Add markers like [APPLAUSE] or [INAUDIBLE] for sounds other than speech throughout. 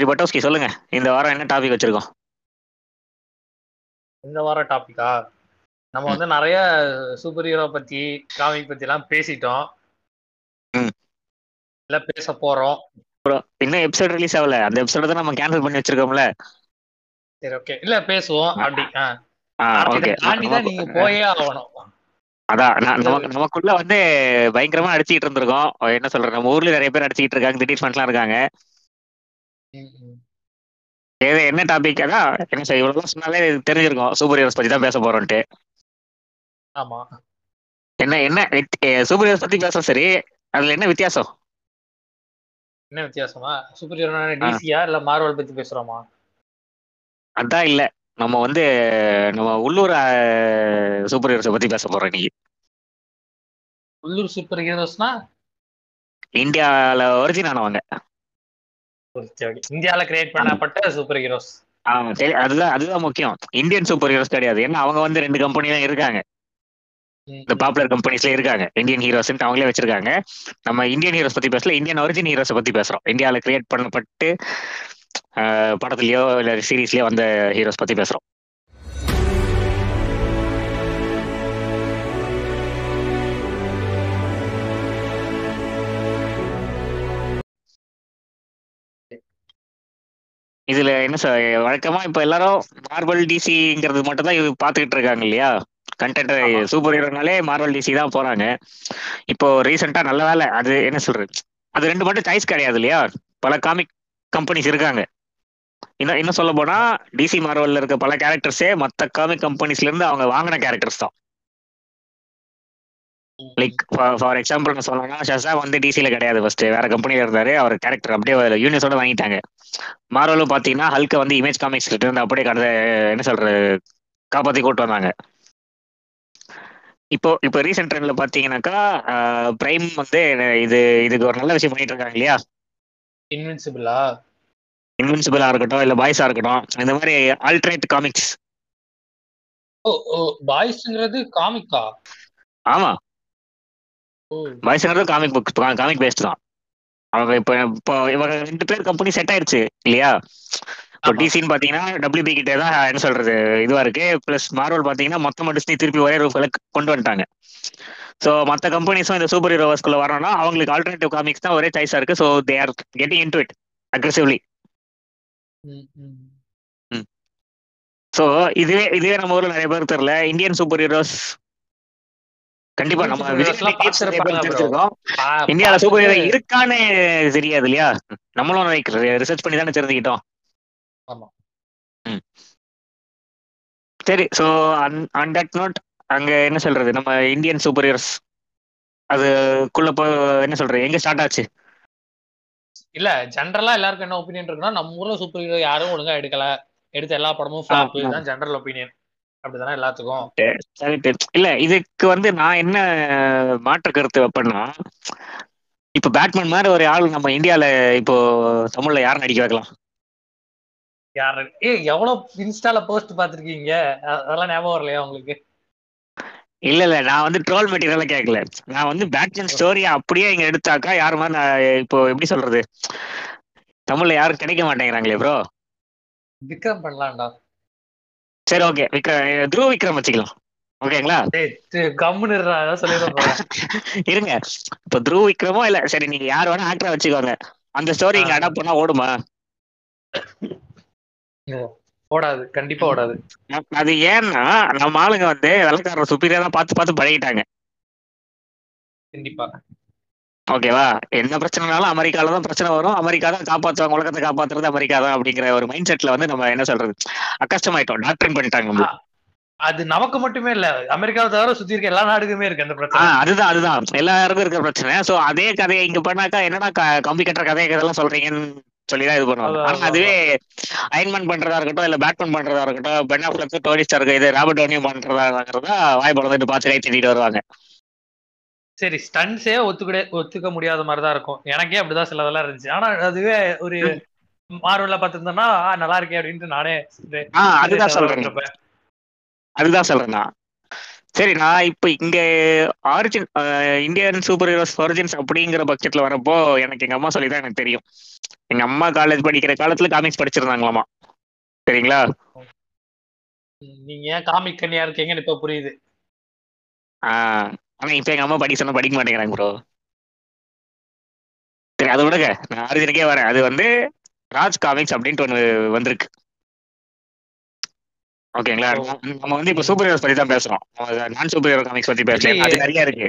சரி பட்டோஸ்கி சொல்லுங்க. இந்த வாரம் என்ன டாபிக் வச்சிருக்கோம்? இந்த வாரம் டாபிக்கா நம்ம வந்து நிறைய சூப்பர் ஹீரோ பத்தி காமிக் பத்தி எல்லாம் பேசிட்டோம். இல்ல பேச போறோம். இன்னும் எபிசோட் ரிலீஸ் ஆகல. அந்த எபிசோட தான் நம்ம கேன்சல் பண்ணி வச்சிருக்கோம்ல. சரி ஓகே இல்ல பேசுவோம். அப்படி நீங்க போயே ஆகணும். அதான் நான் நமக்கு நமக்குள்ள வந்து பயங்கரமா அடிச்சுக்கிட்டு இருந்திருக்கோம். என்ன சொல்றது? நம்ம ஊர்ல நிறைய பேர் அடிச்சுக்கிட்டு இருக்காங்க திடீர் ஃபண்ட்லாம் இருக்காங்க. ஏது என்ன டாபிக் அதான் என்ன சார் இவ்வளவு சொன்னாலே தெரிஞ்சிருக்கும். சூப்பர் ஹீரோஸ் பத்தி தான் பேச போறோம்ட்டு ஆமா. என்ன என்ன சூப்பர் ஹீரோஸ் பத்தி பேச சரி. அதுல என்ன வித்தியாசம்? என்ன வித்தியாசமா? சூப்பர் ஹீரோ டிசியா இல்ல மார்வல் பத்தி பேசுறோமா? அதான் இல்ல. நம்ம வந்து நம்ம உள்ளூர் சூப்பர் ஹீரோஸை பத்தி பேச போறோம் இன்னைக்கு. உள்ளூர் சூப்பர் ஹீரோஸ்னா இந்தியால ஒரிஜின் ஆனவங்க. இந்தியால கிரியேட் பண்ணப்பட்ட சூப்பர் ஹீரோஸ் ஆமா அதுதான் அதுதான் முக்கியம். இந்தியன் சூப்பர் ஹீரோஸ் கிடையாது. ஏன்னா அவங்க வந்து ரெண்டு கம்பெனி தான் இருக்காங்க. இந்த பாப்புலர் கம்பெனிஸ்ல இருக்காங்க. இந்தியன் ஹீரோஸ் அவங்களே வச்சிருக்காங்க. நம்ம இந்தியன் ஹீரோஸ் பத்தி பேசல. இந்தியன் ஒரிஜின் ஹீரோஸை பத்தி பேசுறோம். இந்தியால கிரியேட் பண்ணப்பட்டு படத்துலயோ இல்ல சீரீஸ்லயோ வந்த ஹீரோஸ் பத்தி பேசுறோம். இதுல என்ன சார் வழக்கமா இப்ப எல்லாரும் மார்வல் டிசிங்கிறது மட்டும் தான் இது பாத்துக்கிட்டு இருக்காங்க இல்லையா? கண்டென்ட். சூப்பர் ஹீரோனாலே மார்வல் டிசி தான் போறாங்க. இப்போ ரீசெண்டா நல்ல வேலை. அது என்ன சொல்றது? அது ரெண்டு மட்டும் சாய்ஸ் கிடையாது இல்லையா? பல காமிக் கம்பெனிஸ் இருக்காங்க. இன்னும் இன்னும் சொல்ல போனா டிசி மார்வல்ல இருக்க பல கேரக்டர்ஸே மத்த காமிக் கம்பெனிஸ்ல இருந்து அவங்க வாங்கின கேரக்டர்ஸ் தான். லைக் ஃபார் எக்ஸாம்பிள் நான் சொல்லணும்னா ஷசா வந்து டிசில கிடையாது ஃபர்ஸ்ட் வேற கம்பெனில இருந்தாரு. அவர் கேரக்டர் அப்படியே யூனியஸோட வாங்கிட்டாங்க. மார்வலும் பாத்தீங்கன்னா ஹல்க வந்து இமேஜ் காமிக்ஸ் இருந்து அப்படியே கடந்த என்ன சொல்றது காப்பாத்தி கூட்டு வந்தாங்க. இப்போ இப்போ ரீசெண்ட் ட்ரெண்ட்ல பாத்தீங்கன்னாக்கா பிரைம் வந்து இது இதுக்கு ஒரு நல்ல விஷயம் பண்ணிட்டு இருக்காங்க இல்லையா? இன்வின்சிபிளா இன்வின்சிபிளா இருக்கட்டும் இல்ல பாய்ஸா இருக்கட்டும் இந்த மாதிரி ஆல்டர்னேட் காமிக்ஸ் ஓ ஓ பாய்ஸ்ங்கிறது காமிக்கா ஆமா. ஓ பாய்ஸ்ங்கிறது காமிக் புக் காமிக் பேஸ்ட் தான். அவங்க இப்போ இப்போ இவங்க ரெண்டு பேர் கம்பெனி செட் ஆயிடுச்சு இல்லையா? இப்போ. டிசின்னு பாத்தீங்கன்னா டபிள்யூபி கிட்டே தான் என்ன சொல்றது இதுவா இருக்கு. பிளஸ் மார்வல் பாத்தீங்கன்னா மொத்தமா டிஸ்னி திருப்பி ஒரே ரூஃப்ல கொண்டு வந்துட்டாங்க. ஸோ மற்ற கம்பெனிஸும் இந்த சூப்பர் ஹீரோஸ்குள்ள வரணும்னா அவங்களுக்கு ஆல்டர்னேட்டிவ் காமிக்ஸ் தான் ஒரே சாய்ஸா இருக்கு. So they are getting into it aggressively. So இதுவே இதுவே நம்ம ஊர்ல நிறைய பேர் தெரியல. இந்தியன் சூப்பர் ஹீரோஸ் பார்த்திருப்பாங்க bro. தெரிஞ்சிருக்கோம் இந்தியால சூப்பர் ஹீரோ இருக்கான்னு தெரியாது இல்லையா? நம்மளும் ரிசர்ச் பண்ணி தானே தெரிஞ்சுக்கிட்டோம். சரி ஸோ அன் தட் நோட் அங்க என்ன சொல்றது? நம்ம இந்தியன் சூப்பர் ஹீரோஸ் அதுக்குள்ள போ என்ன சொல்றது? எங்க ஸ்டார்ட் ஆச்சு? இல்ல ஜென்ரலா எல்லாருக்கும் என்ன ஒப்பீனியன் இருக்குன்னா நம்ம ஊர்ல சூப்பர் ஹீரோ யாரும் ஒழுங்கா எடுக்கல. எடுத்த எல்லா படமும் ஃபிளாப். இதுதான் ஜென்ரல் ஒப்பீனியன் அப்படிதானே எல்லாத்துக்கும்? சரி இல்ல இதுக்கு வந்து நான் என்ன மாற்று கருத்து வைப்பேன்னா இப்ப பேட்மேன் மாதிரி ஒரு ஆள் நம்ம இந்தியால இப்போ தமிழ்ல யார் நடிக்க வைக்கலாம்? யாரு ஏ எவ்வளவு இன்ஸ்டால போஸ்ட் பாத்திருக்கீங்க அதெல்லாம் ஞாபகம் வரலையா உங்களுக்கு? இல்ல இல்ல நான் வந்து ட்ரோல் மெட்டீரியல கேட்கல நான் வந்து பேட்மேன் ஸ்டோரி அப்படியே இங்க எடுத்தாக்கா யார் மாதிரி நான் இப்போ எப்படி சொல்றது? தமிழ்ல யாரும் கிடைக்க மாட்டேங்கிறாங்களே ப்ரோ விக்ரம் பண்ணலாம்டா. சரி ஓகே விக்ரம் த்ரூ விக்ரம் வச்சுக்கலாம். ஓகேங்களா? கம்முன்னு. இருங்க. இப்ப த்ரூ விக்ரமோ இல்ல சரி நீங்க யார் வேணா ஆக்டரா வச்சுக்கோங்க. அந்த ஸ்டோரி இங்க. அடாப்ட் பண்ணா ஓடுமா? ஓடாது. கண்டிப்பா ஓடாது. அது ஏன்னா நம்ம ஆளுங்க வந்து வெள்ளக்காரர் சுப்பீரியரா தான் பார்த்து பார்த்து பழகிட்டாங்க. கண்டிப்பா. ஓகேவா? என்ன பிரச்சனைனாலும் அமெரிக்கால தான் பிரச்சனை வரும். அமெரிக்கா தான் காப்பாத்துவாங்க உலகத்தை காப்பாத்துறது அமெரிக்கா தான் அப்படிங்கிற ஒரு மைண்ட் செட்ல வந்து நம்ம என்ன சொல்றது? அக்கஷ்டமாயிட்டோம் டாக்டரின் பண்ணிட்டாங்க. அது நமக்கு மட்டுமே இல்ல அமெரிக்காவை தவிர சுத்தி இருக்க எல்லா நாடுக்குமே இருக்கு அந்த பிரச்சனை. அதுதான் அதுதான். எல்லாருக்கும் இருக்கிற பிரச்சனை. சோ அதே கதையை இங்க பண்ணாக்கா என்னடா கம்பி கட்டுற கதையை இதெல்லாம் சொல்றீங்கன்னு சொல்லிதான் இது பண்ணுவாங்க. ஆனா அதுவே அயன்மேன் பண்றதா இருக்கட்டும் இல்ல பேட்மேன் பண்றதா இருக்கட்டும் பென் ஆஃப்லெக் டோனி ஸ்டார்க் இது ராபர்ட் டோனியும் பண்றதா வாய் பழந்துட்டு பார்த்து கை திட்டிட்டு வருவாங்க. சரி ஸ்டன்ஸே ஒத்துக்கிட ஒத்துக்க முடியாத மாதிரி தான் இருக்கும். எனக்கே அப்படிதான் சிலதெல்லாம் இருந்துச்சு. ஆனா அதுவே ஒரு மார்வல்ல பார்த்திருந்தோம்னா "ஆ, நல்லா இருக்கே அப்படின்ட்டு நானே அதுதான் சொல்றேன். அதுதான் சொல்றேன் சரி நான் இப்ப இங்க origin Indian super heroes origins அப்படிங்கிற பட்சத்துல வரப்போ எனக்கு எங்க அம்மா சொல்லி தான் எனக்கு தெரியும். எங்க அம்மா காலேஜ் படிக்கிற காலத்துல காமிக்ஸ் படிச்சிருந்தாங்களாமா? சரிங்களா? நீங்க ஏன் காமிக் கன்னியா இருக்கீங்கன்னு இப்ப புரியுது. ஆஹ் ஆனா இப்ப எங்க அம்மா படிக்க சொன்னா படிக்க மாட்டேங்கிறாங்க ப்ரோ சரி அதை விடுங்க நான் ஆரிஜினுக்கே வரேன். அது வந்து ராஜ் காமிக்ஸ் அப்படின்ட்டு ஒன்று வந்திருக்கு. ஓகேங்களா. நம்ம வந்து இப்ப சூப்பர் ஹீரோஸ் பத்தி தான் பேசுறோம். நான் சூப்பர் ஹீரோ காமிக்ஸ் பத்தி பேசல ஏன்னா அது நிறைய இருக்கு.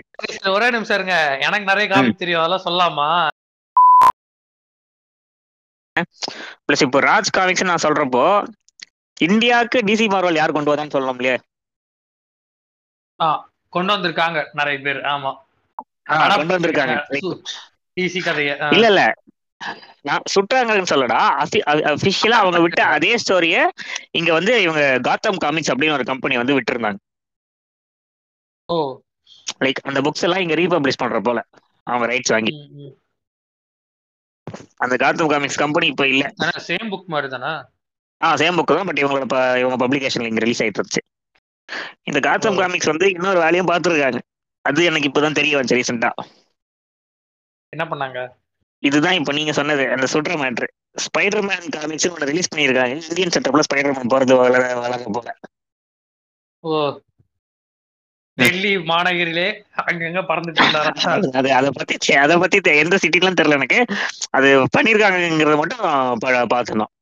ஒரே நிமிஷம் இருங்க. எனக்கு நிறைய காமிக் தெரியும். அதெல்லாம் சொல்லலாமா பிளஸ் இப்போ ராஜ் காமிக்ஸ் நான் சொல்றப்போ இந்தியாவுக்கு டிசி மார்வல் யார் கொண்டு வந்தான்னு சொல்லணும் இல்லையா கொண்டு வந்திருக்காங்க நிறைய பேர் ஆமா. கொண்டு வந்திருக்காங்க. டிசி கதைய. இல்ல இல்ல. நான் சுட்டாங்கன்னு சொல்லடா. அபிஷியலா அவங்க விட்ட அதே ஸ்டோரிய இங்க வந்து இவங்க காத்தம் காமிக்ஸ் அப்படின்னு ஒரு கம்பெனி வந்து விட்டுருந்தாங்க. ஓ. லைக் அந்த புக்ஸ் எல்லாம் இங்க ரீபப்ளிஷ் பண்ற போல. அவங்க ரைட்ஸ் வாங்கி. அந்த காத்தம் காமிக்ஸ் கம்பெனி இப்ப இல்ல. சேம் புக் மாதிரி தானே ஆ சேம் புக் தான் பட் இவங்களோட இவங்க பப்ளிகேஷன்ல இங்க ரிலீஸ் ஆயிட்டு இருந்துச்சு. இந்த காத்தம். காமிக்ஸ் வந்து இன்னொரு வேலையும் பார்த்துருக்காங்க. அது எனக்கு இப்பதான் தெரிய வந்துச்சு ரீசெண்டா என்ன பண்ணாங்க? இதுதான் இப்ப நீங்க சொன்னது அந்த சுட்ற மேட்ரு ஸ்பைடர் மேன் காமிக்ஸ் ஒன்று ரிலீஸ் பண்ணியிருக்காங்க. இந்தியன் செட்டப்ல ஸ்பைடர் மேன் போறது வளர வளர போல. ஓ. டெல்லி மாநகரிலே அங்கங்க பறந்துட்டு [LAUGHS] அது- அது பத்தி அதை பத்தி எந்த சிட்டிலாம் தெரியல எனக்கு. அது பண்ணிருக்காங்கிறத மட்டும் பார்த்திருந்தோம்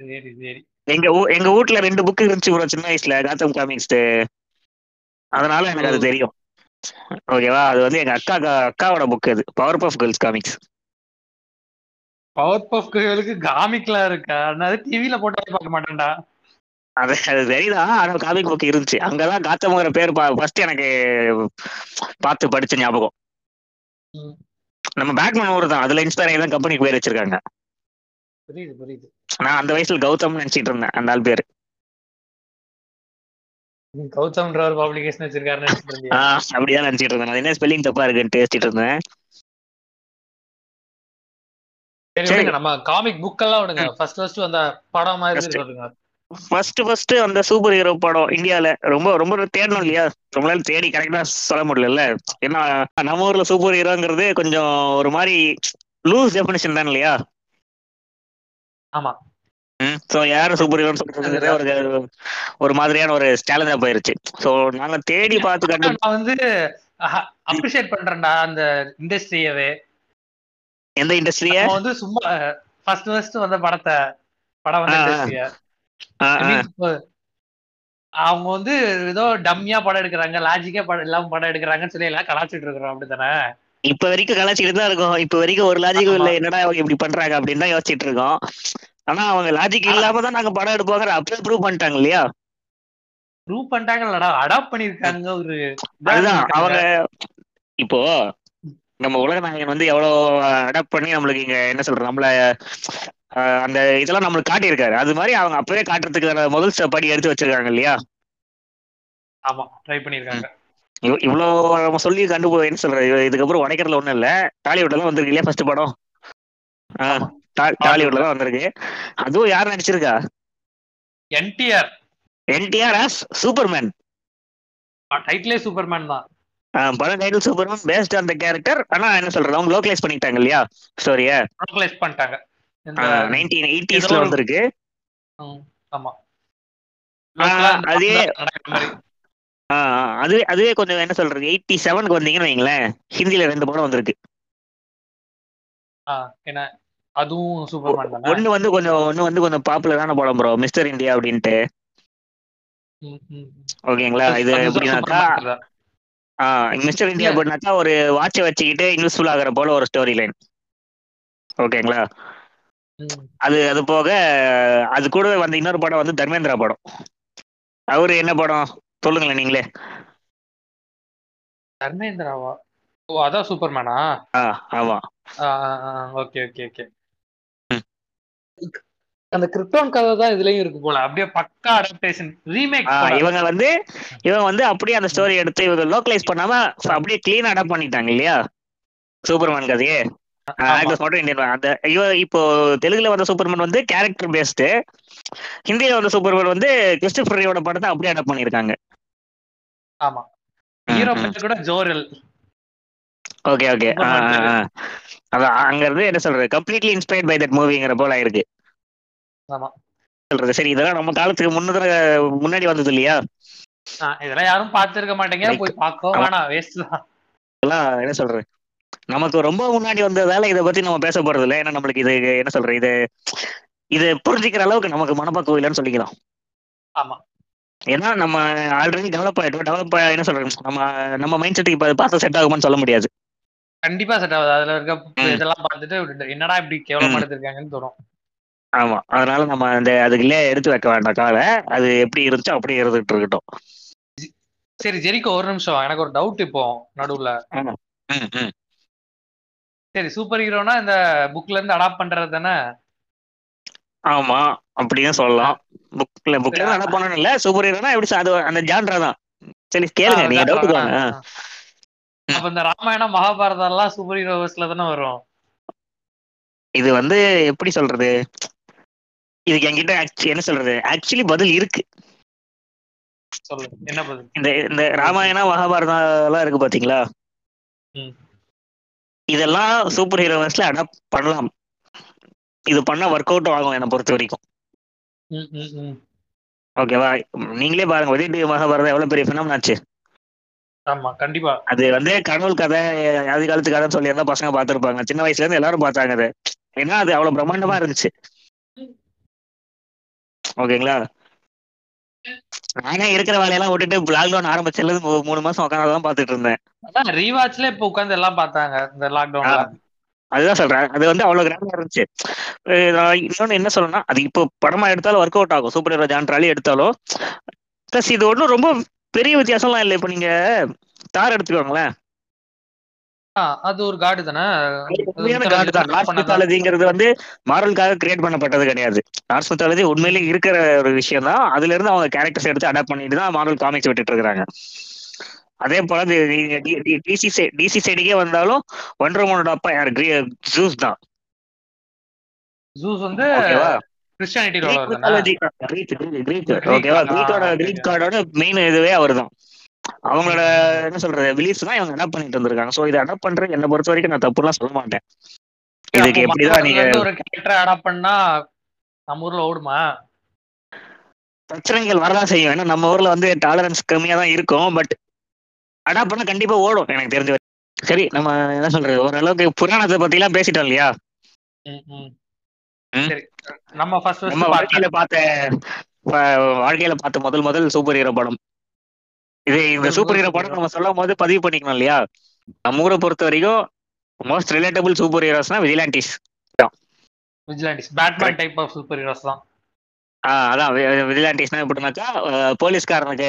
சரி சரி. எங்க எங்க வீட்ல ரெண்டு புக் இருந்துச்சு ப்ரோ சின்ன வயசுல காத்தம் காமிக்ஸ் அதனால எனக்கு அது. தெரியும். ஓகேவா அது வந்து எங்க அக்கா அக்காவோட புக் அது power puff girls comics power puff கேர்ளுக்கு காமிக்லாம் இருக்கா நான் டிவில போட்டு பார்க்க மாட்டேன்டா. அது அது சரிதான் ஆனா காமிக் புக் இருந்துச்சு. அங்கதான் காத்தம்ங்கிற பேர் ஃபர்ஸ்ட் எனக்கு பார்த்து படிச்ச ஞாபகம். நம்ம பேட்மேன் ஊர் தான் அதுல இன்ஸ்பயர் ஆகி தான் கம்பெனிக்கு பேர் வச்சிருக்காங்க. புரியுது புரியுது. நான் அந்த வயசுல கௌதம் நினைச்சிட்டு இருந்தேன் அந்த ஆள் பேர். கௌதம்ன்ற ஒரு பப்ளிகேஷன் வச்சிருக்காருன்னு நினைச்சிட்டு இருந்தியா? ஆஹ் அப்படிதான் நினைச்சிட்டு இருந்தேன். அது என்ன ஸ்பெல்லிங் தப்பா இருக்குன்னு பேசிட்டு இருந்தேன். நம்ம காமிக் புக் எல்லாம் விடுங்க. ஃபர்ஸ்ட் ஃபர்ஸ்ட் அந்த படம் மாதிரி First. சொல்லுங்க. ஃபர்ஸ்ட் ஃபர்ஸ்ட் அந்த சூப்பர் ஹீரோ படம் இந்தியால. ரொம்ப ரொம்ப தேடணும் இல்லையா? ரொம்ப நாள் தேடி கரெக்டா சொல்ல முடியல ஏன்னா நம்ம ஊர்ல சூப்பர் ஹீரோங்கிறது கொஞ்சம் ஒரு மாதிரி லூஸ் டெஃபினேஷன் தான் இல்லையா? ஆமா. ஸோ யாரும் சூப்பர் ஹீரோன்னு சொல்றதுங்கிறதே ஒரு ஒரு மாதிரியான ஒரு சேலஞ்சா போயிருச்சு. ஸோ நாங்க தேடி பார்த்து கண்டு நான் வந்து அப்ரிஷியேட் பண்றேன்டா அந்த இண்டஸ்ட்ரியவே எந்த இண்டஸ்ட்ரிய வந்து சும்மா ஃபர்ஸ்ட் ஃபர்ஸ்ட் வந்த படத்தை படம் வந்த. இண்டஸ்ட்ரிய அவங்க வந்து ஏதோ டம்மியா படம் எடுக்கிறாங்க லாஜிக்கா படம் இல்லாம படம் எடுக்கிறாங்கன்னு சொல்லி எல்லாம் கலாச்சிட்டு இருக்கிறோம் அப்படித்தானே? இப்ப வரைக்கும் கலாச்சிட்டு தான் இருக்கோம். இப்ப வரைக்கும் ஒரு லாஜிக்கும் இல்ல. என்னடா அவங்க இப்படி பண்றாங்க அப்படின்னு தான் யோசிச்சுட்டு இருக்கோம். ஆனா அவங்க லாஜிக் இல்லாம தான் நாங்க படம் எடுப்போங்கிற அப்படியே ப்ரூவ் பண்ணிட்டாங்க இல்லையா? ப்ரூவ் பண்ணிட்டாங்கல்லடா அடாப்ட் பண்ணிருக்காங்க ஒரு அதுதான். அவங்க இப்போ நம்ம உலக நாயகன் வந்து எவ்வளவு அடாப்ட் பண்ணி நம்மளுக்கு இங்க என்ன சொல்றது? நம்மள அந்த இதெல்லாம் நம்மளுக்கு காட்டியிருக்காரு. அது மாதிரி அவங்க அப்பவே காட்டுறதுக்கு முதல் படி எடுத்து வச்சிருக்காங்க இல்லையா? ஆமா. ட்ரை பண்ணிருக்காங்க இவ்- இவ்வளவு நம்ம சொல்லி கண்டு என்ன சொல்றது? இது- இதுக்கப்புறம் உடைக்கிறதுல ஒண்ணும் இல்ல. டாலிவுட்ல தான் வந்திருக்கு இல்லையா ஃபர்ஸ்ட் படம்? டாலிவுட்ல தான் வந்திருக்கு. அதுவும் யார் நடிச்சிருக்கா? என்டிஆர். என்டிஆர் ஆஸ் சூப்பர்மேன் டைட்டிலே சூப்பர்மேன் தான். படம் title Superman based on the character ஆனா என்ன சொல்றது? அவங்க லோக்கலைஸ் பண்ணிட்டாங்க இல்லையா ஸ்டோரிய லோக்கலைஸ் பண்ணிட்டாங்க. நைன்டீன் எயிட்டிஸ்ல வந்திருக்கு. ஆமா. அதே- படம் நடக்கிற மாதிரி. ஆ, ஆ, அதுவே அதுவே கொஞ்சம் என்ன சொல்றது எயிட்டி செவனுக்கு வந்தீங்கன்னு வைங்களேன் ஹிந்தில ரெண்டு படம் வந்திருக்கு. அதுவும் சூப்பர்மேன் ஒண்ணு வந்து கொஞ்சம் ஒண்ணு வந்து கொஞ்சம் பாப்புலரான படம் ப்ரோ மிஸ்டர் இந்தியா அப்படின்ட்டு. ஓகேங்களா? இது எப்படின்னாக்கா. Mister India. அப்படின்னாக்கா ஒரு வாட்சை வச்சுக்கிட்டு இன்வெஸ்ட்ஃபுல் ஆகிற போல ஒரு ஸ்டோரி லைன் ஓகேங்களா. அது அது போக அது கூட வந்த இன்னொரு படம் வந்து தர்மேந்திரா படம். அவரு என்ன படம்? சொல்லுங்களேன் நீங்களே. தர்மேந்திராவா? ஓ அதான் சூப்பர்மேனா? ஆ ஆமா. Okay okay okay. அந்த கிரிப்டான் கதை தான் இதுலயும் இருக்கு போல. அப்படியே பக்கா அடாப்டேஷன் ரீமேக் இவங்க வந்து இவங்க வந்து அப்படியே அந்த ஸ்டோரி எடுத்து இவங்க லோக்கலைஸ் பண்ணாம அப்படியே கிளீன் அடாப்ட் பண்ணிட்டாங்க இல்லையா? சூப்பர்மேன் கதையே. ஆக்டர்ஸ் மட்டும் இந்தியன் அந்த இப்போ தெலுங்குல வந்த சூப்பர்மேன் வந்து கேரக்டர் பேஸ்டு ஹிந்தியில வந்த சூப்பர்மேன் வந்து கிறிஸ்டபர் படத்தை அப்படியே அடாப்ட் பண்ணியிருக்காங்க. ஆமா. ஹீரோ பேர் கூட ஜோரல். Okay okay. அதான் அங்க இருந்து என்ன சொல்றது? கம்ப்ளீட்லி இன்ஸ்பயர்ட் பை தட் மூவிங்கிற போல இருக்கு. ஆமா. சொல்றது சரி இதெல்லாம் நம்ம காலத்துக்கு முன்னதர முன்னாடி வந்தது இல்லையா? இதெல்லாம் யாரும் பார்த்திருக்க மாட்டீங்க. போய் பார்க்கவும். வேணாம் வேஸ்ட் தான். இதெல்லாம் என்ன சொல்றது? நமக்கு ரொம்ப முன்னாடி வந்ததால இதை பத்தி நம்ம பேச போறது இல்லை. ஏன்னா நம்மளுக்கு இது என்ன சொல்றது? இது இது புரிஞ்சுக்கிற அளவுக்கு நமக்கு மனப்பக்குவம் இல்லைன்னு சொல்லிக்கலாம். ஆமா. ஏன்னா நம்ம ஆல்ரெடி டெவலப் ஆயிட்டோம். டெவலப் என்ன சொல்றது? நம்ம நம்ம மைண்ட் செட்டுக்கு இப்போ பார்த்து செட் ஆகுமான்னு சொல்ல முடியாது. கண்டிப்பா செட் ஆகுது. அதுல இருக்க. இதெல்லாம் பார்த்துட்டு என்னடா இப்படி கேவலமா எடுத்திருக்காங்கன்னு தோணும். ஆமா. அதனால நம்ம அந்த அதுக்குள்ளே எடுத்து வைக்க வேண்டாம் காலை. அது எப்படி இருந்துச்சோ அப்படியே இருந்துட்டு இருக்கட்டும். சரி ஜெரிக்கோ ஒரு நிமிஷம் எனக்கு ஒரு டவுட் இப்போ நடுவுல. சரி சூப்பர் ஹீரோனா இந்த புக்ல இருந்து அடாப்ட் பண்றது தானே? ஆமா. அப்படியும் சொல்லலாம். புக்ல புக்ல என்ன பண்ணணும் இல்ல சூப்பர் ஹீரோனா எப்படி அது அந்த ஜான்ரா தான். சரி கேளுங்க நீங்க டவுட் வாங்க. அப்ப இந்த ராமாயணம் மகாபாரதம் எல்லாம் சூப்பர் ஹீரோஸ்ல தானே வரும்? இது வந்து எப்படி சொல்றது? இதுக்கு என்கிட்ட என்ன சொல்றது? ஆக்சுவலி பதில் இருக்கு. என்ன பதில்? இந்த இந்த ராமாயணம் மகாபாரதம் எல்லாம் இருக்கு பாத்தீங்களா. இதெல்லாம் சூப்பர் ஹீரோஸ்ல அடாப்ட் பண்ணலாம். இது பண்ணா ஒர்க் அவுட் ஆகும் என்னை பொறுத்த வரைக்கும். ஓகேவா நீங்களே பாருங்க. உதய டிவி மகாபாரதம் எவ்வளவு பெரிய ஃபினம் ஆச்சு? ஆமா கண்டிப்பா. அது வந்து கடவுள் கதை ஆதி காலத்து கதைன்னு சொல்லி இருந்தா பசங்க பார்த்திருப்பாங்க. சின்ன வயசுல இருந்து எல்லாரும் பார்த்தாங்க அது. ஏன்னா அது அவ்வளவு பிரம்மாண்டமா இருந்துச்சு. ஓகேங்களா? நானே இருக்கிற வேலையெல்லாம் விட்டுட்டு லாக்டவுன் ஆரம்பிச்சதுல மூணு மாசம் உட்காந்து பார்த்துட்டு இருந்தேன். அதான் ரீவாட்ச்ல இப்ப உட்கார்ந்து எல்லாம் பார்த்தாங்க இந்த லாக்டவுன்ல அதுதான் சொல்றேன். அது வந்து அவ்வளவு கிராண்டா இருந்துச்சு. இன்னொன்னு என்ன சொல்லணும்னா அது இப்போ படமா எடுத்தாலும் ஒர்க் அவுட் ஆகும். சூப்பர் ஹீரோ ஜான்ட்ராலி எடுத்தாலும் ப்ளஸ் இது ஒன்றும் ரொம்ப பெரிய வித்தியாசம்லாம் இல்லை. இப்போ நீங்க தார் எடுத்துக்கோங்களேன். அது ஒரு காடு தானே? மித்தாலஜிங்கிறது வந்து மாரலுக்காக கிரியேட் பண்ணப்பட்டது கிடையாது. நார்ஸ் மித்தாலஜி உண்மையிலேயே இருக்கிற ஒரு விஷயம் தான் அதுல இருந்து அவங்க கேரக்டர்ஸ் எடுத்து அடாப்ட் பண்ணிட்டு தான் மாரல் காமிக்ஸ் விட்டுட்டு இருக்காங்க அதே போல டிசி டிசி சைடுக்கே வந்தாலும் ஒன்றரை மூணோட அப்பா யார் ஜூஸ் தான். ஜூஸ் வந்து மெயின் இதுவே அவர் தான்? அவங்களோட என்ன சொல்றது பிலீஃப்ஸ் தான் இவங்க அடாப்ட் பண்ணிட்டு வந்திருக்காங்க. சோ இதை அடாப்ட் பண்றது? என்ன பொறுத்த வரைக்கும் நான் தப்புலாம் சொல்ல மாட்டேன். இதுக்கு எப்படிதான் நீங்க மகாபாரதத்துல இருந்து ஒரு கேரக்டர் அடாப்ட் பண்ணா நம்ம ஊர்ல ஓடுமா? பிரச்சனைகள் வரதான் செய்யும். ஏன்னா நம்ம ஊர்ல வந்து டாலரன்ஸ் கம்மியா தான் இருக்கும். பட் அடாப்ட் பண்ண கண்டிப்பா ஓடும் எனக்கு தெரிஞ்ச. சரி நம்ம என்ன சொல்றது ஓரளவுக்கு புராணத்தை பத்தி எல்லாம் பேசிட்டோம் இல்லையா? நம்ம நம்ம வாழ்க்கையில பார்த்த வாழ்க்கையில பார்த்த முதல் முதல் சூப்பர் ஹீரோ படம். இது இந்த சூப்பர் ஹீரோ படம் நம்ம சொல்லும் போது பதிவு பண்ணிக்கணும் இல்லையா? நம்ம ஊரை பொறுத்த வரைக்கும் most relatable super ஹீரோஸ்னா vigilantes vigilantes Batman type of super heroes தான். அதான் விஜிலாண்டிஸ்னா எப்படின்னாக்கா போலீஸ்காரனுக்கு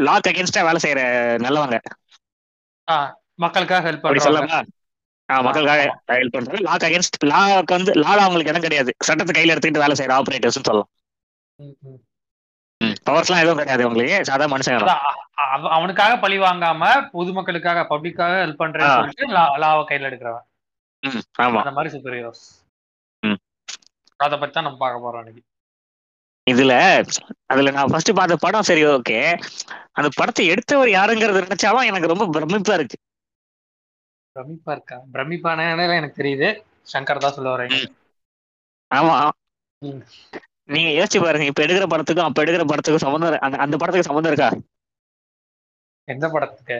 லாக் அகேன்ஸ்டா வேலை செய்யற நல்லவங்க. ஆ, மக்களுக்காக ஹெல்ப் அப்படி சொல்லலாமா ஆஹ் மக்களுக்காக ஹெல்ப் பண்றது லாக் அகேன்ஸ்ட் லாக்கு வந்து லால அவங்களுக்கு இடம் கிடையாது. சட்டத்தை கையில எடுத்துக்கிட்டு வேலை செய்யற ஆபரேட்டர்ஸ் சொல்லலாம். பவர்ஸ்லாம் எதுவும் கிடையாது அவங்களுக்கு. சாதா மனுஷங்க அவனுக்காக பழி வாங்காம பொதுமக்களுக்காக பப்ளிக்காக ஹெல்ப் பண்றேன்னு ஆ. சொல்லிட்டு லாவை கையில எடுக்கிறவன். ஆமா. அந்த மாதிரி சூப்பர் ஹீரோஸ். அத பத்தி தான் நம்ம பார்க்க போறோம் இன்னைக்கு. இதுல அதுல நான் ஃபர்ஸ்ட் பார்த்த படம் சரி ஓகே அந்த படத்தை எடுத்தவர் யாருங்கிறது நினைச்சாலும் எனக்கு ரொம்ப பிரமிப்பா இருக்கு பிரமிப்பா இருக்கா பிரமிப்பான எனக்கு தெரியுது சங்கர் தான் சொல்ல வரேன் ஆமா. நீங்க யோசிச்சு பாருங்க இப்ப எடுக்கிற படத்துக்கும் அப்ப எடுக்கிற படத்துக்கும் சம்மந்தம் அந்த அந்த படத்துக்கு சம்மந்தம் இருக்கா எந்த படத்துக்கு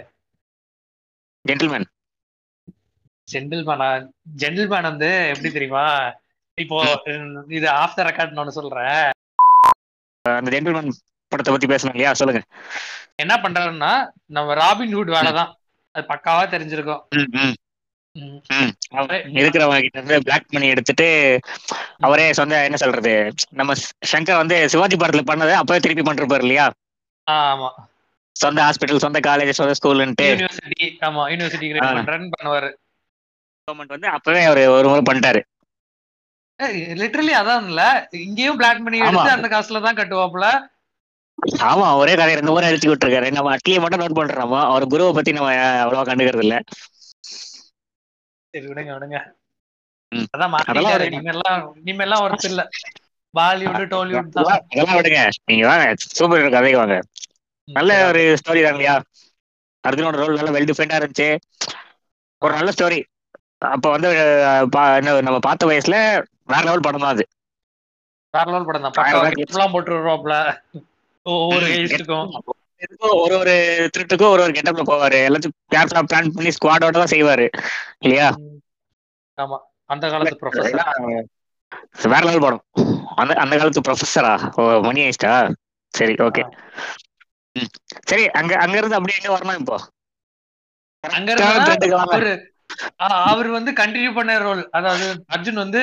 ஜென்டில்மேன் ஜென்டில்மேனா ஜென்டில்மேன் வந்து எப்படி தெரியுமா இப்போ இது ஆஃப் த ரெக்கார்ட் ஒன்னு சொல்றேன் அந்த ஜென்டில்மேன் படத்தை பத்தி பேசணும் இல்லையா? சொல்லுங்க. என்ன பண்றாருன்னா நம்ம ராபின் ஹுட் வேலை தான். அது பக்காவா தெரிஞ்சிருக்கும். இருக்கிறவங்க கிட்ட இருந்து பிளாக் பண்ணி எடுத்துட்டு அவரே சொந்த என்ன சொல்றது நம்ம சங்கர் வந்து சிவாஜி படத்துல பண்ணதை அப்பவே திருப்பி பண்றப்பாரு இல்லையா? ஆமா. சொந்த ஹாஸ்பிட்டல் சொந்த காலேஜ் சொந்த ஸ்கூல்ன்ட்டு யூனிவர்சிட்டி ஆமா யூனிவர்சிட்டி பண்ணுவாரு. கவர்மெண்ட் வந்து அப்பவே அவரு ஒரு முறை பண்ணிட்டாரு. லிட்டரலி அதான் இல்ல இங்கேயும் பிளாக் பண்ணி. எடுத்து அந்த காசுல தான் கட்டுவாப்புல. ஆமா ஒரே கதை ரெண்டு முறை அடிச்சு விட்டுருக்காரு. நம்ம அட்லியை மட்டும் நோட் பண்றோம்? அவர் குருவை பத்தி நம்ம அவ்வளவா கண்டுக்கிறது இல்ல. சரி விடுங்க விடுங்க. அதான் இனிமேல்லாம் இனிமேல்லாம் ஒர்த் இல்ல. பாலிவுட் டாலிவுட் அதெல்லாம் விடுங்க. நீங்க வாங்க சூப்பர் ஹீரோ கதைக்கு வாங்க. நல்ல ஒரு ஸ்டோரி தான் இல்லையா? அர்ஜுனோட ரோல் நல்ல வெல் இருந்துச்சு. ஒரு நல்ல ஸ்டோரி அப்ப வந்து நம்ம பார்த்த வயசுல வேற லெவல் படம் தான் அது. வேற லெவல் படம் தான். போட்டு வருவாப்ல ஒவ்வொரு [LAUGHS] ஒரு ஒரு திருட்டுக்கும் ஒரு ஒரு கெட்டப்ல போவாரு. எல்லாத்தையும் கேர்ஃபுல்லா பிளான் பண்ணி ஸ்குவாடோட தான் செய்வாரு. இல்லையா? ஆமா. அந்த காலத்து ப்ரொஃபசர் வேற லெவல் படம். அந்த அந்த காலத்து ப்ரொஃபஸரா ஓ மணி ஆயிஸ்டா சரி ஓகே சரி அங்க அங்க இருந்து அப்படியே எங்க வரணும் இப்போ? அங்க இருந்தா அவர் வந்து கண்டினியூ பண்ண ரோல் அதாவது அர்ஜுன் வந்து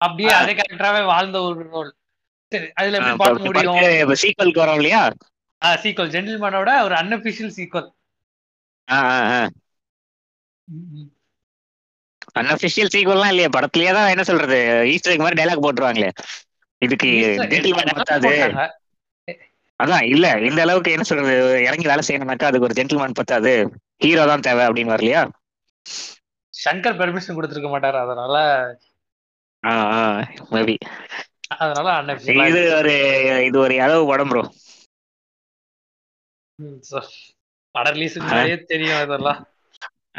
அப்படியே அதே கேரக்டராவே வாழ்ந்த ஒரு ரோல் சரி அதுல எப்படி பார்க்க முடியும்? சீக்வலுக்கு வரோம் இல்லையா? சீக்வல் ஜென்டில்மேனோட ஒரு அன்அபிஷியல் சீக்வல் அன்அபிஷியல் சீக்வல்லாம் இல்லையா படத்துலயே தான் என்ன சொல்றது? ஈஸ்டர் மாதிரி டைலாக் போட்டுருவாங்களே. இதுக்கு ஜென்டில்மேன் பத்தாது. அதான் இல்ல இந்த அளவுக்கு என்ன சொல்றது? இறங்கி வேலை செய்யணும்னாக்கா அதுக்கு ஒரு ஜென்டில்மேன் பத்தாது. ஹீரோ தான் தேவை அப்படின்னு வரலையா? சங்கர் பெர்மிஷன் கொடுத்திருக்க மாட்டாரு அதனால மேபி அதனால இது அன்அபிஷியல் ஒரு இது ஒரு அளவு படம் ப்ரோ படம் ரிலீஸுக்கு முன்னாடியே தெரியும் இதெல்லாம்.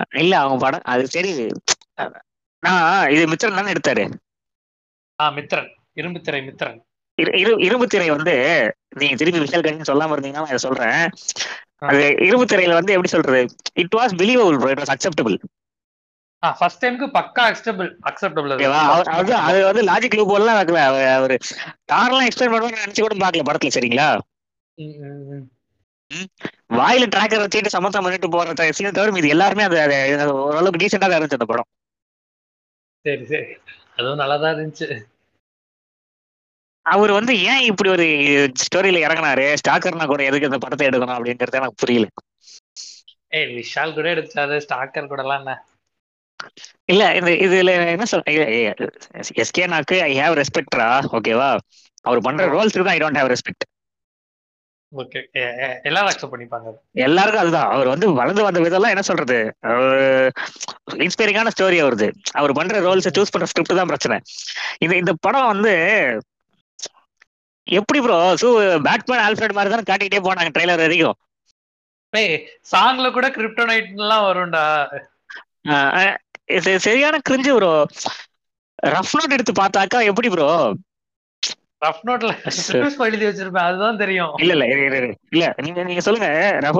இல்ல அவங்க படம் அது சரி. நான் இது மித்திரன் தானே எடுத்தாரு? ஆ மித்ரன். இரும்பு திரை மித்ரன். இரு- இரு இரும்பு திரை வந்து நீங்க திருப்பி விஷால் கண்ணு சொல்லாம இருந்தீங்கன்னா நான் இதை சொல்றேன். அது இரும்பு திரையில வந்து எப்படி சொல்றது? It was believable it was acceptable first டைம்க்கு பக்கா அக்செப்டபிள் அக்செப்டபிள் அது. அது வந்து லாஜிக் லூப் எல்லாம் வைக்கல அவர் கார்லாம் எக்ஸ்பிளைன் பண்ணுவாங்க நினைச்சு கூட பார்க்கல படத்துல சரிங்களா? வாயில டிராக்கர் வச்சுட்டு சமத்தம் பண்ணிட்டு போற சீனை தவிர இது எல்லாருமே அது ஓரளவுக்கு டீசெண்டா தான் இருந்துச்சு அந்த படம். சரி சரி. அதுவும் நல்லாதான் இருந்துச்சு. அவர் வந்து ஏன் இப்படி ஒரு ஸ்டோரியில இறங்குனாரு? ஸ்டாக்கர்னா கூட எதுக்கு இந்த படத்தை எடுக்கணும் அப்படிங்கறது எனக்கு புரியல. ஏய் விஷால் கூட எடுத்தாரு ஸ்டாக்கர் கூட எல்லாம் என்ன? இல்ல இந்த இதுல என்ன சொல் எஸ்கேனாக்கு ஐ ஹேவ் ரெஸ்பெக்ட்ரா ஓகேவா அவர் பண்ற ரோல்ஸ்க்கு தான் ஐ டோன்ட் ஹேவ் ரெஸ்பெக்ட். எல்லாருக்கும் அதுதான். அவர் வந்து வளர்ந்து வந்த விதம்லாம் என்ன சொல்றது? இன்ஸ்பைரிங்கான ஸ்டோரி அவருது. அவர் பண்ற ரோல்ஸ் சூஸ் பண்ற ஸ்கிரிப்ட் தான் பிரச்சனை. இந்த இந்த படம் வந்து எப்படி ப்ரோ சூ பேட்மேன் ஆல்ஃபிரட் மாதிரி தானே காட்டிக்கிட்டே போனாங்க ட்ரெய்லர் வரைக்கும். சாங்ல கூட கிரிப்டோனைட் எல்லாம் வரும்டா. இது சரியான கிரிஞ்சு ப்ரோ ரஃப் நோட் எடுத்து பார்த்தாக்கா எப்படி ப்ரோ ரஃப் நோட்ல எழுதி வச்சிருப்பேன் அதுதான் தெரியும். இல்ல இல்ல. இல்ல நீங்க நீங்க சொல்லுங்க.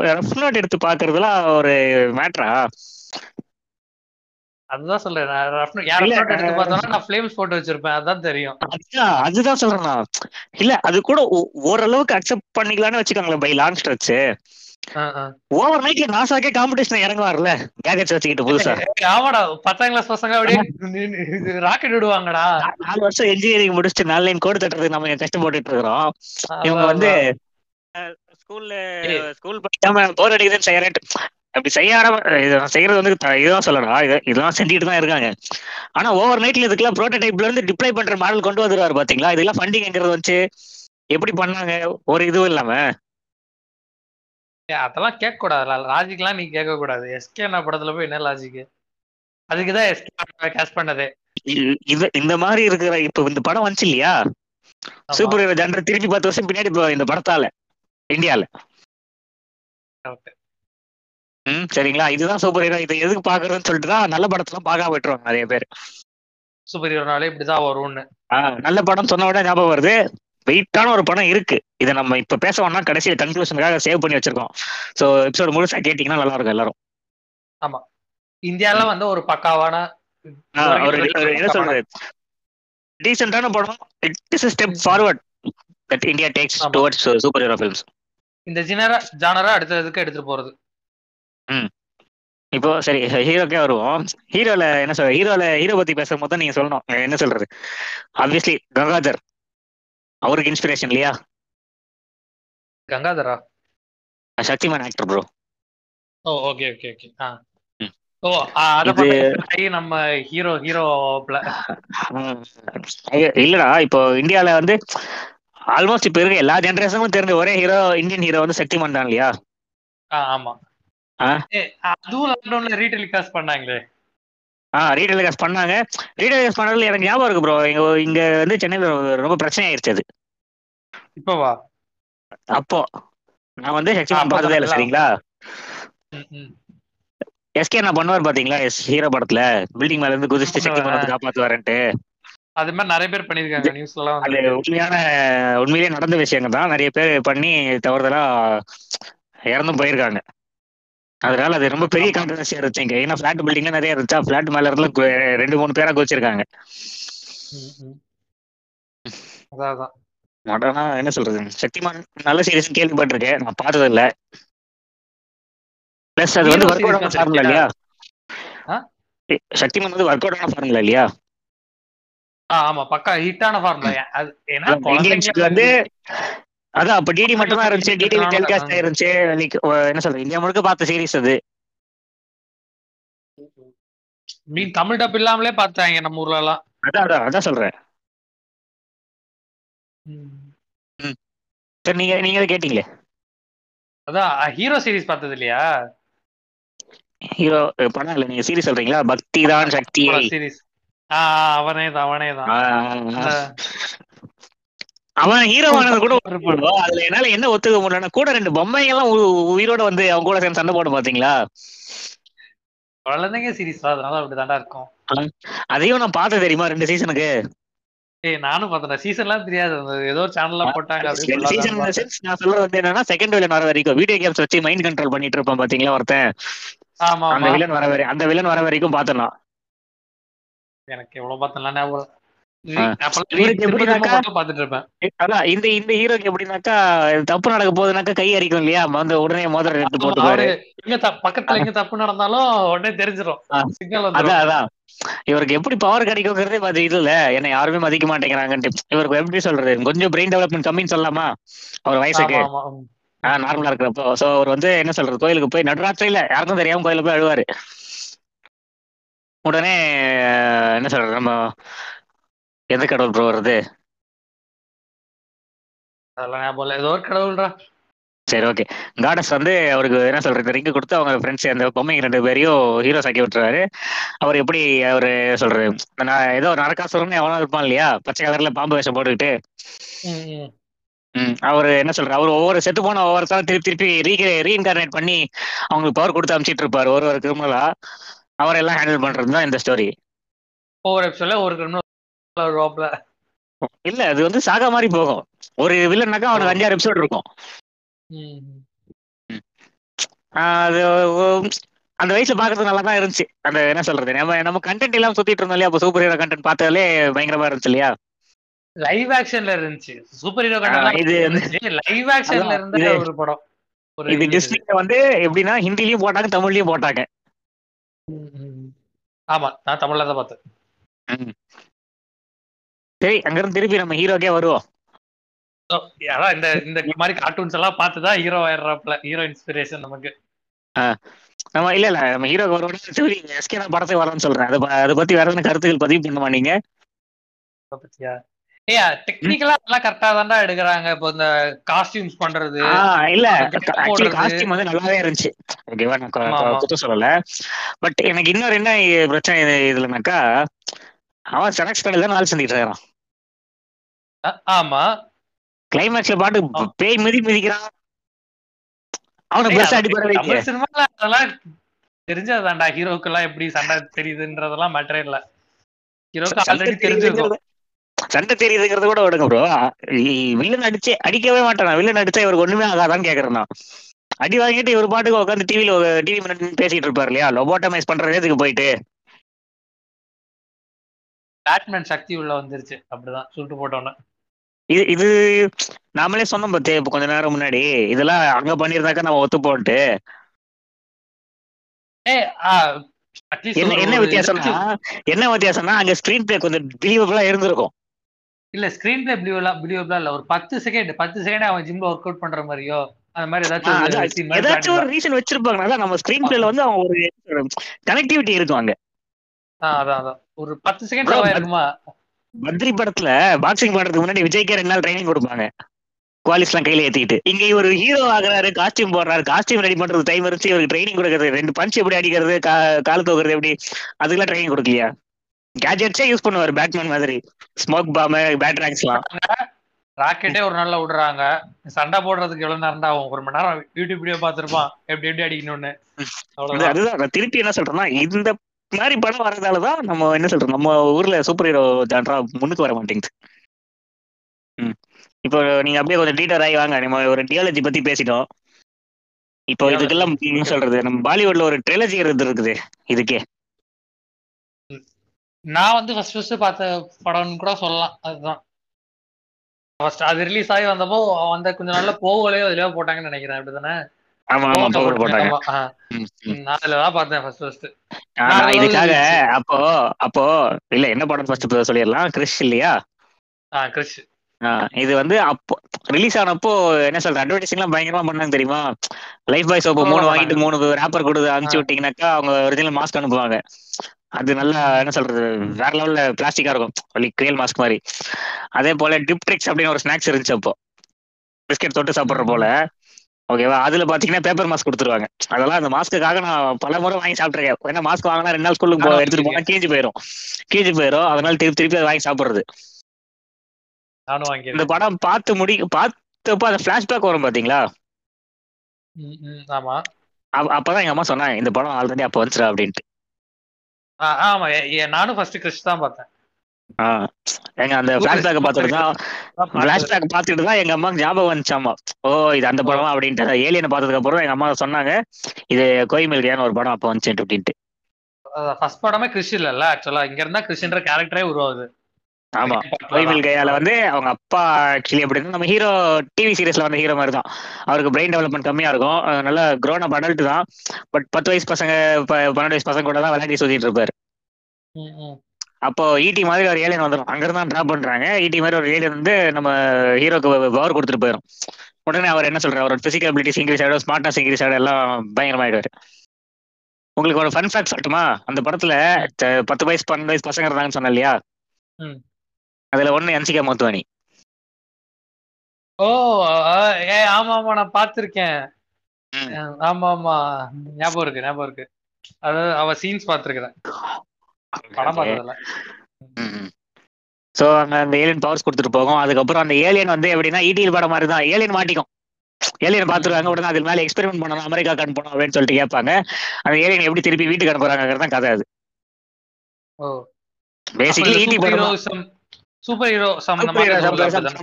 ரஃப் நோட் எடுத்து பாக்குறதுலாம் ஒரு மேட்ரா அதுதான் சொல்றேன் நான் ரஃப் நோட் யார் இல்ல, நோட் எடுத்து பார்த்தோம்னா நான் ஃப்ளேம்ஸ் போட்டு வச்சிருப்பேன் அதான் தெரியும். அதுதான் சொல்றேன் இல்ல அது கூட ஓரளவுக்கு அக்செப்ட் பண்ணிக்கலாம்னு வச்சுக்கோங்களேன் பை லாங் ஸ்ட்ரெச். ஓவர் நைட்ல நாசாக்கே காம்படிஷன் இறங்குவார்ல? கேஜெட்ஸ் வச்சுக்கிட்டு புதுசா. ஆமாடா பத்தாம் கிளாஸ் பசங்க அப்படியே ராக்கெட் விடுவாங்கடா. நாலு வருஷம் இன்ஜினியரிங் முடிச்சுட்டு நாலு லைன் கோடு தட்டுறதுக்கு நம்ம கஷ்டப்பட்டுட்டு இருக்கிறோம். இவங்க வந்து. ஸ்கூல்ல. ஸ்கூல் படிக்காம போர் அடிக்குதுன்னு செய்யறேன். அப்படி செய்யாம இது செய்யறது வந்து இதுதான் சொல்லணும் இது இதெல்லாம் செஞ்சுட்டு தான் இருக்காங்க. ஆனா ஓவர் நைட்ல இதுக்கெல்லாம் ப்ரோட்டோடைப்ல இருந்து டிப்ளை பண்ற மாடல் கொண்டு வந்துருவாரு பாத்தீங்களா? இதெல்லாம் ஃபண்டிங் எங்கிறது வச்சு எப்படி பண்ணாங்க? ஒரு இதுவும் இல்லாம. அதெல்லாம் கேட்க கூடாது லாஜிக்லாம் நீ கேட்க கூடாது எஸ்கே என்ன படத்துல போய் என்ன லாஜிக் அதுக்குதான் எஸ்கே கேஷ் பண்ணதே. இந்த மாதிரி இருக்கிற இப்ப இந்த படம் வந்துச்சு இல்லையா. சூப்பர் ஹீரோ ஜென்டர் திருப்பி பத்து வருஷம் பின்னாடி இந்த படத்தால இந்தியால. Okay. ம் சரிங்களா? இதுதான் சூப்பர் ஹீரோ இதை எதுக்கு பாக்குறதுன்னு சொல்லிட்டு தான் நல்ல படத்தெல்லாம் பார்க்காம விட்டுருவாங்க நிறைய பேர். சூப்பர் ஹீரோனாலே இப்படிதான் வரும்னு. நல்ல படம் சொன்ன உடனே ஞாபகம் வருது. வெயிட்டான ஒரு படம் இருக்கு. இதை நம்ம இப்ப பேச வேணா கடைசியில் கன்க்ளூஷனுக்காக சேவ் பண்ணி வச்சிருக்கோம். சோ எபிசோடு முழுசா கேட்டீங்கன்னா நல்லா இருக்கும் எல்லாரும். இந்தியால வந்து ஒரு பக்காவான என்ன சொல்றது? டீசென்டான படம். It is step forward that India takes ஆமா. டுவர்ட்ஸ் சூப்பர் ஹீரோ ஃபிலிம்ஸ் இந்த ஜினரா ஜானரா அடுத்ததுக்கு எடுத்துட்டு போறது. இப்போ சரி ஹீரோக்கே வருவோம். ஹீரோல என்ன சொல்ற ஹீரோல ஹீரோ பத்தி பேசும்போது நீங்க சொல்லணும். என்ன சொல்றது? ஆப்வியஸ்லி கங்காதர் அவருக்கு இன்ஸ்பிரேஷன் இல்லையா? கங்காதரா? சக்திமான் ஆக்டர் ப்ரோ ஓ ஓகே ஓகே ஓகே ஆ. ஓ ஆ, அத நம்ம ஹீரோ ஹீரோ இல்லடா இப்போ இந்தியால வந்து ஆல்மோஸ்ட் இப்ப இருக்க எல்லா ஜெனரேஷனும் தெரிஞ்ச ஒரே ஹீரோ இந்தியன் ஹீரோ வந்து சக்திமான் தான் இல்லையா? ஆமா. அதுவும் லாக்டவுன்ல ரீடெலிகாஸ்ட் பண்ணாங்களே. ஆ ரீடெலிகாஸ்ட் பண்ணாங்க. ரீடெலிகாஸ்ட் பண்ணதுல எனக்கு ஞாபகம் இருக்கு ப்ரோ இங்க இங்க வந்து சென்னையில ரொம்ப பிரச்சனை ஆயிருச்சு அது இப்பவா அப்போ நான் வந்து ஆ, பார்த்ததே இல்லை. சரிங்களா. எஸ்கே நான் பண்ணுவார் பாத்தீங்களா? எஸ் ஹீரோ படத்துல. பில்டிங் மேல இருந்து குதிச்சுட்டு பண்ணுவாரு. வந்து காப்பாத்துவாருன்ட்டு. அது மாதிரி நிறைய பேர் பண்ணிருக்காங்க நியூஸ்ல எல்லாம் அது உண்மையான உண்மையிலேயே நடந்த விஷயங்க தான். நிறைய பேர் பண்ணி தவறுதலா இறந்தும் போயிருக்காங்க. அதனால அது ரொம்ப பெரிய கான்ட்ரவர்சியா இருந்துச்சுங்க ஏன்னா பிளாட் பில்டிங்ல நிறைய இருந்துச்சா? பிளாட் மேல இருந்து ரெண்டு மூணு பேரா கோச்சிருக்காங்க. [LAUGHS] அதான் என்ன சொல்றது? சக்திமான் நல்ல சீரிஸ் கேள்விப்பட்டிருக்கேன். நான் பார்த்தது இல்ல பிளஸ் அது வந்து ஒர்க் அவுட் ஆன ஃபார்முலா இல்லையா? சக்திமான் வந்து ஒர்க் அவுட் ஆன ஃபார்முலா இல்லையா? ஆமா. பக்கா ஹிட்டான ஃபார்முலா அது ஏன்னா வந்து அதான் அப்ப டிடி மட்டும் தான் இருந்துச்சு. DD telecast ஆயிருந்துச்சு. லைக் என்ன சொல்றது? இந்தியா முழுக்க பார்த்த சீரிஸ் அது. மீன் தமிழ் டப் இல்லாமலே பார்த்தாங்க நம்ம ஊர்ல எல்லாம் அதான் அதான் அதான் சொல்றேன். சரி நீங்க நீங்க கேட்டீங்களே? அதான் ஹீரோ சீரிஸ் பார்த்தது இல்லையா? ஹீரோ படம் இல்ல. நீங்க சீரிஸ் சொல்றீங்களா? பக்தி தான் சக்தியை. சீரிஸ் அவனே தான் அவனே தான். அவன் ஹீரோ ஆனது கூட. ஓ, அதுல என்னால என்ன ஒத்துக்க முடியலன்னா கூட ரெண்டு பொம்மைங்க எல்லாம் உயிரோட வந்து அவங்க கூட சேர்ந்து சண்டை போட பாத்தீங்களா? குழந்தைங்க சீரிஸ் தான் அதனால அப்படிதான்டா இருக்கும். அதையும் நான் பார்த்தேன் தெரியுமா ரெண்டு சீசனுக்கு ஏய் நானும் பார்த்தேன் சீசன்லாம் தெரியாது. ஏதோ ஒரு சேனல்ல போட்டாங்க. சீசன். நான் சொல்றது வந்து என்னன்னா செகண்ட் வில்லன் வர வரைக்கும் வீடியோ கேம்ஸ் வச்சு மைண்ட் கண்ட்ரோல் பண்ணிட்டு இருப்பான் பாத்தீங்களா ஒருத்தன்? ஆமா அந்த வில்லன் வர வரை அந்த வில்லன் வர வரைக்கும் பார்த்தேன். எனக்கு எவ்வளவு பார்த்தேன்லாம் ஞாபகம் அதான் இந்த இந்த ஹீரோக்கு எப்படின்னாக்கா தப்பு நடக்க போகுதுனாக்கா கை அரிக்கும் இல்லையா? வந்து உடனே மோதிரம் எடுத்து போட்டுப்பாரு த- பக்கத்துல எங்க தப்பு நடந்தாலும் உடனே தெரிஞ்சிடும் அதான் அதான். இவருக்கு எப்படி பவர் கிடைக்குங்கிறதே பாத்து இல்ல. என்ன யாருமே மதிக்க மாட்டேங்கிறாங்கன்ட்டு. இவருக்கு எப்படி சொல்றது? கொஞ்சம் பிரெயின் டெவலப்மெண்ட் கம்மின்னு சொல்லலாமா? அவர் வயசுக்கு. நார்மலா இருக்கிறப்போ. சோ அவர் வந்து என்ன சொல்றது? கோயிலுக்கு போய் நடுராத்திரியில யாருக்கும் தெரியாம கோயிலுக்கு போய் அழுவாரு. உடனே என்ன சொல்றது? நம்ம எந்த கடவுள் ப்ரோ வருது? அதெல்லாம் ஞாபகம் ஏதோ ஒரு கடவுள்டா. சரி ஓகே காடஸ் வந்து அவருக்கு என்ன சொல்றது ரிங்கு கொடுத்து அவங்க ஃப்ரெண்ட்ஸ் அந்த பொம்மைங்க ரெண்டு பேரையும் ஹீரோஸ் ஆக்கி விட்டுறாரு. அவர் எப்படி அவர் சொல்றது நான் ஏதோ நரகாசுரன் எவனோ இருப்பான் இல்லையா? பச்சை கலர்ல பாம்பு வேஷம் போட்டுக்கிட்டு. அவர் என்ன சொல்றாரு அவர் ஒவ்வொரு செத்து போன ஒவ்வொருத்தரும் திருப்பி திருப்பி ரீ ரீஇன்கார்னேட் பண்ணி அவங்களுக்கு பவர் கொடுத்து அனுப்பிச்சிட்டு இருப்பாரு. ஒரு ஒரு கிரிமினலா அவர் எல்லாம் ஹேண்டில் பண்றது தான் இந்த ஸ்டோரி ஒவ்வொரு எபிசோட்ல ஒரு கிரிமினல் இல்ல அது வந்து சாகா மாதிரி போகும். ஒரு வில்லன்னாக்கா அவனுக்கு அஞ்சாறு எபிசோட் இருக்கும். அது அந்த வயசுல பாக்குறது நல்லா தான் இருந்துச்சு. அந்த என்ன சொல்றது நம்ம நம்ம கண்டென்ட் எல்லாம் சுத்திட்டு இருந்தோம் இல்லையா? அப்போ சூப்பர் ஹீரோ கண்டென்ட் பார்த்தாலே பயங்கரமா இருந்துச்சு இல்லையா? லைவ் ஆக்ஷன்ல இருந்துச்சு. சூப்பர் ஹீரோ கண்டெல்லாம் இது லைவ் ஆக்ஷன்ல இருந்த ஒரு படம். இது. டிஸ்னில வந்து எப்படின்னா ஹிந்திலயும் போட்டாங்க தமிழ்லயும் போட்டாங்க. ஆமா நான் தமிழ்ல தான் பார்த்தேன் சரி அங்கிருந்து திருப்பி நம்ம ஹீரோக்கே வருவோம். அதான் இந்த இந்த மாதிரி கார்ட்டூன்ஸ் எல்லாம் பார்த்துதான் ஹீரோ ஆயிடுறாப்ல ஹீரோ இன்ஸ்பிரேஷன் நமக்கு. நம்ம இல்ல இல்ல நம்ம வருவோம் சரி எஸ்கே நான் படத்துக்கு வரேன்னு சொல்றேன். அதை அதை பத்தி வேற எதுவும் கருத்துக்கள் பதிவு பண்ணுமா நீங்க? பத்தியா? ஏய் டெக்னிக்கலா எல்லாம் கரெக்டா தான்டா எடுக்கறாங்க. இப்போ இந்த காஸ்டியூம்ஸ் பண்றது இல்ல ஆக்சுவலி. காஸ்டியூம் வந்து நல்லாவே இருந்துச்சு. ஓகேவா நான் கு- ஆமா, கு- ஆமா. குத்தம் சொல்லல. பட் எனக்கு இன்னொரு என்ன பிரச்சனை இது- இதுலனாக்கா அவன் செனக்ஸ் பேனல் தான் நாள் செஞ்சுட்டு இருக்கான் அ- ஆமா. கிளைமேக்ஸ்ல பாட்டு. பேய் மிதி மிதிக்கிறான். அவனை பெருசா அடிப்பட தமிழ் சினிமால அதெல்லாம் தெரிஞ்சதாண்டா ஹீரோக்கு எல்லாம் எப்படி சண்டை தெரியுதுன்றதெல்லாம் மேட்டரே இல்ல. ஹீரோக்கு ஆல்ரெடி தெரிஞ்சிருக்கும். சண்டை தெரியுதுங்கிறத கூட விடுங்க ப்ரோ வில்லன் அடிச்சு அடிக்கவே மாட்டானா வில்லன் அடிச்சா இவருக்கு ஒண்ணுமே ஆகாதான்னு கேக்குறேன் நான். அடி வாங்கிட்டு இவர் பாட்டுக்கு உட்காந்து டிவில டிவி முன்னாடி பேசிட்டு இருப்பாரு இல்லையா? லொபோட்டமைஸ் பண்ற இதுக்கு போயிட்டு. பேட்மேன் சக்தி உள்ள வந்துருச்சு. அப்படிதான். சுட்டு போட்டோன்னு. இது இது நாமளே சொன்னோம் பத்தே இப்ப கொஞ்ச நேரம் முன்னாடி. இதெல்லாம் அங்க பண்ணிருந்தாக்கா நம்ம ஒத்து போட்டு என்ன என்ன வித்தியாசம்னா என்ன வித்தியாசம்னா அங்க ஸ்கிரீன் பிளே கொஞ்சம் பிலீவபிளா இருந்திருக்கும். இல்ல ஸ்கிரீன் பிளே பிலியூலாம் பிலியூபிளா இல்ல. ஒரு பத்து செகண்ட் பத்து செகண்ட் அவன் ஜிம்ல ஒர்க் அவுட் பண்ற மாதிரியோ அந்த மாதிரி ஏதாச்சும் ஏதாச்சும் ஒரு. ரீசன் வச்சிருப்பாங்க. அதான் நம்ம ஸ்கிரீன் பிளேல வந்து அவன் ஒரு கனெக்டிவிட்டி இருக்கும் அங்க. ஆ, அதான் அதான். ஒரு பத்து செகண்ட் இருக்குமா? பத்ரி படத்துல பாக்ஸிங் பண்றதுக்கு முன்னாடி விஜய்க்கே ரெண்டு நாள் ட்ரைனிங் கொடுப்பாங்க. குவாலிஸ் எல்லாம் கையில ஏத்திக்கிட்டு. இங்க இவர் ஹீரோ ஆகுறாரு காஸ்டியூம் போடுறாரு காஸ்டியூம் ரெடி பண்றது டைம் இருந்துச்சு இவருக்கு ட்ரைனிங் கொடுக்கறது ரெண்டு பஞ்ச் எப்படி அடிக்கிறது கால் தூக்குறது எப்படி அதுக்கெல்லாம் ட்ரைனிங் கொடுக்கலையா? கேஜெட்ஸே யூஸ் பண்ணுவாரு பேட்மேன் மாதிரி. ஸ்மோக் பாம் பேட் ரேங்க்ஸ்லாம் ராக்கெட்டே ஒரு நாள்ல விடுறாங்க. சண்டை போடுறதுக்கு எவ்வளவு நேரம் ஆகும்? ஒரு மணி நேரம் யூடியூப் வீடியோ பார்த்திருப்பான். எப்படி எப்படி அடிக்கணும்னு. அதுதான். திருப்பி என்ன சொல்றேன்னா இந்த மாதிரி படம் வரதாலதான் நம்ம என்ன சொல்றோம் நம்ம ஊர்ல சூப்பர் ஹீரோ ஜான்ரா முன்னுக்கு வர மாட்டேங்குது. ம். இப்போ நீங்க அப்படியே கொஞ்சம் டீட்டர் ஆகி வாங்க. நம்ம ஒரு டியாலஜி பத்தி பேசிட்டோம். இப்போ. இதுக்கெல்லாம் சொல்றது நம்ம பாலிவுட்ல ஒரு ட்ரெலஜி இருக்குது இதுக்கே. நான் வந்து ஃபர்ஸ்ட் ஃபர்ஸ்ட் பார்த்த படம்னு கூட சொல்லலாம் அதுதான். ஃபர்ஸ்ட் அது ரிலீஸ் ஆகி வந்தப்போ வந்த கொஞ்ச நாள்ல போகலையோ அதுலயோ போட்டாங்கன்னு நினைக்கிறேன் அப்படிதானே ஆமா ஆமா பவர் போட்டாங்க. நான் பார்த்தேன் ஃபர்ஸ்ட் ஃபர்ஸ்ட் இதுக்காக. அப்போ அப்போ இல்ல என்ன படம் ஃபர்ஸ்ட் சொல்லிடலாம்? கிறிஸ் இல்லையா? கிறிஷ் இது வந்து அப்போ ரிலீஸ் ஆனப்போ என்ன சொல்ற அட்வர்டைசிங்லாம் பயங்கரமா பண்ணாங்க தெரியுமா? லைஃப் பாய் சோப்பு மூணு வாங்கிட்டு மூணு ரேப்பர் கொடுத்து அனுப்பிச்சு. விட்டீங்கன்னாக்கா அவங்க ஒரிஜினல் மாஸ்க் அனுப்புவாங்க. அது நல்லா என்ன சொல்றது வேற லெவல்ல பிளாஸ்டிக்கா இருக்கும். லிக்வியல் மாஸ்க் மாதிரி. அதே போல டிப் ட்ரிக்ஸ் அப்படின்னு ஒரு ஸ்நாக்ஸ் இருந்துச்சு அப்போ. பிஸ்கெட் தொட்டு சாப்பிடுற போல. ஓகேவா? அதுல பாத்தீங்கன்னா பேப்பர் மாஸ்க் கொடுத்துருவாங்க. அதெல்லாம் அந்த மாஸ்க்குக்காக நான் பல முறை வாங்கி சாப்பிட்டுருக்கேன். ஏன்னா மாஸ்க் வாங்கினா ரெண்டு நாள் ஸ்கூலுக்கு எடுத்துட்டு போனா கீஞ்சு போயிடும் கீஞ்சு போயிடும் அதனால திருப்பி திருப்பி அதை வாங்கி சாப்பிடுறது. இந்த படம் பார்த்து முடி பார்த்தப்போ அந்த பிளாஷ்பேக் வரும் பாத்தீங்களா? ஆமா. அப்ப- அப்பதான் எங்க அம்மா சொன்னாங்க இந்த படம் ஆல்ரெடி அப்ப வந்துச்சுடா அப்படின்ட்டு. ஆமா. நானும் ஃபர்ஸ்ட் கிறிஷ் தான் பார்த்தேன். எங்க அந்த பிளாஷ்பேக் பார்த்துட்டு தான். பிளாஷ்பேக் பார்த்துட்டு தான் எங்க அம்மாக்கு ஞாபகம் வந்துச்சாமா ஓ இது அந்த படமா அப்படின்ட்டு. ஏலியனை பார்த்ததுக்கு அப்புறம் எங்க அம்மா சொன்னாங்க இது கோயிமில்கியான்னு ஒரு படம் அப்ப வந்துச்சு அப்படின்ட்டு. ஃபர்ஸ்ட் படமே கிறிஷ் இல்லல்ல ஆக்சுவலா இங்க இருந்தா கிறிஷ்ன்ற கேரக்டரே உருவாகுது. ஆமா. கோயிமில். கையால வந்து அவங்க அப்பா ஆக்சுவலி எப்படின்னா நம்ம ஹீரோ டிவி சீரிஸ்ல வந்த ஹீரோ மாதிரி தான். அவருக்கு பிரெயின் டெவலப்மெண்ட் கம்மியா இருக்கும். நல்ல க்ரோன் அப் அடல்ட் தான். பட் பத்து வயசு பசங்க பன்னெண்டு வயசு பசங்க கூட தான் விளையாடி சுத்திட்டு இருப்பாரு. அப்போ ஈட்டி மாதிரி ஒரு ஏலியன் வந்துடும் அங்கிருந்து தான் ட்ராப் பண்றாங்க ஈட்டி மாதிரி ஒரு ஏலியன் வந்து நம்ம ஹீரோக்கு பவர் கொடுத்துட்டு போயிடும் உடனே அவர் என்ன சொல்றாரு? அவரோட பிசிக்கல் அபிலிட்டிஸ் இன்க்ரீஸ் ஆகிடும் ஸ்மார்ட்னஸ் இன்க்ரீஸ் ஆகிடும் எல்லாம் பயங்கரமாயிடுவாரு. உங்களுக்கு ஒரு ஃபன் ஃபேக்ட் சொல்லட்டுமா? அந்த படத்துல பத்து வயசு பன்னெண்டு வயசு பசங்க இருந்தாங்கன்னு சொன்னேன் இல்லையா? ம். அதுல ஒண்ணு என்சிகா மோத்துவானி ஓ ஆ, ஏ ஆமா ஆமா நான் பார்த்திருக்கேன். ம். ஆமா ஆமா. ஞாபகம் இருக்கு ஞாபகம் இருக்கு. அதாவது அவ சீன்ஸ் பார்த்திருக்கிறேன். [LAUGHS] படம் பார்த்ததில்ல சோ அங்க அந்த ஏலியன் பவர்ஸ் கொடுத்துட்டு போகும். அதுக்கப்புறம் அந்த ஏலியன் வந்து எப்படின்னா ஈட்டியில் படம் மாதிரி தான் ஏலியன் மாட்டிக்கும். ஏலியன் பாத்துருவாங்க உடனே அதுக்கு மேல எக்ஸ்பெரிமெண்ட் பண்ணணும் அமெரிக்கா அனுப்பணும் அப்படின்னு சொல்லிட்டு கேட்பாங்க. அந்த ஏலியன் எப்படி திருப்பி வீட்டுக்கு அனுப்புறாங்கிறது தான் கதை அது. பேசிக்கலி ஈட்டி படம் ஹீரோசம் சூப்பர் ஹீரோ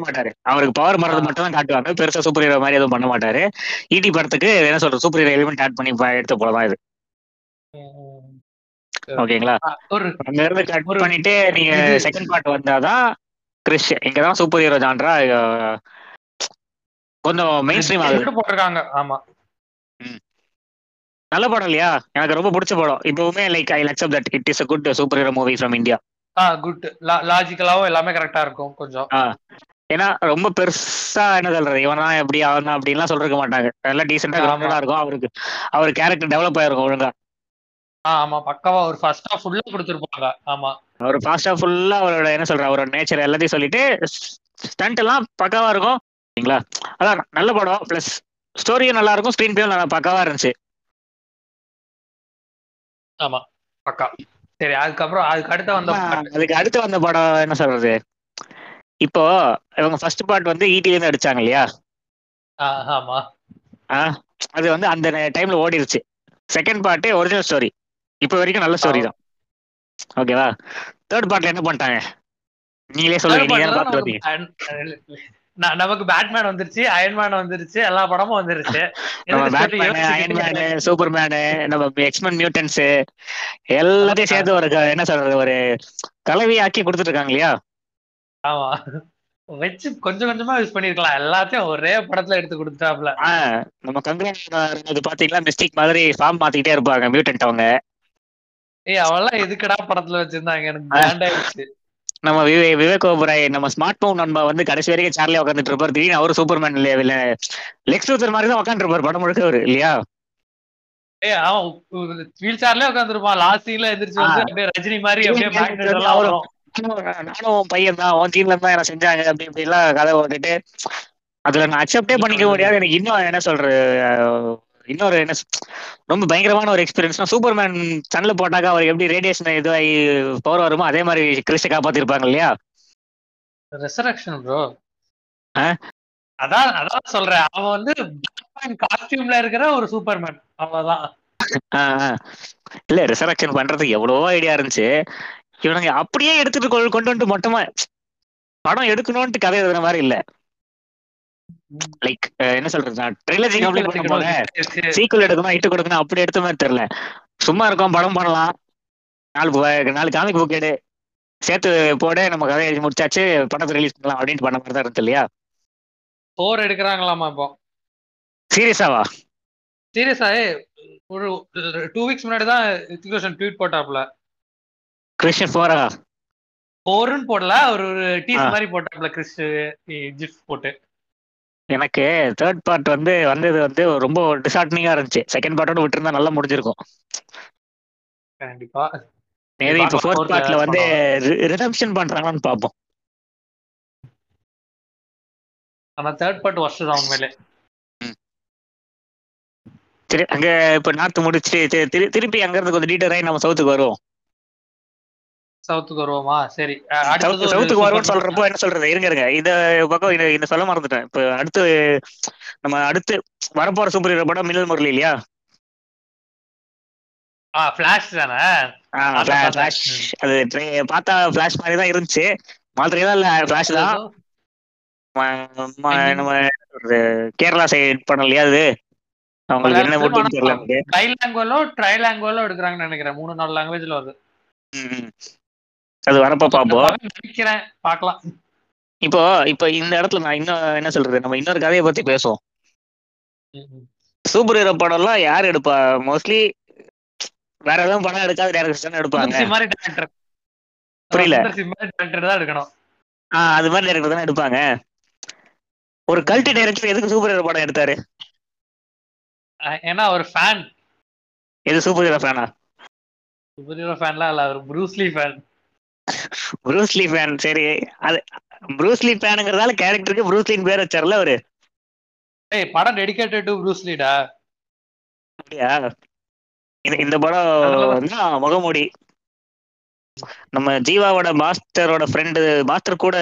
மாட்டாரு. அவருக்கு பவர் மறது ஆ. மட்டும் தான் காட்டுவாங்க. பெருசா சூப்பர் ஹீரோ மாதிரி எதுவும் பண்ண மாட்டாரு. ஈட்டி படத்துக்கு என்ன சொல்றது சூப்பர் ஹீரோ எலிமெண்ட் ஆட் பண்ணி எடுத்த போல தான் இது. ஓகேங்களா? ஒரு கட் பண்ணிட்டு நீங்க செகண்ட் பார்ட் வந்தாதான் கிறிஷ் இங்கதான் சூப்பர் ஹீரோ ஜான்ரா கொஞ்சம் மெயின் ஸ்ட்ரீம் ஆகுது. போட்டிருக்காங்க? ஆமா. நல்ல படம் இல்லையா? எனக்கு ரொம்ப பிடிச்ச படம். இப்பவுமே like I accept that it is a good super hero movie from India ah good லாஜிக்கலாவும் எல்லாமே கரெக்டா இருக்கும் கொஞ்சம். ஏன்னா ரொம்ப பெருசா என்ன சொல்றது? இவன் தான் எப்படி அவன் தான் அப்படின்லாம் சொல்லிருக்க மாட்டாங்க. நல்லா டீசெண்டா இருக்கும். அவருக்கு அவர் கேரக்டர் டெவலப் ஆயிருக்கும் ஒழுங்கா. ஆமா பக்காவா ஒரு ஃபர்ஸ்ட் ஹாஃப் ஃபுல்லா கொடுத்துருப்பாங்க. ஆமா. அவர் ஃபாஸ்டா ஃபுல்லா அவரோட என்ன சொல்ற அவரோட நேச்சர் எல்லாத்தையும் சொல்லிட்டு ஸ்டண்ட் எல்லாம் பக்காவா இருக்கும். சரிங்களா? அதான் நல்ல படம். பிளஸ் ஸ்டோரியும் நல்லா இருக்கும் ஸ்க்ரீன் பிளேயும் நல்லா பக்காவா இருந்துச்சு. ஆமா பக்கா. சரி அதுக்கப்புறம் அதுக்கு அடுத்த வந்த. அதுக்கு அடுத்து வந்த படம் என்ன சொல்றது? இப்போ இவங்க ஃபர்ஸ்ட் பார்ட் வந்து ஈட்டில இருந்து அடிச்சாங்க இல்லையா? ஆமா. ஆ, அது வந்து அந்த டைம்ல ஓடிருச்சு. செகண்ட் பார்ட் ஒரிஜினல் ஸ்டோரி இப்போ வரைக்கும் நல்ல ஸ்டோரி தான். ஓகேவா தேர்ட் பார்ட்ல என்ன பண்ணிட்டாங்க? நீங்களே சொல்லுங்க நமக்கு பேட்மேன் வந்துருச்சு அயன்மேன் வந்துருச்சு எல்லா படமும் வந்துருச்சு. நம்ம பேட்மேனு அயன்மேனு சூப்பர்மேனு நம்ம எக்ஸ்மேன் மியூட்டன்ஸ் எல்லாத்தையும் சேர்த்து ஒரு என்ன சொல்றது ஒரு கலவையாக்கி கொடுத்துட்டு இருக்காங்க இல்லையா? ஆமா. வச்சு கொஞ்சம் கொஞ்சமா யூஸ் பண்ணிருக்கலாம். எல்லாத்தையும் ஒரே படத்துல எடுத்து கொடுத்துட்டாப்ல நம்ம கங்கரன் அது பாத்தீங்களா? மிஸ்டேக் மாதிரி ஃபார்ம் மாத்திக்கிட்டே இருப்பாங்க மியூட்டன்ட் அவங்க. ஏய் அவெல்லாம் எதுக்குடா படத்துல வச்சிருந்தாங்க? எனக்கு பிராண்ட் ஆயிடுச்சு. நம்ம விவே விவேக் ஓபராய் நம்ம ஸ்மார்ட் போன் நண்பா வந்து கடைசி வரைக்கும் சேர்லயே உட்காந்துட்டு இருப்பாரு. திடீர்னு அவரு சூப்பர்மேன் லெக்ஸ் லூத்தர் மாதிரி தான் உட்காந்துருப்பாரு படம் முழுக்க அவரு இல்லையா? ஏய் அவன் வீல் சேர்லயே உட்காந்துருப்பான் லாஸ்ட் சீன்ல எந்திரிச்சு வந்து. அப்படியே ரஜினி மாதிரி அப்படியே magnet எல்லாம் வரும். நானும் பையன் தான் உன் டீம்ல தான் என்ன செஞ்சாங்க அப்படி இப்படி எல்லாம் கதை ஓட்டுட்டு. அதுல நான் அக்செப்டே பண்ணிக்க முடியாது. எனக்கு இன்னும் என்ன சொல்றது இன்னொரு என்ன ரொம்ப பயங்கரமான ஒரு எக்ஸ்பீரியன்ஸ்னா சூப்பர்மேன் சன்ல போட்டாக்கா அவர் எப்படி ரேடியேஷன் இதுவாகி பவர் வருமோ அதே மாதிரி கிறிஸ்ட காப்பாத்திருப்பாங்க இல்லையா? ரெசரக்ஷன் ப்ரோ அதான் அதான் சொல்றேன். அவன் வந்து காஸ்டியூம்ல இருக்கிற ஒரு சூப்பர்மேன் அவ்வளவுதான். இல்ல ரிசரக்ஷன் பண்றதுக்கு எவ்வளவோ ஐடியா இருந்துச்சு. இவனுங்க அப்படியே எடுத்துட்டு கொண்டு வந்துட்டு மொத்தமா படம் எடுக்கணும்ட்டு கதை எழுதுற மாதிரி இல்ல. லைக் என்ன சொல்றது நான் ட்ரிலஜி கம்ப்ளீட் பண்ண போல. சரி, சரி. சீக்குவல் எடுக்கணும் ஹிட் கொடுக்கணும் அப்படி எடுத்த மாதிரி தெரியல. சும்மா இருக்கோம் படம் பண்ணலாம். நாலு நாலு காமிக் புக் எடு. சேர்த்து போட நம்ம கதை எழுதி முடிச்சாச்சு படத்தை ரிலீஸ் பண்ணலாம் அப்படின்ட்டு பண்ண மாதிரி தான் இருந்துச்சு இல்லையா? போர் எடுக்கிறாங்களாமா இப்போ. சீரியஸாவா சீரியஸா ஒரு டூ வீக்ஸ் முன்னாடி தான் ரித்திகோஷன் ட்வீட் போட்டாப்ல கிறிஸ்டியன் போரா போருன்னு போடல ஒரு ஒரு டீஸ். மாதிரி போட்டாப்ல கிறிஸ் ஜிஃப் போட்டு. எனக்கு தேர்ட் பார்ட் வந்து வந்தது வந்து ரொம்ப டிசார்ட்னிங்கா இருந்துச்சு. செகண்ட் பார்ட்டோட விட்டுருந்தா நல்லா முடிஞ்சிருக்கும். கண்டிப்பா. மேபி இப்போ ஃபோர்த் பார்ட்ல வந்து ரிடம்ஷன் பண்றாங்களான்னு பார்ப்போம் ஆனா தேர்ட் பார்ட் ஒர்ஸ்ட் தான் உண்மையிலே. சரி அங்க இப்ப நார்த் முடிச்சு திருப்பி அங்க இருந்து கொஞ்சம் டீட்டர் ஆகி நம்ம சவுத்துக்கு வருவோம். சவுத்துக்கு வருவோமா? சரி. சவுத்துக்கு வருவோம்னு சொல்றப்போ என்ன சொல்றது? இருங்க இருங்க. இந்த பக்கம் இந்த சொல்ல மறந்துட்டேன். இப்ப அடுத்து நம்ம அடுத்து வரப்போற சூப்பர் ஹீரோ படம் மின்னல் முரளி இல்லையா? ஆ ஃபிளாஷ் தானே. Flash. அது பார்த்தா பிளாஷ் மாதிரி தான் இருந்துச்சு. மாதிரி தான். இல்ல பிளாஷ் தான் நம்ம கேரளா சைடு படம் இல்லையா அது? அவங்களுக்கு என்ன முடியும்னு தெரியல எனக்கு. ட்ரைலாங்குவலோ ட்ரைலாங்குவலோ எடுக்கிறாங்கன்னு நினைக்கிறேன். மூணு நாலு லாங்குவேஜ்ல வருது. அது வரப்ப பாப்போம். நினைக்கிறேன். பார்க்கலாம் இப்போ இப்போ இந்த இடத்துல நான் இன்னும் என்ன சொல்றது? நம்ம இன்னொரு கதையை பத்தி பேசுவோம். சூப்பர் ஹீரோ படம்லாம் யார் எடுப்பா? மோஸ்ட்லி வேற எதுவும் படம் எடுக்காத டேரக்டர் எடுப்பாங்க. புரியல. தான் எடுக்கணும். ஆ அது மாதிரி டேரக்டர் தானே எடுப்பாங்க. ஒரு கல்ட்டு டைரக்டர் எதுக்கு சூப்பர் ஹீரோ படம் எடுத்தாரு? ஏன்னா ஒரு ஃபேன் எது சூப்பர் ஹீரோ ஃபேனா சூப்பர் ஹீரோ ஃபேன்லாம் இல்ல அவர் Bruce Lee fan Bruce Lee fan சரி அது ப்ரூஸ்லி ஃபேனுங்கிறதால கேரக்டருக்கு ப்ரூஸ்லின் பேர் வச்சார்ல அவரு? ஏய் படம் டெடிகேட்டட் டு? ப்ரூஸ்லிடா அப்படியா இந்த படம் வந்து முகமூடி. நம்ம ஜீவாவோட மாஸ்டரோட ஃப்ரெண்டு மாஸ்டர் கூட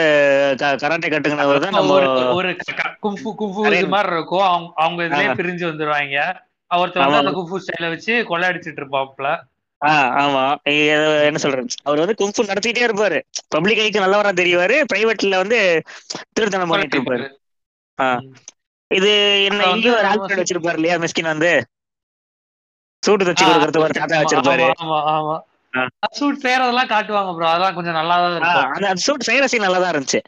கராட்டே கட்டுங்கினவர் தான் நம்ம ஒரு ஒரு க- க- கும்ஃபு கும்ஃபு அரே- இது மாதிரி இருக்கும். அவங்க அவங்க இதுலயே. பிரிஞ்சு வந்துருவாங்க. ஒருத்தர் வந்து. அந்த கும்ஃபு ஸ்டைல வச்சு கொள்ளையடிச்சிட்டு இருப்பாப்ல ஆ ஆமா. இது என்ன சொல்றது? அவர் வந்து குங்ஃபு நடத்திட்டே இருப்பாரு. பப்ளிக் ஐக்கு நல்லவரா தெரியவாரு. பிரைவேட்ல வந்து திருத்தணம் பண்ணிட்டு இருப்பாரு. இது என்ன இங்கேயும் ஒரு நம்ம ஆல்ஃபிரட் வச்சிருப்பாரு இல்லையா மிஸ்கின் வந்து? சூட்டு தச்சு கொடுக்கறது ஒரு தாத்தா வச்சிருப்பாரு. ஆமா ஆமா. சூட் செய்யறதெல்லாம் காட்டுவாங்க ப்ரோ அதெல்லாம் கொஞ்சம் நல்லா தான் இருக்கும். அந்த அந்த சூட் செய்யற சீன் நல்லா தான் இருந்துச்சு.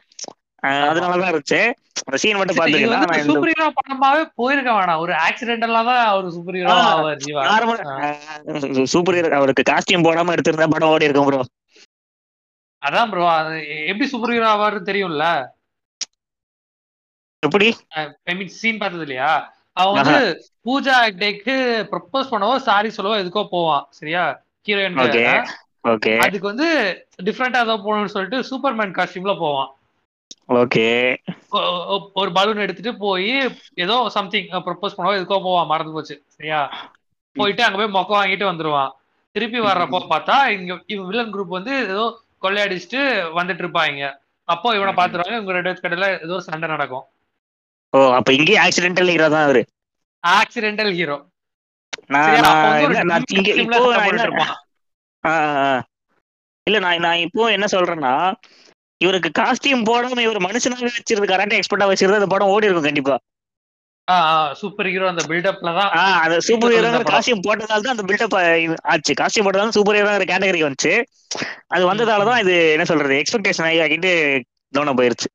ஆ, அது ஆமா. நல்லா தான் இருந்துச்சு. அந்த சீன் மட்டும் பாத்துக்கலாம் சூப்பர் ஹீரோ படமாவே போயிருக்க வேணாம். ஒரு ஆக்சிடென்டலா தான் அவர் சூப்பர் ஹீரோ ஆவார் சூப்பர் ஹீரோ அவருக்கு காஸ்டியூம் போடாம எடுத்திருந்தா படம் ஓடி இருக்கும் ப்ரோ அதான் ப்ரோ எப்படி சூப்பர் ஹீரோ ஆவாருன்னு தெரியும்ல? எப்படி? சீன் பார்த்தது இல்லையா? அவன் வந்து பூஜா டேக்கு ப்ரப்போஸ் பண்ணவோ சாரி சொல்லவோ எதுக்கோ போவான். சரியா? ஓகே. அதுக்கு வந்து டிஃப்ரெண்டா ஏதோ போகணும்னு சொல்லிட்டு சூப்பர்மேன் காஸ்டியூம்ல போவான். ஓகே. ஒரு பலூன் எடுத்துட்டு போய் ஏதோ சம்திங் ப்ரப்போஸ் பண்ணவோ எதுக்கோ போவான் மறந்து போச்சு. சரியா? போயிட்டு அங்க போய் மொக்க வாங்கிட்டு வந்துருவான் திருப்பி வர்றப்போ பார்த்தா இங்க வில்லன் குரூப் வந்து ஏதோ கொள்ளையடிச்சிட்டு வந்துட்டு இருப்பாங்க. அப்போ இவனை பாத்துருவாங்க இவங்க ரெண்டு கடையில ஏதோ சண்டை நடக்கும். ஓ அப்ப இங்கேயும் ஆக்சிடென்டல் ஹீரோ தான் அவரு. ஆக்சிடென்டல் ஹீரோ இங்க. இல்ல நான் நான் இப்போ என்ன சொல்றேன்னா இவருக்கு காஸ்டியூம் போடாம இவர் மனுஷனாவே வச்சிருந்து கராட்டே எக்ஸ்பர்ட்டா வச்சிருந்தா அந்த படம் ஓடி இருக்கும் கண்டிப்பா சூப்பர் ஹீரோ அந்த பில்டப்ல தான் ஆ அந்த சூப்பர் ஹீரோங்கிற. காஸ்டியூம் போட்டதால தான் அந்த பில்டப் ஆச்சு. காஸ்டியூம் போட்டதால சூப்பர் ஹீரோங்கிற கேட்டகரி வந்துச்சு. அது வந்ததால தான் இது என்ன சொல்றது எக்ஸ்பெக்டேஷன் ஆகி ஆகிட்டு கவனம் போயிருச்சு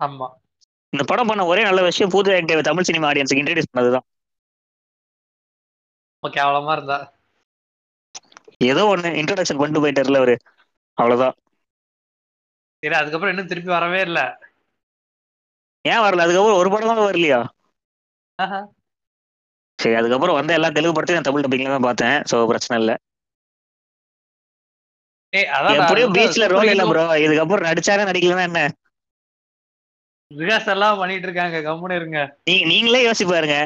ஆமா. இந்த படம் பண்ண ஒரே நல்ல விஷயம் ஆக்டிவ் தமிழ் சினிமா ஆடியன்ஸுக்கு இன்ட்ரடியூஸ் பண்ணதுதான் ரொம்ப கேவலமா இருந்தா? ஏதோ ஒண்ணு இன்ட்ரோடக்ஷன் பண்ணிட்டு போயிட்டார்ல அவரு. அவ்வளவுதான். சரி அதுக்கப்புறம் இன்னும் திருப்பி வரவே இல்ல. ஏன் வரல? அதுக்கப்புறம் ஒரு படம் தான் வரலையா. சரி அதுக்கப்புறம் வந்த எல்லா தெலுங்கு படத்தையும் நான் தமிழ் டப்பிங்ல தான் பார்த்தேன். சோ பிரச்சனை இல்ல. எப்படியும் பீச்ல ரோல் இல்ல ப்ரோ இதுக்கப்புறம் நடிச்சாரே நடிக்கலன்னா என்ன? ரிகாஸ் எல்லாம் பண்ணிட்டு இருக்காங்க. கம்முன்னு இருங்க. நீங்க நீங்களே யோசிச்சு பாருங்க.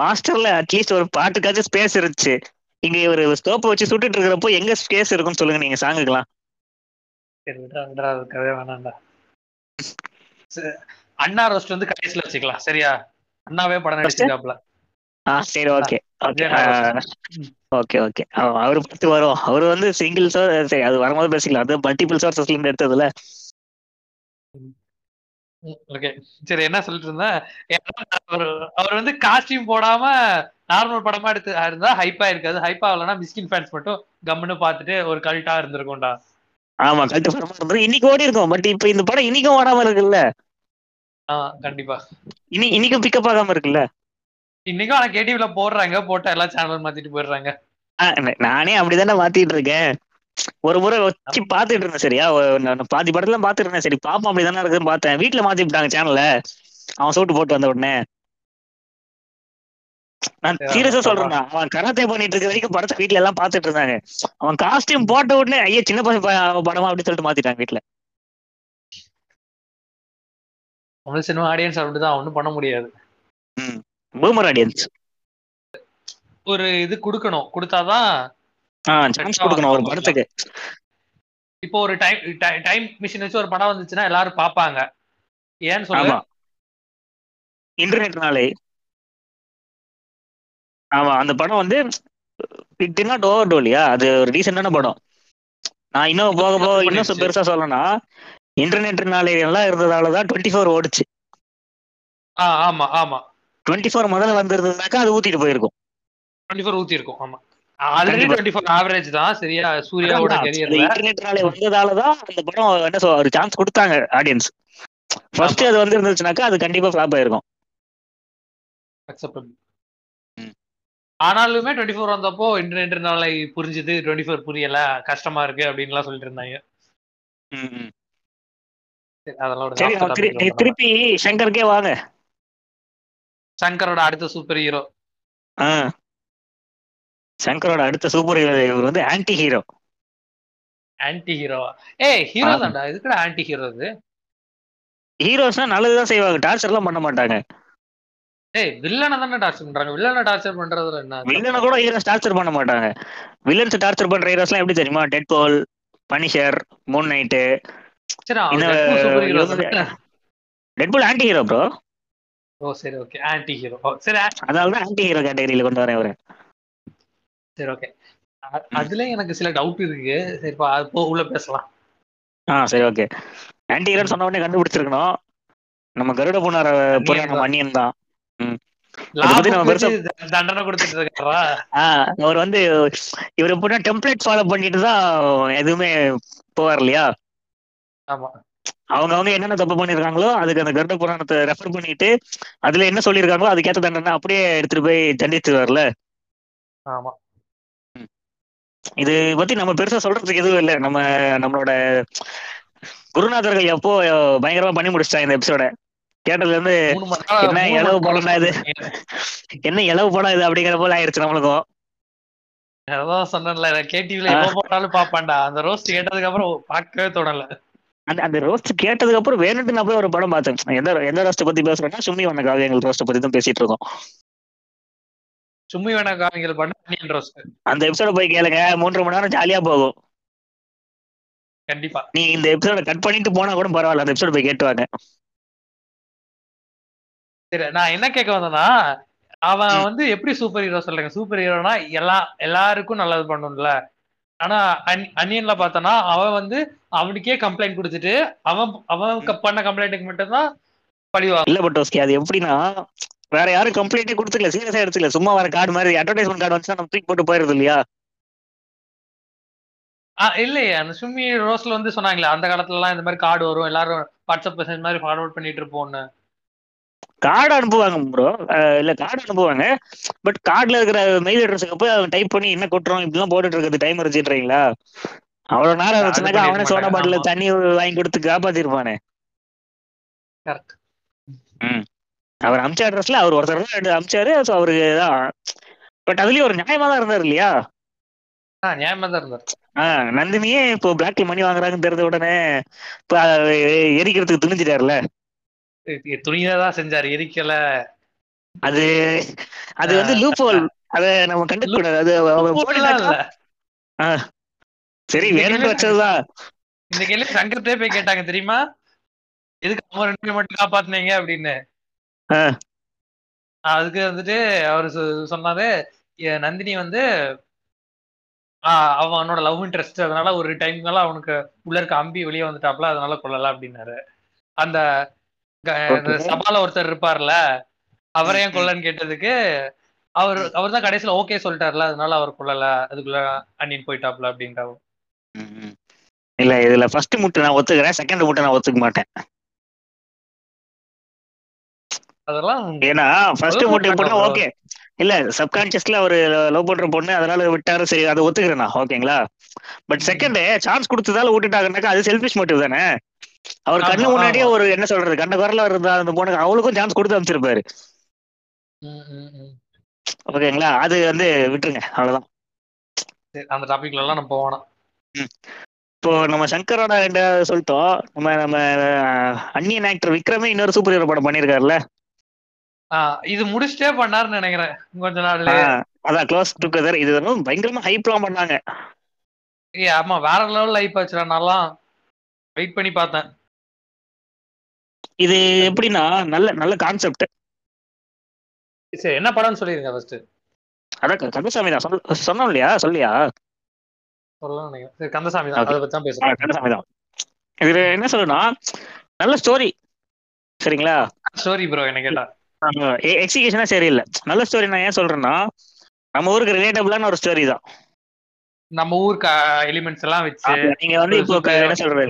மாஸ்டர்ல அட்லீஸ்ட் ஒரு பாட்டுக்காச்சும் ஸ்பேஸ் இருந்துச்சு. இங்க ஒரு ஸ்கோப் வச்சு சுட்டுட்டு இருக்கிறப்போ எங்க ஸ்பேஸ் இருக்கும்னு சொல்லுங்க நீங்க சாங்குக்கலாம் சரி வேணாம்டா. அண்ணா ரோஸ்ட் வந்து கடைசியில வச்சுக்கலாம். சரியா? அண்ணாவே படம் நடிச்சிருக்காப்ல. ஆ சரி ஓகே. ஓகே. Okay okay. அவர் பத்தி வரும். அவர் வந்து சிங்கிள் சோர் சரி அது வரும்போது பேசிக்கலாம். அது மல்டிபிள் சோர்சஸ்ல இருந்து எடுத்ததுல. ஓகே. சரி என்ன சொல்லிட்டு இருந்தேன்? அவர் வந்து காஸ்டியூம் போடாம நார்மல் படமா எடுத்து இருந்தா ஹைப்பா இருக்காது ஹைப்பா ஆகலன்னா மிஸ்கின் ஃபேன்ஸ் மட்டும் கம்முன்னு பார்த்துட்டு ஒரு கல்ட்டா இருந்திருக்கும்டா. ஆமா கல்ட்டு படமா இருந்தது இன்னைக்கு ஓடி இருக்கும். பட் இப்ப இந்த படம் இன்னைக்கும் ஓடாம இருக்குல்ல? ஆ கண்டிப்பா. இனி இன்னைக்கும் பிக்கப் ஆகாம இருக்குல்ல? இன்னைக்கும் ஆனா கேடிவில போடுறாங்க. போட்டா எல்லா சேனல் மாத்திட்டு போயிடுறாங்க. நானே அப்படிதானே மாத்திட்டு இருக்கேன். ஒரு முறை வச்சு பாத்துட்டு இருந்தேன் சரியா? பாதி படத்துல பாத்துட்டு இருந்தேன். சரி பாப்போம் அப்படிதானே இருக்குன்னு பார்த்தேன். வீட்டுல மாத்தி விட்டாங்க சேனல்ல அவன் சூட்டு போட்டு வந்த உடனே. நான் சரி, சீரியஸா சொல்றேன் அவன் கராத்தே பண்ணிட்டு இருக்க வரைக்கும் படத்தை வீட்ல எல்லாம் பாத்துட்டு இருந்தாங்க. அவன் காஸ்டியூம் போட்ட உடனே ஐயா சின்ன பசங்க படமா? அப்படின்னு சொல்லிட்டு மாத்திட்டாங்க வீட்டுல தமிழ் சினிமா ஆடியன்ஸ் அப்படிதான் ஒண்ணும் பண்ண முடியாது. பூமர் ஆடியன்ஸ் ஒரு இது கொடுக்கணும். கொடுத்தாதான் சான்ஸ் கொடுக்கணும் ஒரு படத்துக்கு. இப்போ ஒரு டைம் டைம் மிஷின் வச்சு ஒரு படம் வந்துச்சுன்னா எல்லாரும் பாப்பாங்க ஏன்னு சொல்லு. ஆமா. இன்டர்நெட்னாலே ஆமா அந்த படம் வந்து இட் டி நாட் ஓவர் இல்லையா? அது ஒரு டீசென்டான படம். நான் இன்னும் போக போக இன்னும் பெருசா சொல்லணும்னா இன்டர்நெட்னாலே எல்லாம் இருந்ததால தான் டுவெண்ட்டி ஃபோர் ஓடுச்சு. ஆ ஆமா ஆமா. டுவெண்ட்டி ஃபோர் முதல்ல வந்திருந்ததுனாக்கா அது ஊத்திட்டு போயிருக்கும். டுவெண்ட்டி ஃபோர் ஊத்தி இருக்கும் ஆமா ஆல்ரெடி கண்டிப்பா. டுவெண்ட்டி ஃபோர் ஆவரேஜ் தான் சரியா? சூர்யாவோட இன்டர்நெட்னாலே வந்ததால தான் அந்த படம் என்ன சொல் ஒரு சான்ஸ் கொடுத்தாங்க ஆடியன்ஸ் ஃபர்ஸ்ட் அது வந்து இருந்துச்சுனாக்கா அது கண்டிப்பா ஃபிளாப் ஆயிருக்கும். அக்செப்டபிள். ஆனாலுமே டுவெண்ட்டி ஃபோர் வந்தப்போ இன்டர்நெட்னால புரிஞ்சுது டுவெண்ட்டி ஃபோர் புரியல கஷ்டமா இருக்கு அப்படின்லாம் சொல்லிட்டு இருந்தாங்க. ம், ம். சரி, அதெல்லாம். திருப்பி சங்கருக்கே வாங்க. சங்கரோட அடுத்த சூப்பர் ஹீரோ ஆ. சங்கரோட அடுத்த சூப்பர் ஹீரோ இவர் வந்து ஆன்டி ஹீரோ ஆன்டி ஹீரோவா ஏய் ஹீரோ. தான்டா இதுக்கு ஆன்டி ஹீரோ இது ஹீரோஸ்னா நல்லதுதான் செய்வாங்க டார்ச்சர் எல்லாம் பண்ண மாட்டாங்க. ஏய் வில்லனை தானே டார்ச்சர் பண்றாங்க. வில்லனை டார்ச்சர் பண்றதுல என்ன வில்லனை கூட ஹீரோஸ் டார்ச்சர் பண்ண மாட்டாங்க. வில்லன்ஸ் டார்ச்சர் பண்ற ஹீரோஸ்லாம் எப்படி தெரியுமா? Deadpool Punisher Moon Knight சரி hero Deadpool anti hero bro ஓ சரி ஓகே ஆன்டி ஹீரோ சரி தான் ஆன்டி ஹீரோ கேட்டகரியில கொண்டு வரேன் அவரை சரி ஓகே அதுல எனக்கு சில டவுட் இருக்கு. சரிப்பா அது போ உள்ள பேசலாம். ஆ சரி ஓகே ஆன்டி ஹீரோன்னு சொன்ன உடனே கண்டுபிடிச்சிருக்கணும். நம்ம கருட புனார புராண மன்னியன் தான். தண்டனை கொடுத்துட்டு இருக்காரா அவர் வந்து இவர் எப்படின்னா டெம்ப்ளேட் ஃபாலோ பண்ணிட்டு தான் எதுவுமே போவார் இல்லையா? ஆமா. அவங்க அவங்க என்னென்ன தப்பு பண்ணிருக்காங்களோ அதுக்கு அந்த கருட புராணத்தை ரெஃபர் பண்ணிட்டு அதுல என்ன சொல்லியிருக்காங்களோ அதுக்கேற்ற தண்டனை அப்படியே எடுத்துட்டு போய் தண்டிச்சுவார்ல ஆமா. இது பத்தி நம்ம பெருசா சொல்றதுக்கு எதுவும் இல்லை. நம்ம நம்மளோட குருநாதர்கள் எப்போ பயங்கரமா பண்ணி முடிச்சிட்டாங்க இந்த எபிசோட கேட்டதுல இருந்து என்ன இளவு படம்டா இது? என்ன இளவு படம் இது அப்படிங்கிற போல ஆயிருச்சு நம்மளுக்கும் அதான் சொன்னேன்ல கேடிவில எப்ப போட்டாலும் பாப்பான்டா அந்த ரோஸ்ட் கேட்டதுக்கு அப்புறம் பார்க்கவே தோணல. அந்த அந்த ரோஸ்ட் கேட்டதுக்கு அப்புறம் வேணுட்டு நான் போய் ஒரு படம் பார்த்தேன். எந்த எந்த ரோஸ்ட் பத்தி பேசுறேன்னா சும்மி வந்த காவியங்கள் ரோஸ்ட் பத்தி தான் பேசிட்டு இருக்கோம். சும்மி வேணா காவியங்கள் பண்ண அன்னியன் ரோஸ்ட். அந்த எபிசோட போய் கேளுங்க மூன்றரை மணி நேரம் ஜாலியா போகும். கண்டிப்பா. நீ இந்த எபிசோட கட் பண்ணிட்டு போனா கூட பரவாயில்ல அந்த எபிசோட போய் கேட்டு வாங்க. சரி நான் என்ன கேட்க வந்தேன்னா அவன். வந்து எப்படி சூப்பர் ஹீரோ சொல்றீங்க சூப்பர் ஹீரோனா எல்லா எல்லாருக்கும் நல்லது பண்ணும்ல. ஆனா அன்- அன்னியன்ல பார்த்தோன்னா அவன் வந்து அவனுக்கே கம்ப்ளைண்ட் கொடுத்துட்டு அவன் அவன் பண்ண கம்ப்ளைண்ட்டுக்கு மட்டும்தான் பழிவா இல்ல பட்டோஸ்கி அது எப்படின்னா வேற யாரும் கம்ப்ளைண்டே கொடுத்துக்கல சீரியஸா எடுத்துக்கல. சும்மா வர கார்டு மாதிரி அட்வர்டைஸ்மெண்ட் கார்டு வந்துச்சுன்னா நம்ம தூக்கி போட்டு போயிருது இல்லையா? இல்லையே. அந்த சும்மி ரோஸ்ல வந்து சொன்னாங்களே அந்த காலத்துல எல்லாம் இந்த மாதிரி கார்டு வரும் எல்லாரும் வாட்ஸ்அப் மெசேஜ் மாதிரி ஃபார்வர்ட் பண்ணிட்டு இருப்போம்னு. கார்டு அனுப்புவாங்க ப்ரோ இல்ல கார்டு அனுப்புவாங்க. பட் கார்டுல இருக்கிற மெயில் அட்ரஸுக்கு போய் அவன் டைப் பண்ணி என்ன கொட்டுறோம் இப்படிலாம் போட்டுட்டு இருக்கிறது டைம் வச்சுன்றீங்களா அவ்வளவு நேரம் வச்சுனாக்கா அவனே சோடா பாட்டில. தண்ணி வாங்கி கொடுத்து காப்பாத்திருப்பானே. அவர் அமிச்ச அட்ரஸ்ல அவர் ஒருத்தர் தான் அமிச்சாரு. ஸோ அவருக்கு தான் பட் அதுலயும் ஒரு நியாயமா தான் இருந்தார் இல்லையா? நியாயமா தான் இருந்தார். நந்தினியே இப்போ பிளாக்ல மணி வாங்குறாங்கன்னு தெரிஞ்ச உடனே எரிக்கிறதுக்கு துணிஞ்சிட்டாருல துணியை தான் செஞ்சாரு எரிக்கல. அது அது வந்து லூப் ஹோல் அத நம்ம கண்டுக்க கூடாது அது சரி வேணும்னு கேள்வி- வச்சதுதான். இந்த கேள்வி சங்கர்ட்டே போய் கேட்டாங்க தெரியுமா? எதுக்கு அவங்க ரெண்டு பேரும் மட்டும் காப்பாத்துனீங்க அப்படின்னு. அதுக்கு வந்துட்டு அவரு சொன்னாரு "எ- நந்தினி வந்து அவனோட லவ் இன்ட்ரெஸ்ட் அதனால ஒரு டைம்னால அவனுக்கு உள்ள இருக்க அம்பி வெளியே வந்துட்டாப்ல அதனால கொல்லலாம் அப்படின்னாரு. அந்த. சபால ஒருத்தர் இருப்பார்ல அவரை ஏன் ம், ம். கொல்லன்னு கேட்டதுக்கு அவர் அவர் தான் கடைசியில ஓகே சொல்லிட்டார்ல அதனால அவர் கொல்லல அதுக்குள்ள அண்ணின் போயிட்டாப்ல அப்படின்றாரு ம், ம். இல்ல இதுல ஃபர்ஸ்ட் முட்டை நான் ஒத்துக்கிறேன் செகண்ட் முட்டை நான் ஒத்துக்க மாட்டேன் அதெல்லாம் ஏன்னா ஃபர்ஸ்ட் முட்டை பண்ண. ஓகே இல்ல சப்கான்சியஸ்ல அவர் லவ் பண்ற பொண்ணு அதனால விட்டாரு சரி அதை ஒத்துக்கிறேன் ஓகேங்களா பட். செகண்ட் சான்ஸ் கொடுத்ததால விட்டுட்டாங்கன்னாக்கா அது செல்ஃபிஷ் மோட்டிவ் தானே அவர் கண்ணு முன்னாடியே. ஒரு என்ன சொல்றது கண்ட குரல இருந்தா அந்த பொண்ணுக்கு அவளுக்கும் சான்ஸ் கொடுத்து ம். ஓகேங்களா? அது வந்து விட்டுருங்க அவ்வளவுதான். அந்த டாபிக்ல எல்லாம் நம்ம போவோம் இப்போ நம்ம சங்கரோட ரெண்டு சொல்லிட்டோம். நம்ம நம்ம அந்நியன் ஆக்டர் விக்ரமே இன்னொரு சூப்பர் ஹீரோ படம் பண்ணியிருக்காருல்ல இது முடிச்சிட்டே பண்ணாருன்னு நினைக்கிறேன் கொஞ்ச நாள்ல அதான் க்ளோஸ் டுகெதர் இது வந்து பயங்கரமா ஹைப்லாம் பண்ணாங்க. ஏ ஆமா வேற லெவல் லைஃப் ஆச்சுடா நான்லாம் வெயிட் பண்ணி பார்த்தேன். இது எப்படின்னா நல்ல நல்ல கான்செப்ட் சரி என்ன படம்னு சொல்லிருங்க ஃபர்ஸ்ட் அதான் கந்தசாமி தான். சொன்னோம் இல்லையா? சொல்லியா? சரி கந்தசாமி தான். அதை பத்தி தான் பேசுறேன் கந்தசாமி தான். இது என்ன சொல்லணும்னா நல்ல ஸ்டோரி சரிங்களா? ஸ்டோரி ப்ரோ என்ன கேட்டா. எக்ஸிகூஷனா சரியில்லை. நல்ல ஸ்டோரி நான் ஏன் சொல்றேன்னா நம்ம ஊருக்கு ரிலேட்டபிளான ஒரு ஸ்டோரி தான். நம்ம ஊருக்கு எலிமெண்ட்ஸ் எல்லாம் வச்சு நீங்க வந்து இப்போ என்ன சொல்றது?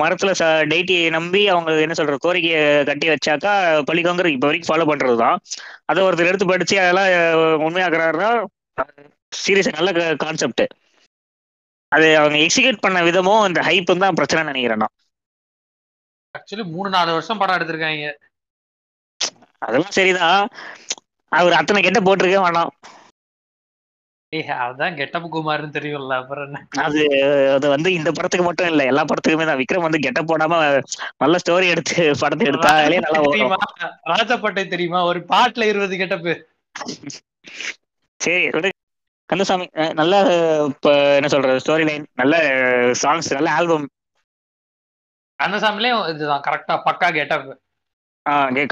மரத்துல டெய்ட்டி நம்பி அவங்க என்ன சொல்ற கோரிக்கையை கட்டி வச்சாக்கா பள்ளிக்கோங்கர் இப்ப வரைக்கும் ஃபாலோ பண்றதுதான். அதை ஒருத்தர் எடுத்து படிச்சு அதெல்லாம் உண்மையாக்குறாருன்னா சீரியஸ் நல்ல கான்செப்ட் அது அவங்க எக்ஸிக்யூட் பண்ண விதமும் இந்த ஹைப்பும் தான் பிரச்சனை நினைக்கிறேன் நான். ஆக்சுவலி மூணு நாலு வருஷம் படம் எடுத்திருக்காங்க. அதெல்லாம் சரிதான். அவர் அத்தனை கெட்ட போட்டிருக்கே வேணாம் அதான் கெட்டப் குமார்னு தெரியும்ல அப்புறம் என்ன? அது அது வந்து இந்த படத்துக்கு மட்டும் இல்ல எல்லா படத்துக்குமே தான். விக்ரம் வந்து கெட்ட போடாம நல்ல ஸ்டோரி எடுத்து படத்தை எடுத்தாலே நல்லா தெரியுமா? ராஜப்பட்டை தெரியுமா? ஒரு பாட்டுல இருபது கெட்டப்பு சரி. கந்தசாமி நல்ல இப்ப என்ன சொல்றது ஸ்டோரி லைன் நல்ல சாங்ஸ் நல்ல ஆல்பம் கந்தசாமிலே இதுதான் கரெக்டா பக்கா கெட்டப்.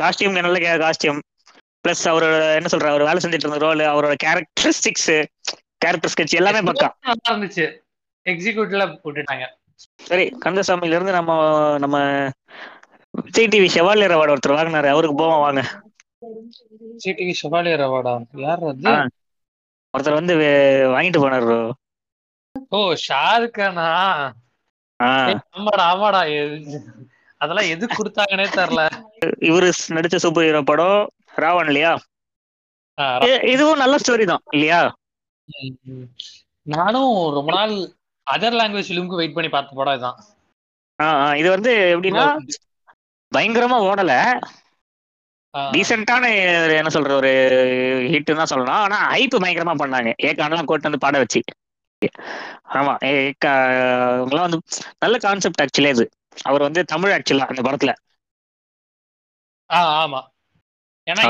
காஸ்டியூம் நல்ல காஸ்டியூம் பிளஸ் அவரோட என்ன சொல்ற அவர் வேலை செஞ்சுட்டு இருந்த ரோல் அவரோட கேரக்டரிஸ்டிக்ஸ் கேரக்டர் ஸ்கெட்ச் எல்லாமே பக்கா நல்லா இருந்துச்சு எக்ஸிக்யூட்டிவ்ல போட்டுட்டாங்க. சரி கந்தசாமில இருந்து நம்ம நம்ம விஜய் டிவி செவாலியர் அவார்டு ஒருத்தர் வாங்கினாரு. அவருக்கு போவோம் வாங்க. சிடிவி ஷெவாலியர் அவார்டா? யார் அது. ஒருத்தர் வந்து வாங்கிட்டு போனாரு bro. ஓ ஷாருக் கானா ஆ. ஏய், ஆமாடா ஆமாடா. அதெல்லாம் எது கொடுத்தாங்கன்னே தெரியல. இவரு நடிச்ச சூப்பர் ஹீரோ படம் ராவன் இல்லையா? இதுவும் நல்ல ஸ்டோரி தான் இல்லையா. நானும் ரொம்ப நாள் அதர் லாங்குவேஜ் ஃபிலிமுக்கு வெயிட் பண்ணி பார்த்த படம் இதுதான் இது வந்து எப்படின்னா பயங்கரமா ஓடல. ஆ, டீசென்டான என்ன சொல்ற ஒரு ஹிட் தான் சொல்லணும். ஆனா ஹைப் பயங்கரமா பண்ணாங்க. ஏகான்லாம் கூட்டு வந்து பாட வச்சு. ஆமா ஏகா அவங்கலாம் வந்து நல்ல கான்செப்ட் ஆக்சுவலி இது அவர் வந்து தமிழ் ஆக்சுவலா அந்த படத்துல. ஆமா. ஏன்னா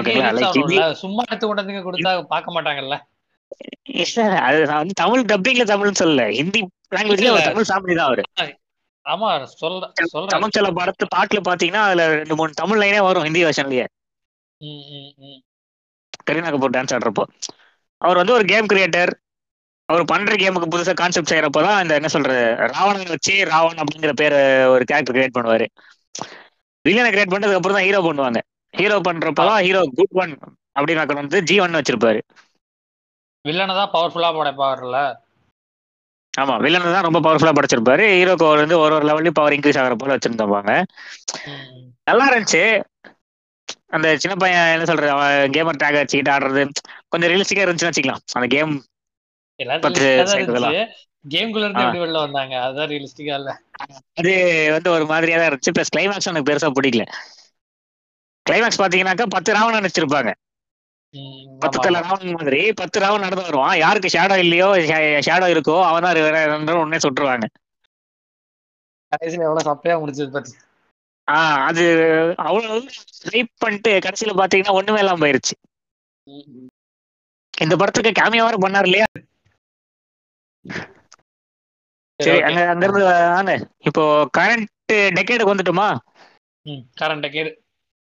சும்மா எடுத்து கொண்டு வந்து இங்க கொடுத்தா பார்க்க மாட்டாங்கல்ல. இல்ல, அது நான் வந்து தமிழ் டப்பிங்ல தமிழ்னு சொல்லல. ஹிந்தி லாங்குவேஜ்ல. தமிழ் சாமி தான் அவரு ஆமா சொல்ற சொல்றேன் சமச்சல படத்து பாட்டுல பாத்தீங்கன்னா அதுல ரெண்டு மூணு தமிழ் லைனே வரும் ஹிந்தி வெர்ஷன்லயே. கரீனா கபூர் டான்ஸ் ஆடுறப்போ. அவர் வந்து ஒரு கேம் கிரியேட்டர் அவர் பண்ற கேமுக்கு புதுசா கான்செப்ட் செய்யறப்பதான் இந்த என்ன சொல்றது ராவணன் வச்சு ராவன் அப்படிங்கிற பேரை ஒரு கேரக்டர் கிரியேட் பண்ணுவாரு. வில்லனை கிரியேட் பண்ணதுக்கு அப்புறம் தான் ஹீரோ பண்ணுவாங்க. ஹீரோ பண்றப்பதான் ஹீரோ குட் ஒன் அப்படின்னு வந்து ஜீவன் வச்சிருப்பாரு. வில்லனை தான் பவர்ஃபுல்லா படைப்பாருல்ல. ஆமா வில்லனை தான் ரொம்ப பவர்ஃபுல்லா படைச்சிருப்பாரு. ஹீரோக்கு வந்து ஒரு ஒரு லெவலையும் பவர் இன்க்ரீஸ் ஆகிற போல வச்சிருந்தாங்க. நல்லா இருந்துச்சு. அந்த சின்ன பையன் என்ன சொல்றது அவன் கேமர் டேக் வச்சுக்கிட்டு ஆடுறது கொஞ்சம் ரியலிஸ்டிக்கா இருந்துச்சுன்னு வச்சுக்கலாம். அந்த கேம் கேம்குள்ள இருந்து ஆ. எப்படி வெளில வந்தாங்க? அதுதான் ரியலிஸ்டிக்கா இல்ல. அது வந்து ஒரு மாதிரியா தான் இருந்துச்சு. பிளஸ் கிளைமேக்ஸ் எனக்கு பெருசா பிடிக்கல. கிளைமேக்ஸ் பாத்தீங்கன்னாக்கா பத்து ராவணன் வச்சிருப்பாங்க ம், பத்து தலை. ராவணன் மாதிரி பத்து ராவணன் நடந்து வருவான். யாருக்கு ஷேடோ இல்லையோ ஷேடோ இருக்கோ அவன் தான் உடனே சுட்டுருவாங்க. ஆஹ் அது அவ்வளவு ஹைப் பண்ணிட்டு கடைசியில பாத்தீங்கன்னா ஒண்ணுமே இல்லாம போயிருச்சு. இந்த படத்துக்கு கேமியா வேற பண்ணாரு இல்லையா? சரி. அங்க அங்க இருந்து இப்போ கரண்ட் டெக்கேடுக்கு வந்துட்டுமா? கரண்ட் கேடு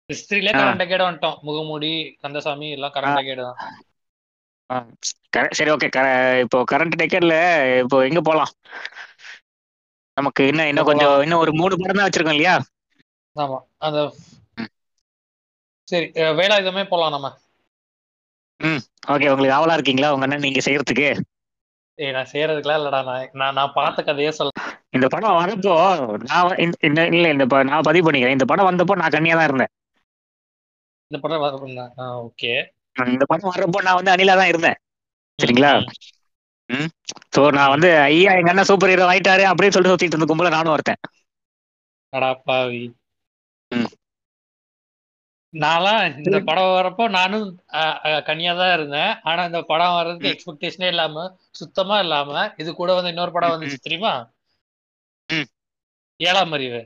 ஹிஸ்டரியிலே. கரண்ட் கேடு வந்துட்டோம். முகமூடி கந்தசாமி எல்லாம் கரண்ட் கேடு தான் சரி ஓகே இப்போ கரண்ட் டெக்கர்ல இப்போ எங்க போலாம்? நமக்கு இன்னும் இன்னும் கொஞ்சம் இன்னும் ஒரு மூணு படம் தான் வச்சிருக்கோம் இல்லையா? ஆமா. அந்த ம். சரி வேலாயுதமே போலாம் நம்ம. ஓகே உங்களுக்கு ஆவலா இருக்கீங்களா? உங்க அண்ணன் நீங்க செய்யறதுக்கு? ஏய் நான் செய்யறதுக்குலாம் இல்லடா. நான் நான் பார்த்த கதையே சொல்ல இந்த படம் வரப்போ நான் இல்ல இந்த ப- நான் பதிவு பண்ணிக்கிறேன். இந்த படம் வந்தப்போ நான் கண்ணியா தான் இருந்தேன். இந்த படம் வர- ஆ ஓகே. இந்த படம் வர்றப்போ நான் வந்து அனிலா தான் இருந்தேன். சரிங்களா? சோ நான் வந்து ஐயா எங்க அண்ணன் சூப்பர் ஹீரோ ஆயிட்டாரு அப்படின்னு சொல்லிட்டு சுத்திட்டு இருந்த கும்பல நானும் ஒருத்தன். அடா பாவி. ம். நான்லாம் இந்த படம் வரப்போ நானும் கன்னியா தான் இருந்தேன். ஆனா இந்த படம் வர்றதுக்கு ம். எக்ஸ்பெக்டேஷனே இல்லாம சுத்தமா இல்லாம இது கூட வந்து இன்னொரு படம் ம், வந்துச்சு தெரியுமா? ம். ஏழாம் அறிவு.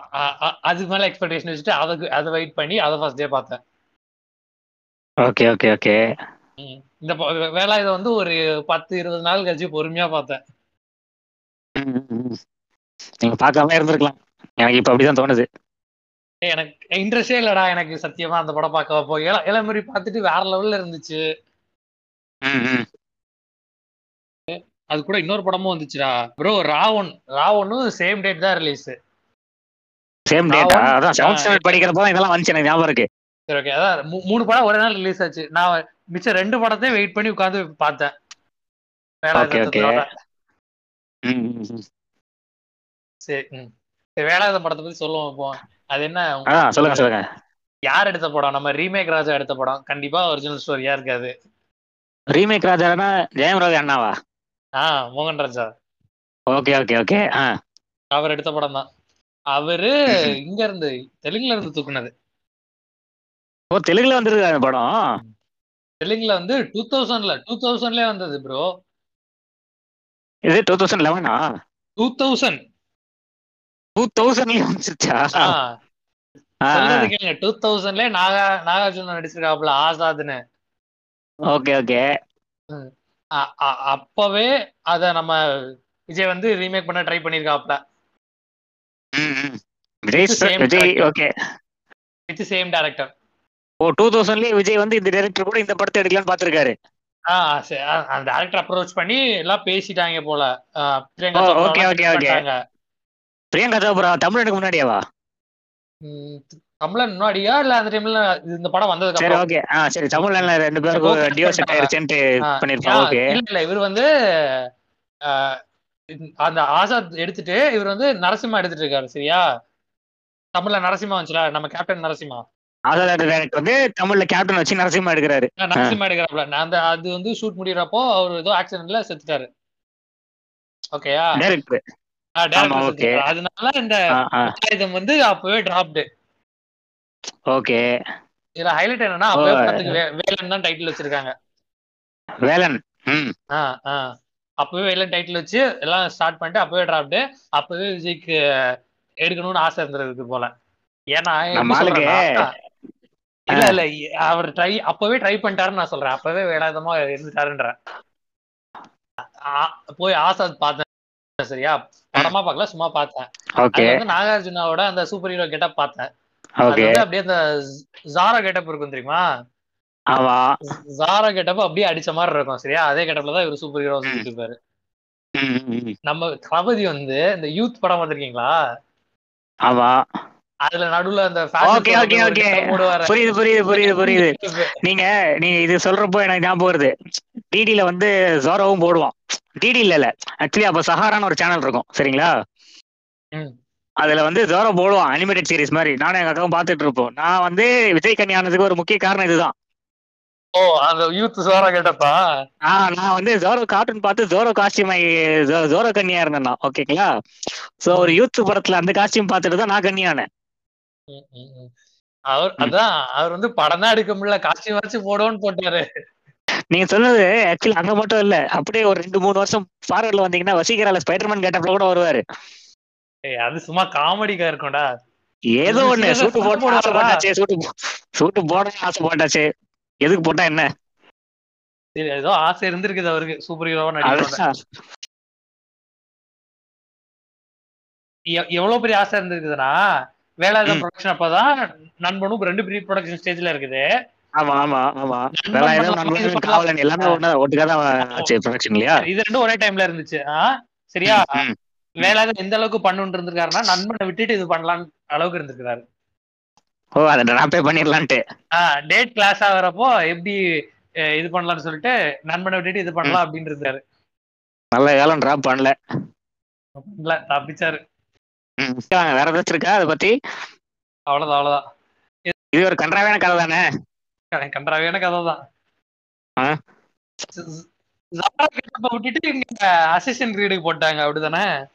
ஆமா அ- அ- அது மேல எக்ஸ்பெக்டேஷன் வச்சுட்டு அதுக்கு அதை வெயிட் பண்ணி அதை ஃபர்ஸ்ட் டே பார்த்தேன். Okay okay okay. இந்த ப- வே- வேலாயுதம் வந்து ஒரு பத்து இருபது நாள் கழிச்சு பொறுமையா பார்த்தேன். நீங்க பார்க்காம இருந்திருக்கலாம். எனக்கு இப்ப அப்படிதான் தோணுது. ஏய், எனக்கு இன்ட்ரெஸ்டே இல்லடா எனக்கு சத்தியமா அந்த படம் பார்க்க போ இள இளமரி பார்த்துட்டு வேற லெவல்ல இருந்துச்சு. அது கூட இன்னொரு படமும் வந்துச்சுடா. ப்ரோ ராவன் ராவனும் சேம் டேட் தான் ரிலீஸ் சேம் டேட்டா அதான் செவன்த் ஸ்டாண்டர்ட் படிக்கிறப்போ தான் இதெல்லாம் வந்துச்சு எனக்கு ஞாபகம் இருக்கு. சரி ஓகே அதான் மூணு படம் ஒரே நாள் ரிலீஸ் ஆச்சு. நான் மிச்சம் ரெண்டு படத்தையும் வெயிட் பண்ணி உட்காந்து பார்த்தேன். Okay okay. சரி ம். வேலாயுதம் படத்தை பத்தி சொல்லுவோம் இப்போ. அது என்ன? சொல்லுங்க சொல்லுங்க. யார் எடுத்த படம்? நம்ம ரீமேக் ராஜா எடுத்த படம். கண்டிப்பா ஒரிஜினல் ஸ்டோரியா இருக்காது ரீமேக் ராஜானா ஜெயம் ரவி அண்ணாவா? ஆ மோகன் ராஜா. ஓகே ஓகே ஓகே ஆ. அவர் எடுத்த படம் தான். அவரு. இங்க இருந்து தெலுங்குல இருந்து தூக்குனது. ஓ தெலுங்குல வந்துருக்கு அந்த படம்? தெலுங்குல வந்து டூ தௌசண்ட்ல டூ தௌசண்ட்லயே வந்தது ப்ரோ இது two thousand லெவனா? Two thousand. Two தௌசண்ட்லயே ஆ. சொல்றது கேளுங்க டூ தௌசண்ட்லயே நாகா நாகார்ஜுன நடிச்சிருக்காப்புல ஆசாத்னு ஓகே ஓகே. அப்பவே அத நம்ம விஜய் வந்து ரீமேக் பண்ண try பண்ணிருக்காப்ல. Vijay It's the same Vijay. Okay with same director O two தௌசண்ட்லயே விஜய் வந்து இந்த டைரக்டர் கூட இந்த படத்தை எடுக்கலாம்னு பாத்திருக்காரு அந்த டேரக்டர் அப்ரோச் பண்ணி எல்லாம் பேசிட்டாங்க போல. ஆ, பிரியங்கா ஓ, சோப்ராலாம் okay, okay, fix okay. பண்ணிட்டாங்க. பிரியங்கா சோப்ரா தமிழனுக்கு முன்னாடியாவா? கமலன் முன்னாடியா? இல்ல அந்த டைம்ல இந்த படம் வந்ததுக்கு சரி ஓகே ஆ சரி தமிழ்ல ரெண்டு பேருக்கும் Okay, டியோ செட் பண்ணிட்டாங்க. ஆயிருச்சுன்ட்டு ஆ, பண்ணிருப்பாங்க ஓகே இல்ல இல்ல இவர் வந்து அந்த ஆசாத் எடுத்துட்டு இவர் வந்து நரசிம்மா எடுத்துட்டு இருக்காரு சரியா? தமிழ்ல நரசிம்மா வந்துச்சுல நம்ம கேப்டன் நரசிம்மா. ஆசாத் வந்து தமிழ்ல கேப்டன் வச்சு நரசிம்மா எடுக்கிறாரு. நரசிம்மா எடுக்கிறாப்ல அந்த அது வந்து ஷூட் முடியறப்போ அவர் ஏதோ ஆக்சிடென்ட்ல செத்துட்டாரு. ஓகேயா டைரக்டர் அதனால இந்த ஆயுதம் வந்து அப்பவே டிராப்டு ஓகே இதுல ஹைலைட் என்னன்னா அப்பவே வேலன் தான் டைட்டில் வச்சிருக்காங்க. வேலன். ஆ ஆ. அப்பவே வேலன் டைட்டில் வச்சு எல்லாம் ஸ்டார்ட் பண்ணிட்டு அப்பவே டிராப்டு அப்பவே விஜய்க்கு எடுக்கணும்னு ஆசை இருந்திருக்கு போல. ஏன்னா இல்ல இல்ல அவர் ட்ரை அப்பவே ட்ரை பண்ணிட்டாருன்னு நான் சொல்றேன். அப்பவே வேலாயுதமா இருந்துட்டாருன்றேன் ஆ- போய் ஆசாத் பார்த்தேன். சரியா? படமா பார்க்கல சும்மா பார்த்தேன். வந்து நாகார்ஜுனாவோட அந்த சூப்பர் ஹீரோ கெட்டப் பார்த்தேன். அப்படியே அந்த ஜாரா கெட்டப் இருக்கும் தெரியுமா? ஆமா. ஜாரா கெட்டப் அப்படியே அடிச்ச மாதிரி இருக்கும் சரியா? அதே கெட்டப்ல தான் இவர் சூப்பர் ஹீரோ சுத்திட்டு இருப்பாரு. நம்ம தளபதி வந்து இந்த யூத் படம் பார்த்திருக்கீங்களா? ஆமா. அதுல நடுவுல அந்த okay, okay. போடுவாரு. புரியுது புரியுது புரியுது [LAUGHS] புரியுது. நீங்க நீங்க இது சொல்றப்போ எனக்கு ஞாபகம் வருது. டிடில வந்து ஜோரோவும் போடுவான். டிடி இல்ல. ஆக்சுவலி அப்ப சஹாரான்னு ஒரு சேனல் இருக்கும் சரிங்களா. அதுல வந்து ஜோரோ போடுவான் அனிமேட்டட் சீரிஸ் மாதிரி. நானும் எங்க அக்காவும் பார்த்துட்டு இருப்போம். நான் வந்து விஜய் கன்யா ஆனதுக்கு ஒரு முக்கிய காரணம் இதுதான். ஓ அந்த யூத் ஜாரா கெட்டப்பா? ஆ நான் வந்து ஜோரோ கார்ட்டூன் பார்த்து ஜோரோ காஸ்டியூம் ஜோரோ கன்னியா இருந்தேன் நான் ஓகேங்களா சோ ஒரு யூத் படத்துல அந்த காஸ்டியூம் பார்த்துட்டு தான் நான் கன்னியானேன் அவர். அதான் அவர் வந்து படம் தான் எடுக்க முடியல காஸ்டியூம் வச்சு போடுவோன்னு போட்டாரு. நீங்க சொன்னது ஆக்சுவலி அங்க மட்டும் இல்ல அப்படியே ஒரு ரெண்டு மூணு வருஷம் ஃபார்வர்ட்ல வந்தீங்கன்னா வசீகரால ஸ்பைடர்மேன் கேட்டப்ல கூட வருவாரு. அது சும்மா காமெடிக்கா இருக்கும்டா. ஏதோ ஒண்ணு [LAUGHS] சூட்டு போட்டு? ஆசைப்பட்டாச்சு சூட்டு சூட்டு போட ஆசைப்பட்டாச்சு. எதுக்கு போட்டா என்ன? சரி ஏதோ ஆசை இருந்திருக்குது அவருக்கு. சூப்பர் ஹீரோவா நடிக்கணும் எவ்வளவு பெரிய ஆசை இருந்திருக்குதுன்னா வேலாயுதம் ம். ப்ரொடக்ஷன் அப்பதான் நண்பனும் ரெண்டு ப்ரீ ப்ரொடக்ஷன் ஸ்டேஜ்ல இருக்குது. ஆமா ஆமா ஆமா. எல்லாமே இது ரெண்டும் ஒரே டைம்ல இருந்துச்சு? சரியா. வேலாயுதம் எந்த அளவுக்கு பண்ணுன்னு இருந்திருக்காருன்னா நண்பனை விட்டுட்டு இது பண்ணலாம் அளவுக்கு இருந்திருக்காரு ஓ அதை டிராப்பே பண்ணிடலான்ட்டு. டேட் கிளாஸ் ஆகுறப்போ எப்படி இது பண்ணலாம்னு சொல்லிட்டு நண்பனை விட்டுட்டு இது பண்ணலாம் அப்படின்னு இருந்தாரு. நல்ல காலம் டிராப் பண்ணல. இல்ல தப்பிச்சாரு. வேற ஏதாச்சும் இருக்கா அதை பத்தி? அவ்வளவுதான் அவ்வளவுதான். இது ஒரு கன்றாவியான கதை தானே? கன்றாவியான கதை தான். ஆ? விட்டுட்டு இங்க அசிஸ்டன்ட் கிரீடுக்கு போட்டாங்க அப்படிதானே?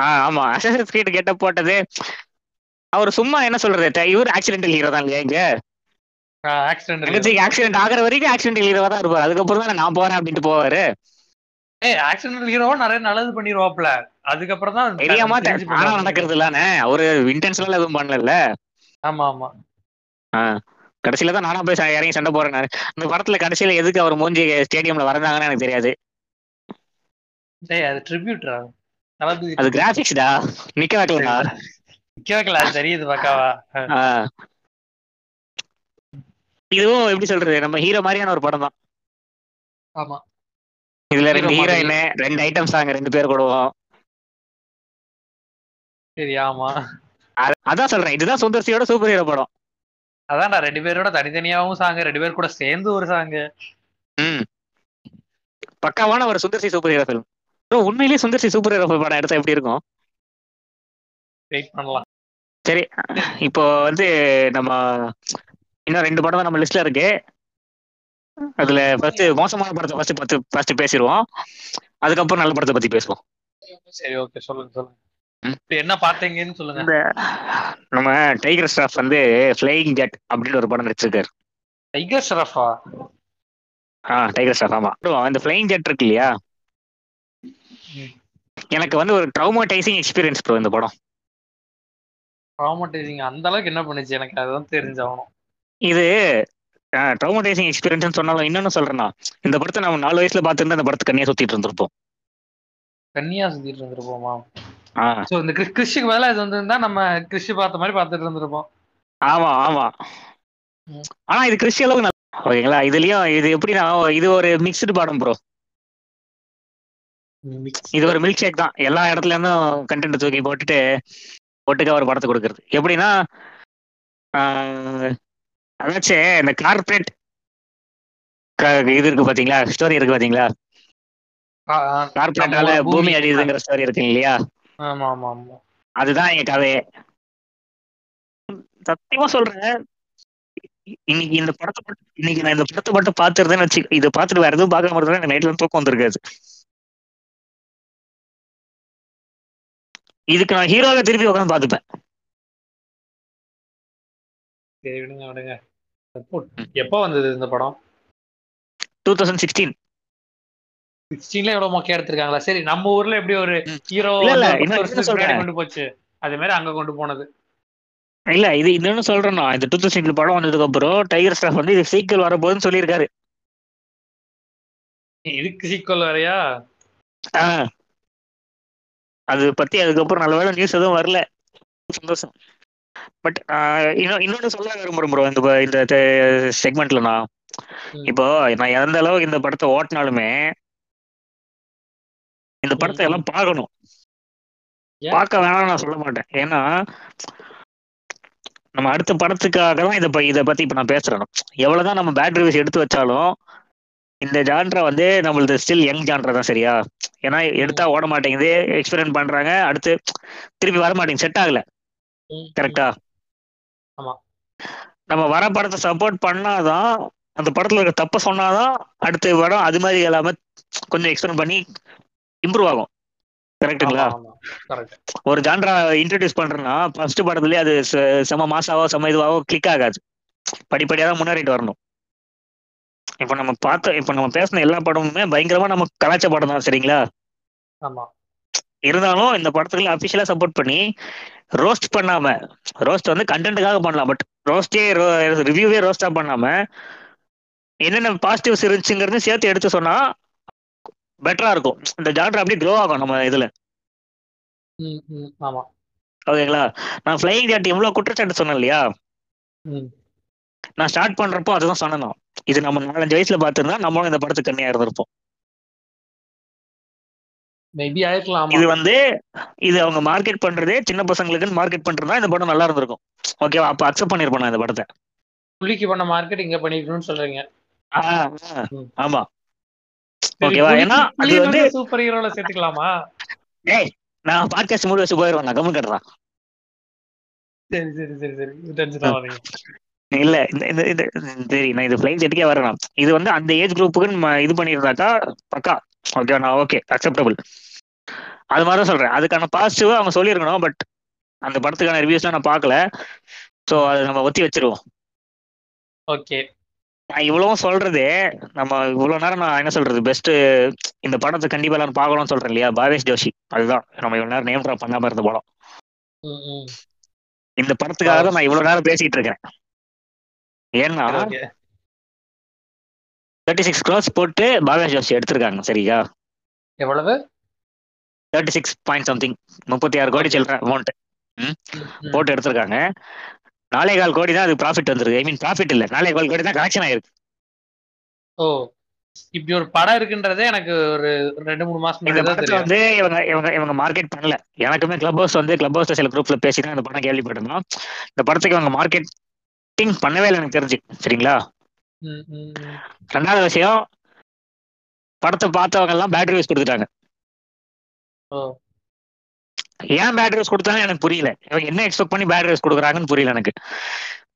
ஆ ஆமா. அசஸ் கிரீட் கெட்ட போட்டது அவர் சும்மா என்ன சொல்றது இவர் ஆக்சிடென்டல் ஹீரோ தான் இல்லையா இங்க? தங்கச்சிக்கு ஆக்சிடென்ட் ஆகுற வரைக்கும் ஆக்சிடென்டல் ஹீரோவா தான் இருப்பாரு. அதுக்கப்புறம் தான் நான் போறேன் அப்படின்ட்டு போவாரு. ஏய் ஆக்சிடென்ட் ஹீரோவா நிறைய நல்லது பண்ணிடுவாப்ல அதுக்கப்புறம் தான் தெரியாம ஆனா. நடக்கிறது இல்லானே அவரு இன்டென்ஷனல் எதுவும் பண்ணல ஆமா ஆமா. கடைசியில தான் நானா போய் இறங்கி சண்டை போறேன் இந்த படத்துல கடைசியில எதுக்கு அவர் மூஞ்சி ஸ்டேடியம்ல வரைஞ்சாங்கன்னு எனக்கு தெரியாது. அது கிராபிக்ஸ்டா நிக்க வைக்கலடா. அது தெரியுது பக்காவா. இதுவும் எப்படி சொல்றது நம்ம ஹீரோ மாதிரியான ஒரு படம் தான் ஆமா. இதுல ரெண்டு. ஹீரோயின் ரெண்டு ஐட்டம் சாங் ரெண்டு பேர் கூடுவோம் சரி ஆமா. அதான் சொல்றேன் இதுதான் சுந்தர்சியோட சூப்பர் ஹீரோ படம். அதான்டா ரெண்டு பேரோட தனித்தனியாவும் சாங்க ரெண்டு பேர் கூட சேர்ந்து ஒரு சாங்கு. ம். பக்காவான ஒரு சுந்தர்சி சூப்பர் ஹீரோ ஃபிலிம் உண்மையிலேயே சுந்தர்சி சூப்பர் ஹீரோ படம் எடுத்தா எப்படி இருக்கும்? வெயிட் பண்ணலாம். சரி இப்போ வந்து நம்ம இன்னும் ரெண்டு படம் தான் நம்ம லிஸ்ட்ல இருக்கு. அதுல ஃபர்ஸ்ட் மோசமான படத்தை ஃபர்ஸ்ட் பத்து ஃபர்ஸ்ட் பேசிடுவோம். அதுக்கப்புறம் நல்ல படத்தை பத்தி பேசுவோம். சரி ஓகே சொல்லுங்க சொல்லுங்க. என்ன பாத்தீங்கன்னு சொல்லுங்க. நம்ம டைகர் ஸ்டாஃப் வந்து ஃபிளையிங் ஜெட் அப்படின்னு ஒரு படம் நடிச்சிருக்காரு. டைகர் ஷரஃபா ஆ? டைகர் ஸ்டாஃப் ஆமா. இந்த ஃபிளையிங் ஜெட் இருக்கு இல்லையா. எனக்கு வந்து ஒரு ட்ரௌமடைசிங் எக்ஸ்பீரியன்ஸ் ப்ரோ இந்த படம். ட்ராமடைசிங் அந்த அளவுக்கு என்ன பண்ணுச்சு? எனக்கு அதுதான் தெரிஞ்சாகணும் இது ட்ரௌமடைசிங் எக்ஸ்பீரியன்ஸ் சொன்னாலும் இன்னொன்னு சொல்றேன்னா இந்த படத்தை நம்ம நாலு வயசுல பார்த்துருந்து அந்த படத்தை கண்ணியா சுத்திட்டு இருந்திருப்போம். கன்னியா சுத்திட்டு இருந்திருப்போமா? சோ இந்த கிறிஸ்- கிறிஸ்டுக்கு பதிலா இது வந்திருந்தா நம்ம கிறிஸ்து பார்த்த மாதிரி பார்த்துட்டு இருந்திருப்போம். ஆமா ஆமா. ஆனா இது கிறிஸ்டிய அளவுக்கு ஓகேங்களா? இதுலயும் இது எப்படின்னா இது ஒரு மிக்ஸ்டு படம் ப்ரோ இது ஒரு மில்க் ஷேக் தான். எல்லா இடத்துல இருந்தும் கண்டென்ட் தூக்கி போட்டுட்டு ஒட்டுக்கா ஒரு படத்தை கொடுக்கறது. எப்படின்னா ஆஹ், அதாச்சும் இந்த கார்பரேட் இது இருக்கு பாத்தீங்களா? ஸ்டோரி இருக்கு பாத்தீங்களா. கார்பரேட்டால பூமி அழியுதுங்கிற ஸ்டோரி இருக்கு இல்லையா? ஆமா ஆமா ஆமா அதுதான் எங்க கதையே. சத்தியமா சொல்றேன். இன்னைக்கு இந்த படத்தை மட்டும் இன்னைக்கு நான் இந்த படத்தை மட்டும் பாத்துருந்தேன்னு வச்சு இதை பார்த்துட்டு வேற எதுவும் பார்க்க மாட்டேன் எனக்கு நைட்ல தூக்கம் வந்திருக்காது. இதுக்கு நான் ஹீரோவை திருப்பி உட்காந்து பார்த்துப்பேன். சரி விடுங்க விடுங்க. எப்போ எப்போ வந்தது இந்த படம்? டூ தௌசண்ட் சிக்ஸ்டீன் சிக்ஸ்டீன்ல எவ்வளவு மொக்கையா எடுத்திருக்காங்களா? சரி நம்ம ஊர்ல எப்படி ஒரு. ஹீரோ கொண்டு போச்சு. அதே மாதிரி அங்க கொண்டு போனது. இல்ல இது இன்னொன்னு சொல்றேன் நான் இந்த டூ தௌசண்ட் படம் வந்ததுக்கு அப்புறம் டைகர் ஸ்டாஃப் வந்து இது சீக்கிரம் வரப்போகுதுன்னு சொல்லியிருக்காரு. இதுக்கு சீக்வல் வேறயா? ஆ. அது பத்தி அதுக்கப்புறம் நல்ல வேலை நியூஸ் எதுவும் வரல. சந்தோஷம். பட் இன்னும் இன்னொன்னு சொல்ல விரும்புறேன் ப்ரோ இந்த இந்த செக்மெண்ட்ல நான். இப்போ நான் எந்த அளவுக்கு இந்த படத்தை ஓட்டினாலுமே இந்த படத்தை. எல்லாம் பார்க்கணும்? பார்க்க வேணாம்னு நான் சொல்ல மாட்டேன். ஏன்னா நம்ம அடுத்த படத்துக்காக தான் இதை இதை பத்தி இப்ப நான் பேசுறேன். எவ்வளவுதான் நம்ம பேட் ரிவ்யூஸ் எடுத்து வச்சாலும் இந்த ஜான்ரா வந்து நம்மளது ஸ்டில் யங் ஜான்ரா தான் சரியா? ஏன்னா எடுத்தா ஓட மாட்டேங்குது எக்ஸ்பெரிமெண்ட் பண்றாங்க அடுத்து திருப்பி வர மாட்டேங்குது செட் ஆகல. கரெக்டா. நம்ம வர படத்தை சப்போர்ட் பண்ணாதான் அந்த படத்துல இருக்க தப்ப சொன்னாதான் அடுத்த படம் அது மாதிரி இல்லாம கொஞ்சம் எக்ஸ்பெரிமெண்ட் பண்ணி இம்ப்ரூவ் ஆகும். கரெக்ட்டுங்களா கரெக்ட் ஒரு ஜான்ரா இன்ட்ரடியூஸ் பண்றேன்னா ஃபர்ஸ்ட் படத்துலயே அது செம மாசாவோ செம இதுவாவோ கிளிக் ஆகாது. படிப்படியா தான் முன்னேறிட்டு வரணும். இப்போ நம்ம பார்த்த இப்போ நம்ம பேசின எல்லா படமுமே பயங்கரமா நம்ம கலாச்ச படம் தான் சரிங்களா ஆமா இருந்தாலும் இந்த படத்துக்கு அபிஷியலா சப்போர்ட் பண்ணி ரோஸ்ட் பண்ணாம ரோஸ்ட் வந்து கண்டென்ட்டுக்காக பண்ணலாம் பட் ரோஸ்டே ரிவ்யூவே ரோஸ்டா பண்ணாம என்னென்ன பாசிட்டிவ்ஸ் இருந்துச்சுங்கிறது சேர்த்து எடுத்து சொன்னா பெட்டரா இருக்கும் இந்த ஜான்ரா அப்படியே க்ரோ ஆகும் நம்ம இதுல. ஆமா. ஓகேங்களா நான் ஃபிளைங் ஜாட் இவ்வளவு குற்றச்சாட்டு சொன்னேன் இல்லையா ம். நான் ஸ்டார்ட் பண்றப்போ அதுதான் சொன்னேன் இது நம்ம நாலஞ்சு வயசுல பார்த்திருந்தா நம்மளும் இந்த படத்துக்கு கண்ணியா இருந்திருப்போம் மேபி ஆயிருக்கலாம். இது வந்து இது அவங்க மார்க்கெட் பண்றதே சின்ன பசங்களுக்குன்னு மார்க்கெட் பண்றதா இந்த படம் நல்லா இருந்திருக்கும் ஓகேவா அப்ப அக்செப்ட் பண்ணிருப்போம் இந்த படத்தை புலிக்கு பண்ண மார்க்கெட் இங்க பண்ணிக்கணும்னு சொல்றீங்க. ஆமா ஓகேவா ஏன்னா அது வந்து சூப்பர் ஹீரோல சேர்த்துக்கலாமா? ஏய் நான் பாட்காஸ்ட் மூடி வச்சு போயிடுவேன் நான் கம்மன் கட்டுறான் சரி, சரி, சரி, சரி. டென்ஷன் ஆகாதீங்க. இல்ல இந்த இந்த சரி நான் இது ஃபிளைங் செட்டுக்கே வரேன். இது வந்து அந்த ஏஜ் குரூப்புக்கு நம்ம இது பண்ணியிருந்தாக்கா பக்கா. ஓகே நான் ஓகே அக்செப்டபிள் அது மாதிரி தான் சொல்றேன். அதுக்கான பாசிட்டிவா அவங்க சொல்லியிருக்கணும் பட் அந்த படத்துக்கான ரிவ்யூஸ்லாம் நான் பார்க்கல. ஸோ அதை நம்ம ஒத்தி வச்சிருவோம். ஓகே. நான் இவ்வளவும் சொல்றது நம்ம இவ்வளவு நேரம் நான் என்ன சொல்றது? பெஸ்ட் இந்த படத்தை கண்டிப்பா எல்லாரும் பார்க்கணும்னு சொல்றேன் இல்லையா? பாவேஷ் ஜோஷி. அதுதான். நம்ம இவ்வளவு நேரம் நேம் ட்ராப் பண்ணாம இருந்த படம். இந்த படத்துக்காக தான் நான் இவ்வளவு நேரம் பேசிட்டு இருக்கேன் ஏன்னா. தேர்ட்டி சிக்ஸ் க்ரோஸ் போட்டு பாவேஷ் ஜோஷி எடுத்திருக்காங்க சரியா? எவ்வளவு? தேர்ட்டி சிக்ஸ் பாயிண்ட் சம்திங் முப்பத்தி ஆறு கோடி. சில்லற அமௌண்ட். போட்டு எடுத்திருக்காங்க. நாலே கால் கோடி தான் அது ப்ராஃபிட் வந்திருக்கு. ஐ மீன் ப்ராஃபிட் இல்ல. நாலே கால் கோடி தான் கலெக்ஷன் ஆயிருக்கு. ஓ இப்படி ஒரு படம் இருக்குன்றதே எனக்கு ஒரு ரெண்டு மூணு மாசம் இந்த படத்தை வந்து இவங்க இவங்க இவங்க மார்க்கெட் பண்ணல. எனக்குமே கிளப் ஹவுஸ் வந்து கிளப் ஹவுஸ்ல சில குரூப்ல பேசி தான் இந்த படம் கேள்விப்பட்டிருந்தோம். இந்த படத்துக்கு இவங்க மார்க்கெட்டிங் பண்ணவே இல்லை எனக்கு தெரிஞ்சு சரிங்களா. ரெண்டாவது விஷயம் படத்தை பார்த்தவங்க எல்லாம் பேட் ரிவ்யூஸ் கொடுத்துட்டாங்க ஏன் பேட் ரிவ்யூஸ் கொடுத்தாங்க எனக்கு புரியல. இவங்க என்ன எக்ஸ்பெக்ட் பண்ணி பேட் ரிவ்யூஸ் கொடுக்குறாங்கன்னு புரியல எனக்கு.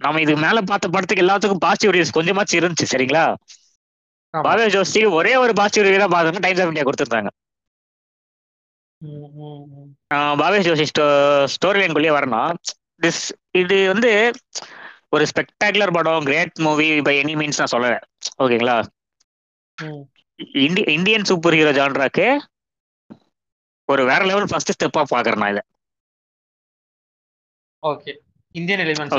நம்ம இது மேல பார்த்த படத்துக்கு எல்லாத்துக்கும் பாசிட்டிவ் ரிவ்யூஸ் கொஞ்சமாச்சும் இருந்துச்சு சரிங்களா. பாவே ஜோஷி ஒரே ஒரு பாசிட்டிவ் ரிவ்யூ தான் பார்த்தோம்னா டைம்ஸ் ஆஃப் இந்தியா கொடுத்துருந்தாங்க. பாவேஷ் ஜோஷி ஸ்டோரி லைன்குள்ளேயே வரணும் திஸ் இது வந்து ஒரு ஸ்பெக்டாகுலர் படம் great movie by any means நான் சொல்லல. ஓகேங்களா. இந்தி இந்தியன் சூப்பர் ஹீரோ ஜான்ராக்கு ஒரு வேற லெவல் ஃபர்ஸ்ட் ஸ்டெப்பா பாக்குறேன் நான் இதை. ஓகே. இந்தியன் எலிமெண்ட்ஸ்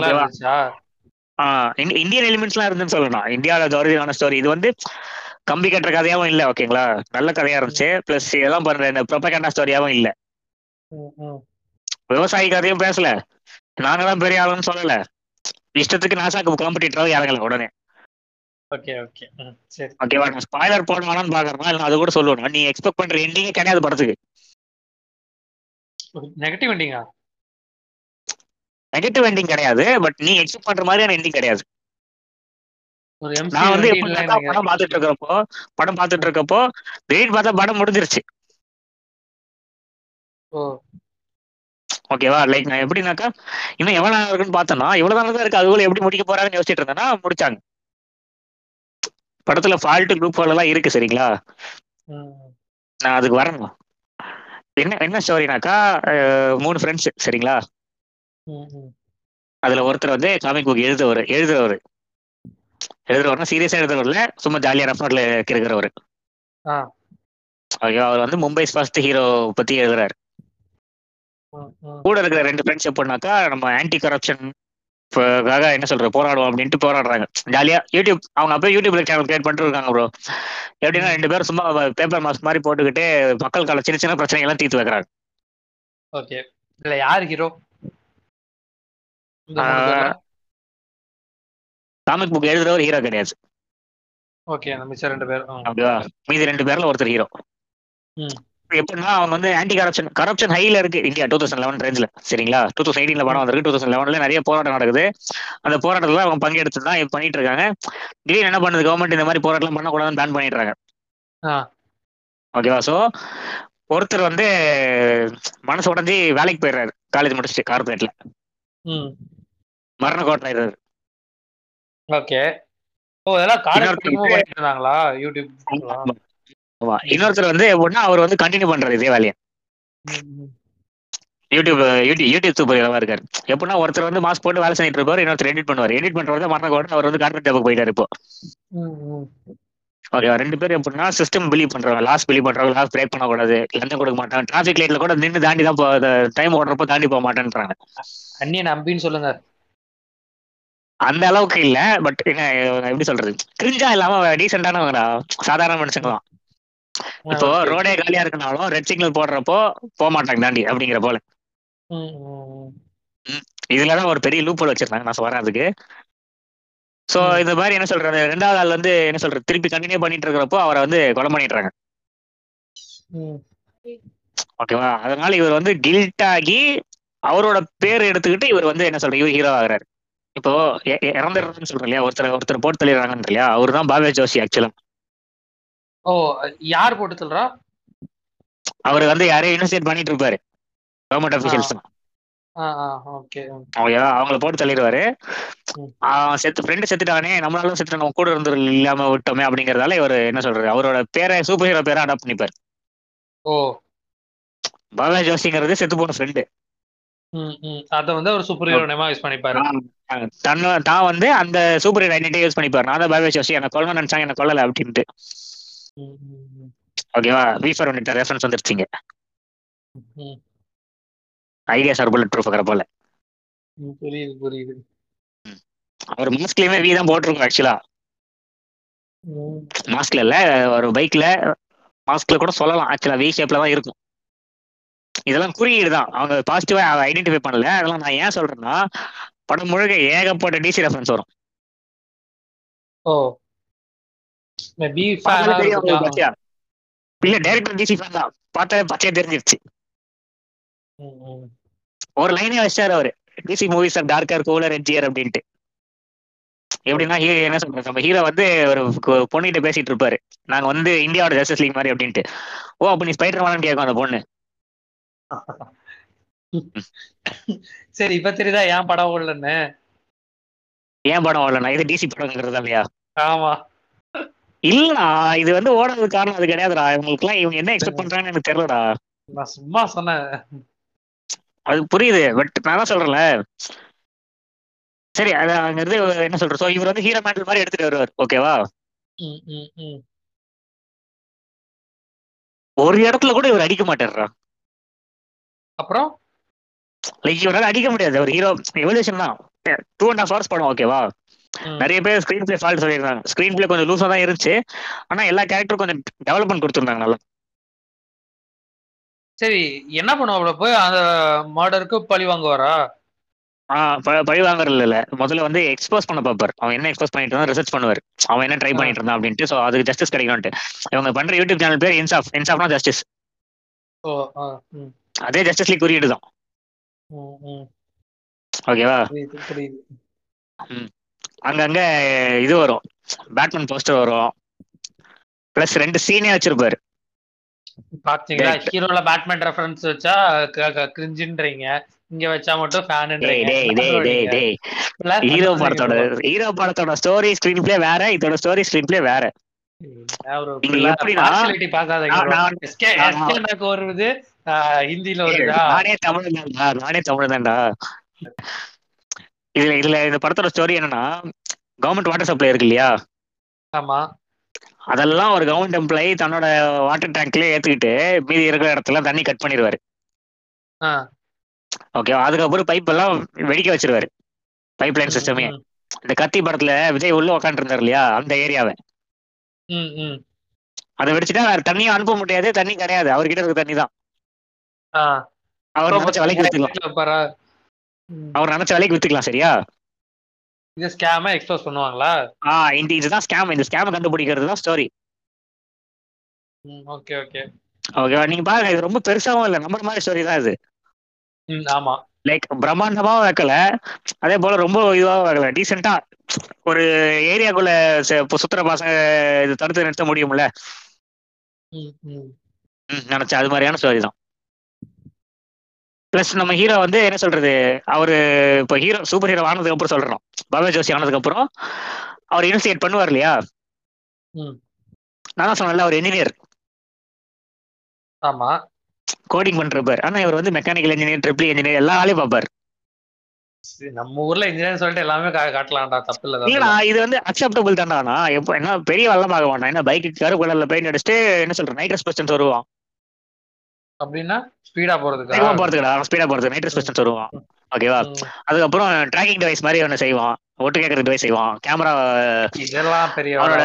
இந்தியன் எலிமெண்ட்ஸ்லாம் இருந்துன்னு சொல்லணும். இந்தியாவில் ஒரிஜினலான ஸ்டோரி இது வந்து கம்பி கட்டுற கதையாவும் இல்ல ஓகேங்களா? நல்ல கதையா இருந்துச்சு. பிளஸ் இதெல்லாம் பண்ற இந்த ப்ரொபகண்டா ஸ்டோரியாவும் இல்ல. விவசாயி கதையும் பேசல. நாங்க தான் பெரிய ஆளுன்னு சொல்லல. இஷ்டத்துக்கு நாசாக்கு காம்படிட்டராக இறங்கல உடனே. ஓகே ஓகே சரி. ஓகேவா நான் ஸ்பாய்லர் போட வேணாம்னு பாக்குறேன் இல்லை அது கூட சொல்லணும் நீ எக்ஸ்பெக்ட் பண்ற எண்டிங்கே கிடையாது படத்துக்கு. நெகட்டிவ் எண்டிங்கா நெகட்டிவ் எண்டிங் கிடையாது பட் நீ எக்ஸ்பெக்ட் பண்ற மாதிரியான எண்டிங் கிடையாது. நான் வந்து படம் பார்த்துட்டு இருக்கிறப்போ படம் பார்த்துட்டு இருக்கப்போ திடீர்னு பார்த்தா படம் முடிஞ்சிருச்சு. ஓகேவா லைக் நான் எப்படின்னாக்கா இன்னும் எவ்வளவு நேரம் இருக்குன்னு பார்த்தேன்னா இவ்வளவு நேரம் தான் இருக்கு அதுக்குள்ள எப்படி முடிக்க போறாங்கன்னு யோசிச்சுட்டு இருந்தேன்னா முடிச்சாங்க. படத்துல ஃபால்ட் குரூப் எல்லாம் இருக்கு சரிங்களா? நான் அதுக்கு வரணும் என்ன என்ன ஸ்டோரினாக்கா மூணு ஃப்ரெண்ட்ஸ் சரிங்களா. அதுல ஒருத்தர் வந்து காமிக் புக் எழுதுறவர் எழுதுறவர். எழுதுறவர்னா சீரியஸா எழுதுறவர்ல சும்மா ஜாலியா ரஃப்னோட்ல இருக்கிறவர் ஆ. ஓகே அவர் வந்து மும்பை ஃபர்ஸ்ட் ஹீரோ பத்தி எழுதுறாரு. கூட இருக்கிற ரெண்டு ஃப்ரெண்ட்ஸ் எப்படின்னாக்கா நம்ம ஆன்டி கரப்ஷன் காக என்ன சொல்ற போராடுவோம் அப்படின்ட்டு போராடுறாங்க. ஜாலியா யூடியூப் அவங்க அப்பயே யூடியூப்ல சேனல் கிரியேட் பண்ணிட்டு இருக்காங்க ப்ரோ எப்படின்னா ரெண்டு பேரும் சும்மா பேப்பர் மாஸ்க் மாதிரி போட்டுக்கிட்டு மக்கள் கால சின்ன சின்ன பிரச்சனைகள் எல்லாம் தீர்த்து வைக்கிறாங்க. ஓகே. இல்ல யார் ஹீரோ காமிக் புக் எழுதுறவர் ஹீரோ கிடையாது. ஓகே மிச்சம் ரெண்டு பேர் ம். ஓகேவா மீதி ரெண்டு பேர்ல ஒருத்தர் ஹீரோ ம். எப்படின்னா அவங்க வந்து ஆன்டி கரப்ஷன் கரப்ஷன் ஹைல இருக்கு இந்தியா டூ தௌசண்ட் லெவன் ரேஞ்சில் சரிங்களா? டூ தௌசண்ட் எயிட்டீன்ல படம் வந்திருக்கு. டூ தௌசண்ட் லெவன்ல நிறைய போராட்டம் நடக்குது. அந்த போராட்டத்துல அவங்க பங்கெடுத்து தான் இப்ப பண்ணிட்டு இருக்காங்க. திடீர்னு என்ன பண்ணுது? கவர்மெண்ட் இந்த மாதிரி போராட்டம் பண்ணக்கூடாதுன்னு பேன் பண்ணிடுறாங்க. ஆ. ஓகேவா சோ ஒருத்தர் வந்து மனசு உடஞ்சி வேலைக்கு போயிடுறாரு. காலேஜ் முடிச்சுட்டு கார்பரேட்ல ம். மரண கோட்டாயிடுறாரு ஓகே ஓ இதெல்லாம் காலேஜ் யூடியூப் ஆமா இன்னொருத்தர் வந்து எப்படின்னா அவர் வந்து கண்டினியூ பண்றாரு இதே வேலையை. யூடியூப் யூடியூப் யூடியூப் சூப்பர் ஹீரோவா இருக்காரு. எப்படின்னா ஒருத்தர் வந்து மாஸ்க் போட்டு வேலை செஞ்சுட்டு இருப்பாரு இன்னொருத்தர் எடிட் பண்ணுவார். எடிட் பண்றவர் தான் மரண கோட்டை அவர் வந்து கார்பரேட் ஜாபுக்கு போயிட்டாரு இப்போ. ம், ம். ஓகே ரெண்டு பேரும் எப்படின்னா சிஸ்டம் பிலீவ் பண்றவங்க லாஸ் பிலீவ் பண்றவங்க லாஸ் பிரேக் பண்ணக்கூடாது லஞ்சம் கொடுக்க மாட்டாங்க டிராஃபிக் லைட்ல கூட நின்று தாண்டி தான் டைம் ஓடுறப்போ தாண்டி போக மாட்டேன்றாங்க. அண்ணியன் அம்பின்னு சொல்லுங்க. அந்த அளவுக்கு இல்ல பட் என்ன எப்படி சொல்றது? கிரிஞ்சா இல்லாம டீசென்டானவங்கடா சாதாரண மனுஷங்களாம். இப்போ. ரோடே காலியா இருக்கனாலும் ரெட் சிக்னல் போடுறப்போ போக மாட்டாங்க தாண்டி அப்படிங்கிற போல. இதுலதான் ஒரு பெரிய லூப் வச்சிருந்தாங்க நான் அதுக்கு சோ. இந்த மாதிரி என்ன சொல்றது? ரெண்டாவது ஆள் வந்து என்ன சொல்றது? திருப்பி கண்டினியூ பண்ணிட்டு இருக்கிறப்போ அவரை வந்து கொலை பண்ணிடுறாங்க. ஓகேவா அதனால இவர் வந்து கில்ட் ஆகி அவரோட பேர் எடுத்துக்கிட்டு இவர் வந்து என்ன சொல்ற இவர் ஹீரோ ஆகுறாரு. இப்போ இறந்துடுறதுன்னு சொல்றேன் இல்லையா? ஒருத்தர் ஒருத்தர் போட்டு தள்ளிடுறாங்கன்னு இல்லையா? அவர் தான் பாபே ஜோஷி ஆக்சுவலா ஓ யார் போட்டு சொல்றா அவர் வந்து யாரையும் இன்வெஸ்டிகேட் பண்ணிட்டு இருப்பாரு கவர்மெண்ட் அபிஷியல்ஸ் ஆ ஆ ஓகே ஓகேவா அவங்கள போட்டு தள்ளிடுவாரு. செத்து ஃப்ரெண்டு செத்துட்டானே நம்மளாலும் செத்து நம்ம கூட இருந்து இல்லாம விட்டோமே அப்படிங்கறதால இவர் என்ன சொல்றாரு? அவரோட பேரை சூப்பர் ஹீரோ பேரை அடாப்ட் பண்ணிப்பாரு. ஓ. பாபா ஜோஷிங்கிறது செத்து போன ஃப்ரெண்டு அத வந்து அவர் சூப்பர் ஹீரோ நேமா யூஸ் பண்ணிப்பாரு. தன்ன தான் வந்து அந்த சூப்பர் ஹீரோ ஐடென்டி யூஸ் பண்ணிப்பாரு. நான் தான் பாபா ஜோஷி என்ன கொல்லணும் நினைச்சாங்க என்ன கொல்லல அப்படின்ட்டு. ஓகேவா வீஃபர் வந்துட்டு ரெஃபரன்ஸ் வந்துருச்சுங்க. ஐடியா சார் புல்லட் ப்ரூஃப் போல. புரியுது புரியுது. அவர் மாஸ்க்லயுமே வி தான் போட்டிருக்கோம் ஆக்சுவலா மாஸ்க்ல இல்ல ஒரு பைக்ல மாஸ்க்ல கூட சொல்லலாம் ஆக்சுவலா வி ஷேப்ல தான் இருக்கும். இதெல்லாம் குறியீடு தான். அவங்க பாசிட்டிவா ஐடென்டிஃபை பண்ணல. அதெல்லாம் நான் ஏன் சொல்றேன்னா படம் முழுக்க ஏகப்பட்ட டிசி ரெஃபரன்ஸ் வரும். இல்ல டைரக்டர் டிசி ஃபேன் தான். பார்த்தாலே பச்சையா தெரிஞ்சிருச்சு. ஒரு லைனே வச்சாரு அவரு. DC movies are darker cooler edgier அப்படின்ட்டு. எப்படின்னா ஹீரோ என்ன சொல்றது? நம்ம ஹீரோ வந்து ஒரு பொண்ணுகிட்ட பேசிட்டு இருப்பாரு. நாங்க வந்து இந்தியாவோட ஜஸ்டிஸ் லீக் மாதிரி அப்படின்ட்டு. ஓ அப்ப நீ ஸ்பைடர் மேன் கேட்கும் அந்த பொண்ணு. [LAUGHS] சரி இப்ப தெரியுதா ஏன் படம் ஓடலன்னு? ஏன் படம் வரலண்ணா இது டிசி படங்கிறதா இல்லையா? ஆமா. இல்லடா இது வந்து ஓடுறதுக்கு காரணம் அது கிடையாதுடா. இவங்களுக்குலாம் இவங்க என்ன எக்ஸ்பெக்ட் பண்றாங்கன்னு எனக்கு தெரியலடா. நான் சும்மா சொன்னேன். அது புரியுது பட் நான் தான் சொல்றேன்ல. சரி அது அங்கிறது என்ன சொல்ற சோ இவர் வந்து ஹீரோ மேண்டல் மாதிரி எடுத்துட்டு வருவார். ஓகேவா ம், ம், ம். ஒரு இடத்துல கூட இவர் அடிக்க மாட்டாருடா அப்புறம்? லைக் இவரால் அடிக்க முடியாது. ஒரு ஹீரோ எவல்யூஷன் தான். டூ அண்ட் ஹாஃப் ஹவர்ஸ் படம் ஓகேவா நிறைய பேர் ஸ்க்ரீன் பிளே ஃபால்ட் சொல்லியிருந்தாங்க. ஸ்க்ரீன் பிளே கொஞ்சம் லூஸா தான் இருந்துச்சு. ஆனா எல்லா கேரக்டரும் கொஞ்சம் டெவலப்மெண்ட் கொடுத்துருந்தாங்க நல்லா சரி என்ன பண்ணுவாப்ல போய்? அந்த மர்டருக்கு பழி வாங்குவாரா? பழி வாங்குறது இல்ல முதல்ல வந்து எக்ஸ்போஸ் பண்ண பார்ப்பார். அவன் என்ன எக்ஸ்போஸ் பண்ணிட்டு இருந்தா ரிசர்ச் பண்ணுவார். அவன் என்ன ட்ரை. பண்ணிட்டு இருந்தான் அப்படின்ட்டு ஸோ அதுக்கு ஜஸ்டிஸ் கிடைக்கும்ட்டு இவங்க பண்ற யூடியூப் சேனல் பேர் இன்சாஃப் இன்சாஃப்னா ஜஸ்டிஸ் அதே ஜஸ்டிஸ் லீக் குறியீடு தான். ஓகேவா அங்கங்க இது வரும். பேட்மேன் போஸ்டர் வரும். பிளஸ் ரெண்டு சீனே வச்சிருப்பாரு. பாத்தீங்களா. ஹீரோல பேட்மேன் ரெஃபரன்ஸ் வச்சா கிரிஞ்சுன்றீங்க இங்க வச்சா மட்டும் டேய் டேய் டேய் டேய் டேய். ஃபேன் ஹீரோ படத்தோட ஹீரோ படத்தோட ஸ்டோரி ஸ்கிரீன் பிளே வேற. இதோட ஸ்டோரி ஸ்கிரீன் பிளே வேற நான்- தமிழ் நானே தமிழ் தான்டா இதுல இதுல இந்த படத்தோட ஸ்டோரி என்னன்னா கவர்மெண்ட் வாட்டர் சப்ளை இருக்கு இல்லையா ஆமா அதெல்லாம் ஒரு கவர்மெண்ட் எம்ப்ளாயி தன்னோட வாட்டர் டேங்க்ல ஏத்துக்கிட்டு மீதி இருக்கிற இடத்துல தண்ணி கட் பண்ணிடுவாரு ஆ. ஓகே அதுக்கப்புறம் பைப் எல்லாம் வெடிக்க வச்சிருவாரு பைப் லைன் சிஸ்டமே இந்த கத்தி படத்துல விஜய் உள்ள உட்காந்து இருந்தாரு இல்லையா அந்த ஏரியாவை ம், ம். அதை வெடிச்சுட்டா வேற தண்ணியும் அனுப்ப முடியாது தண்ணி கிடையாது அவர்கிட்ட இருக்க தண்ணி தான். அவர் விலைக்கு வித்துக்கலாம் வைப்பாரா? ம். அவர் நினைச்ச விலைக்கு வித்துக்கலாம் சரியா? இது ஸ்கேம எக்ஸ்போஸ் பண்ணுவாங்களா? ஆ இந்த இதுதான் ஸ்கேம் இந்த ஸ்கேம் கண்டுபிடிக்கிறது தான் ஸ்டோரி ஓகே ஓகே ஓகேவா நீங்க பாருங்க இது ரொம்ப பெருசாவும் இல்ல. நம்பர் மாதிரி ஸ்டோரி தான் இது. ம் ஆமா. லைக் பிரம்மாண்டமாவும் வைக்கல அதே போல ரொம்ப இதுவாகவும் வைக்கல டீசெண்டா ஒரு ஏரியாக்குள்ள சுத்துற பசங்க இது தடுத்து நிறுத்த முடியும்ல? ம், ம். ம், நினைச்சேன். அது மாதிரியான ஸ்டோரி தான். பிளஸ் நம்ம ஹீரோ வந்து என்ன சொல்றது? அவரு இப்போ ஹீரோ சூப்பர் ஹீரோ ஆனதுக்கு அப்புறம் சொல்றோம். பாபா ஜோஷி ஆனதுக்கு அப்புறம் அவர் இன்வெஸ்டிகேட் பண்ணுவார் இல்லையா. நான் தான் சொன்னேன்ல அவர் இன்ஜினியர் ஆமா. கோடிங் பண்றப்பார். ஆனா இவர் வந்து மெக்கானிக்கல் இன்ஜினியர் ட்ரிபிள் இன்ஜினியர் எல்லா ஆளையும் பார்ப்பார். நம்ம ஊர்ல இன்ஜினியர் சொல்லிட்டு எல்லாமே காட்டலாம்டா தப்பு இல்ல இல்லடா இல்ல. இது வந்து அக்செப்டபிள் தான்டா எப்போ என்ன பெரிய வெள்ளமாக வேண்டாம் என்ன பைக்கு கருப்பு கலர்ல பெயிண்ட் அடிச்சுட்டு என்ன சொல்ற நைட் ரெஸ்பெக்டன்ஸ் வருவான். அப்படின்னா ஸ்பீடா போறதுக்கா வேகமா போறதுக்குடா. ஸ்பீடா போறது. நைட்ரஸ் பிஸ்டன்ஸ் வருவான். ஓகேவா. அதுக்கப்புறம் ட்ராக்கிங் டிவைஸ் மாதிரி ஒன்று செய்வான். ஒட்டு கேட்கற டிவைஸ் செய்வான். கேமரா இதெல்லாம் பெரிய அவனோட.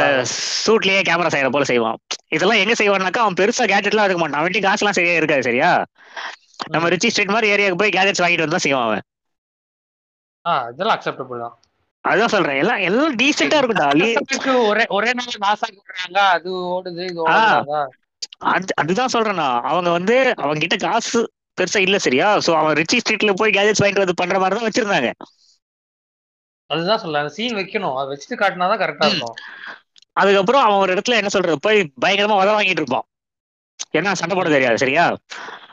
சூட்லயே கேமரா செய்யற போல செய்வான். இதெல்லாம் எங்க செய்வான்னாக்கா அவன் பெருசா கேஜெட்லாம் எடுக்க மாட்டான். அவன்கிட்ட காசுலாம் சரியா இருக்காது சரியா? நம்ம. ரிச்சி ஸ்ட்ரீட் மாதிரி ஏரியாவுக்கு போய் கேஜெட்ஸ் வாங்கிட்டு வந்து தான் செய்வான் அவன். இதெல்லாம் அக்செப்டபிள் தான். அதான் சொல்றேன். எல்லாம் எல்லாம் டீசெண்டா இருக்கும்டா. ஒரே ஒரே நாள் விடுறாங்க அது ஓடுது இது அதுதான் சொல்றேன் நான். அவங்க வந்து அவங்க கிட்ட காசு பெருசா இல்ல சரியா? சோ அவன் ரிச்சி ஸ்ட்ரீட்ல போய் கேஜெட்ஸ் வாங்கிட்டு வந்து பண்ற மாதிரி தான் வச்சிருந்தாங்க. அதுதான் சொல்ல அந்த சீன் வைக்கணும். அதை வச்சுட்டு காட்டினாதான் கரெக்டா ம். இருக்கும். அதுக்கப்புறம் அவன் ஒரு இடத்துல என்ன சொல்றது? போய் பயங்கரமா உத வாங்கிட்டு இருப்பான். ஏன்னா சண்டை போட தெரியாது சரியா?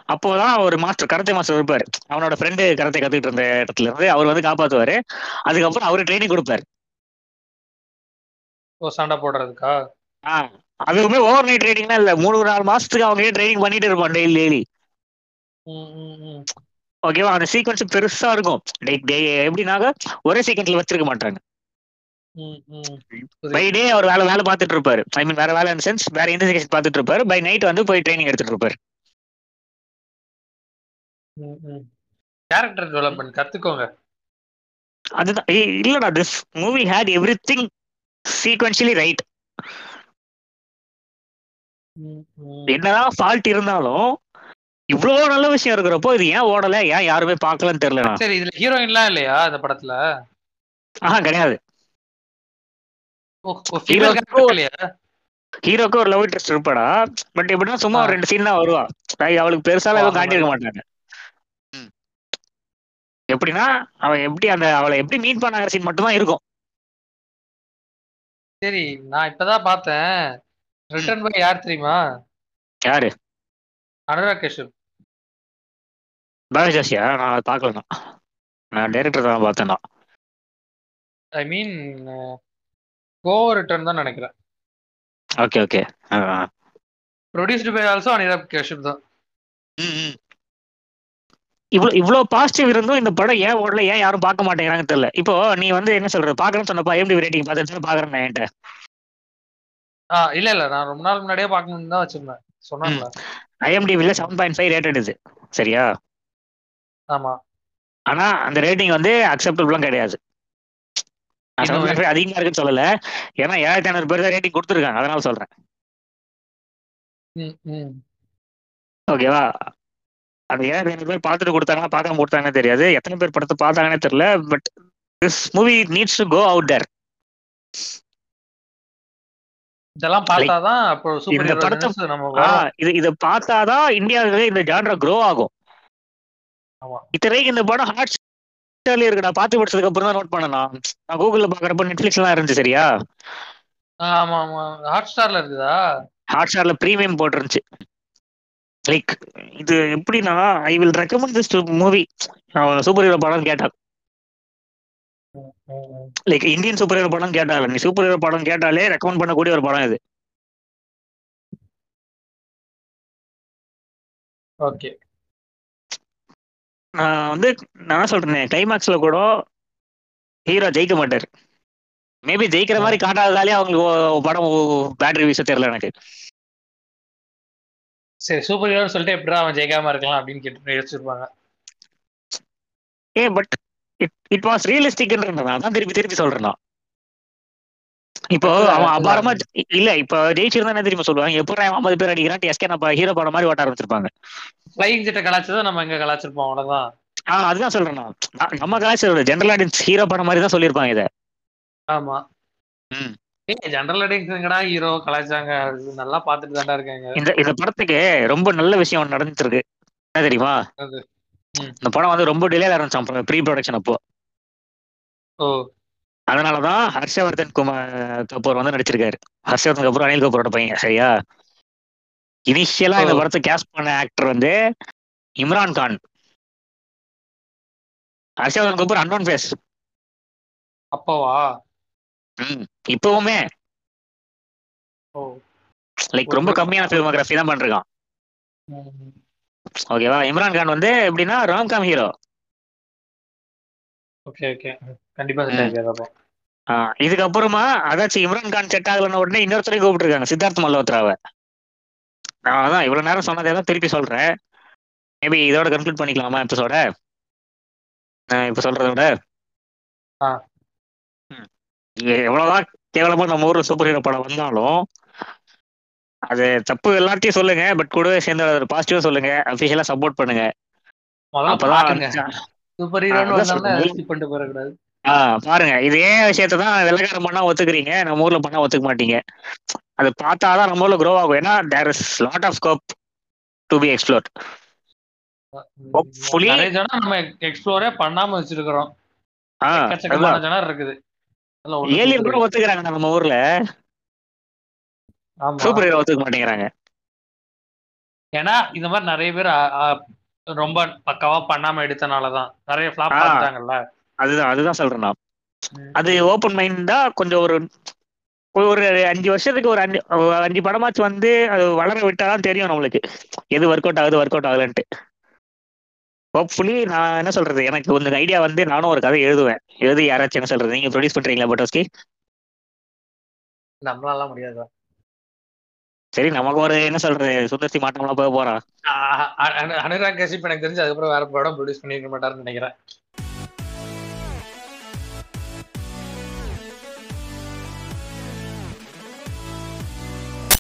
அப்போதான் ஒரு மாஸ்டர் கரத்தை மாஸ்டர் இருப்பாரு. அவனோட ஃப்ரெண்டு கரத்தை கத்துக்கிட்டு இருந்த இடத்துல இருந்து அவர் வந்து காப்பாத்துவாரு. அதுக்கப்புறம் அவரு ட்ரைனிங் கொடுப்பாரு. சண்டை போடுறதுக்கா? ஆ, அதுவுமே ஓவர் நைட் ட்ரைனிங்லாம் இல்ல. மூணு நாலு மாசத்துக்கு அவங்க ட்ரைனிங் பண்ணிட்டு இருப்பான் டெய்லி டெய்லி. ஓகேவா அந்த சீக்வன்ஸ் பெருசா இருக்கும். எப்படின்னாக்க ஒரே சீக்வன்ஸ்ல வச்சிருக்க மாட்டாங்க. பை டே அவர் வேலை வேலை பார்த்துட்டு இருப்பாரு. ஐ மீன் வேற வேலை சென்ஸ் வேற இன்வெஸ்டிகேஷன் பார்த்துட்டு இருப்பாரு. பை நைட் வந்து போய் ட்ரைனிங் எடுத்துட்டு இருப்பாரு. ம், ம். கேரக்டர் டெவலப்மெண்ட் கத்துக்கோங்க. அதுதான். இல்லடா this movie had everything sequentially right. என்னதான் ஃபால்ட் இருந்தாலும் இவ்வளவு நல்ல விஷயம் இருக்கிறப்போ இது ஏன் ஓடல? ஏன் யாருமே பார்க்கலன்னு தெரியல சரி இதுல ஹீரோயின்லாம் இல்லையா இந்த படத்துல? ஆஹா கிடையாது. ஹீரோக்கு ஒரு லவ் இன்ட்ரெஸ்ட் இருப்பாடா. பட் எப்படின்னா சும்மா ஒரு. ரெண்டு சீன் தான் வருவா அவளுக்கு பெருசாலாம் ஓ, எதுவும் காட்டியிருக்க மாட்டாங்க. எப்படின்னா அவன் எப்படி அந்த அவளை எப்படி மீட் பண்ணாங்க சீன் மட்டும் தான் இருக்கும். சரி நான் இப்பதான் பார்த்தேன். ரிட்டர்ன் பை யார் தெரியுமா? யாரு? அனுராக் கஷ்யப் பாலஜாசியா நான் அதை பார்க்கல நான். நான் டைரக்டர் தான் பார்த்தேன் நான் ஐ மீன் கோ ரிட்டர்ன் தான் நினைக்கிறேன். Okay okay produced by also Anurag Kashyap தான். இவ்வளோ இவ்வளோ பாசிட்டிவ் இருந்தும் இந்த படம் ஏன் ஓடல ஏன் யாரும் பார்க்க மாட்டேங்கிறாங்கன்னு தெரியல. இப்போ நீ வந்து என்ன சொல்ற? பார்க்கணும்னு சொன்னப்பா எப்படி ரேட்டிங் பார்த்துட்டு பார்க்குறேன் என்கிட்ட. ஆ இல்ல இல்ல. நான் ரொம்ப நாள் முன்னாடியே பார்க்கணும்னு தான் வச்சிருந்தேன். சொன்னாங்களா ஐஎம்டிவில செவன் பாயிண்ட் ஃபைவ் ரேட்டட் இது. சரியா? ஆமா. ஆனா அந்த ரேட்டிங் வந்து அக்செப்டபிளும் கிடையாது. நான் இன்னும் 7.5 அதிகமா இருக்குன்னு சொல்லல. ஏன்னா ஏழாயிரத்தி ஐநூறு பேர் தான் ரேட்டிங் கொடுத்துருக்காங்க. அதனால சொல்றேன். ஓகேவா அந்த ஏழாயிரத்தி ஐநூறு பேர் பார்த்துட்டு கொடுத்தாங்கன்னா பார்க்காம கொடுத்தாங்கன்னு தெரியாது. எத்தனை பேர் படத்தை பார்த்தாங்கன்னே தெரியல. But this movie needs to go out there இதெல்லாம் பார்த்தாதான் அப்போ சூப்பர் படத்தை- நம்ம. இது இதை பார்த்தாதான் இந்தியாவிலே இந்த ஜான்ரா க்ரோ ஆகும். இத்தனைக்கு இந்த படம் ஹாட் ஸ்டார்ல இருக்குடா பார்த்து முடிச்சதுக்கு அப்புறம் தான் நோட் பண்ணலாம் நான் கூகுள்ல பாக்குறப்ப நெட்ஃபிளிக்ஸ்லாம் இருந்துச்சு சரியா? ஆமா ஆமா. ஹாட் ஸ்டார்ல இருக்குதா? ஹாட் ஸ்டார்ல ப்ரீமியம் போட்டிருந்துச்சு. லைக் இது எப்படின்னா I will recommend this movie super hero படம் கேட்டா ம், ம், ம். லைக் இந்தியன் சூப்பர் ஹீரோ படம் கேட்டால நீ சூப்பர் ஹீரோ படம் கேட்டாலே ரெக்கமெண்ட் பண்ணக்கூடிய ஒரு படம் இது. ஓகே நான் வந்து நான் சொல்றேன் கிளைமேக்ஸ்ல கூட ஹீரோ ஜெயிக்க மாட்டாரு. மேபி ஜெயிக்கிற மாதிரி காட்டாததாலே அவங்களுக்கு படம் பேட் ரிவ்யூஸ் தெரியல எனக்கு. சரி சூப்பர் ஹீரோன்னு சொல்லிட்டு எப்படிடா அவன் ஜெயிக்காம இருக்கலாம் அப்படின்னு கேட்டு யோசிச்சிருப்பாங்க. Uh but it it was ரியலிஸ்டிக்ன்றது நான் தான் திருப்பி திருப்பி சொல்றேன். நான் இப்போ அவன் அபாரமா இல்ல இப்போ ஜெயிச்சிருந்தா என்ன தெரியுமா சொல்லுவாங்க? எப்போ ஐம்பது பேர் அடிக்கிறான்? எஸ்கே நம்ம ஹீரோ படம் மாதிரி ஓட்ட ஆரம்பிச்சிருப்பாங்க. ஃபிளைங் ஜெட்டை கலாச்சதை நம்ம இங்க கலாச்சிருப்போம் அவ்வளவுதான். ஆ அதுதான் சொல்றேன் நான். நம்ம கலாச்சாரம் ஜென்ரல் ஆடியன்ஸ் ஹீரோ படம் மாதிரி தான் சொல்லியிருப்பாங்க இதை. ஆமா. ஜெனரல் அடிங்ஸ்ங்கடா ஹீரோ கலாச்சாங்க நல்லா பாத்துட்டு தான்டா இருக்காங்க. இந்த இந்த படத்துக்கு ரொம்ப நல்ல விஷயம் நடந்துட்டு இருக்கு. என்ன தெரியுமா. இந்த படம் வந்து ரொம்ப டிலே ஆரம்பிச்சான் ப்ரீ ப்ரொடக்ஷன் அப்போ. ஓ. அதனாலதான் ஹர்ஷவர்தன் குமார் கபூர் வந்து நடிச்சிருக்காரு. ஹர்ஷவர்தன் கபூர் அனில் கபூரோட பையன் சரியா? இனிஷியலா இந்த. படத்தை கேஸ்ட் பண்ண ஆக்டர் வந்து இம்ரான் கான். ஹர்ஷவர்தன் கபூர் அன்னோன் ஃபேஸ் அப்பவா? இப்பவுமே. ஓ. லைக் ரொம்ப கம்மியான ஃபிலிமோகிராஃபி தான் பண்ணிருக்கான். ம். ஓகேவா இம்ரான் கான் வந்து எப்படின்னா ராம்காம் ஹீரோ ஓகே ஓகே கண்டிப்பா இதுக்கப்புறமா அதாச்சும் இம்ரான் கான் செட் ஆகலன்னு உடனே இன்னொருத்தரையும் கூப்பிட்டுருக்காங்க சித்தார்த் மல்ஹோத்ராவை. நான் அதான் இவ்வளவு நேரம் சொன்னதே தான் திருப்பி சொல்றேன். மேபி இதோட கன்க்ளூட் பண்ணிக்கலாமா எபிசோட இப்ப சொல்றத விட? எவ்வளவுதான் கேவலமா நம்ம ஊர்ல சூப்பர் ஹீரோ படம் வந்தாலும் அது தப்பு எல்லாத்தையும் சொல்லுங்க பட் கூடவே சேர்ந்து ஒரு பாசிட்டிவா சொல்லுங்க அபிஷியலா சப்போர்ட் பண்ணுங்க. அப்பதான் பாருங்க. இதே விஷயத்தை தான் வெள்ளக்காரன் பண்ணா ஒத்துக்கிறீங்க நம்ம ஊர்ல பண்ணா ஒத்துக்க மாட்டீங்க. அது பார்த்தாதான் நம்ம ஊர்ல க்ரோ ஆகும். ஏன்னா there is lot of scope to be explore நம்ம எக்ஸ்ப்ளோரே பண்ணாம வச்சிருக்கிறோம். இருக்குது. ஏலியன் கூட ஒத்துக்கிறாங்க நம்ம ஊர்ல. சூப்பர் ஹீரோ ஒத்துக்க மாட்டேங்கிறாங்க. ஏன்னா இந்த மாதிரி நிறைய பேர் ரொம்ப பக்காவா பண்ணாம எடுத்தனாலதான் நிறைய ஃபிளாப் ஆ. பார்த்துட்டாங்கல்ல அதுதான் அதுதான் சொல்றேன் நான். அது ஓப்பன் மைண்டா கொஞ்சம் ஒரு ஒரு அஞ்சு வருஷத்துக்கு ஒரு அஞ்சு அஞ்சு படமாச்சு வந்து அது வளர விட்டாதான் தெரியும் நம்மளுக்கு. எது ஒர்க் அவுட் ஆகுது ஒர்க் அவுட் ஆகலன்ட்டு. ஹோப்ஃபுல்லி நான் என்ன சொல்றது? எனக்கு கொஞ்சம் ஐடியா வந்து நானும் ஒரு கதை எழுதுவேன். எழுதி யாராச்சும் என்ன சொல்றது? நீங்க ப்ரொடியூஸ் பண்றீங்களா பட்டோஸ்கி நம்மளால முடியாது? சரி நமக்கு ஒரு என்ன சொல்றது சுந்தர்சி மாட்டம்லாம் போக போறான் அனுராக் கசிப் எனக்கு தெரிஞ்சு அதுக்கப்புறம் வேற படம் ப்ரொடியூஸ் பண்ணிருக்க மாட்டாருன்னு நினைக்கிறேன்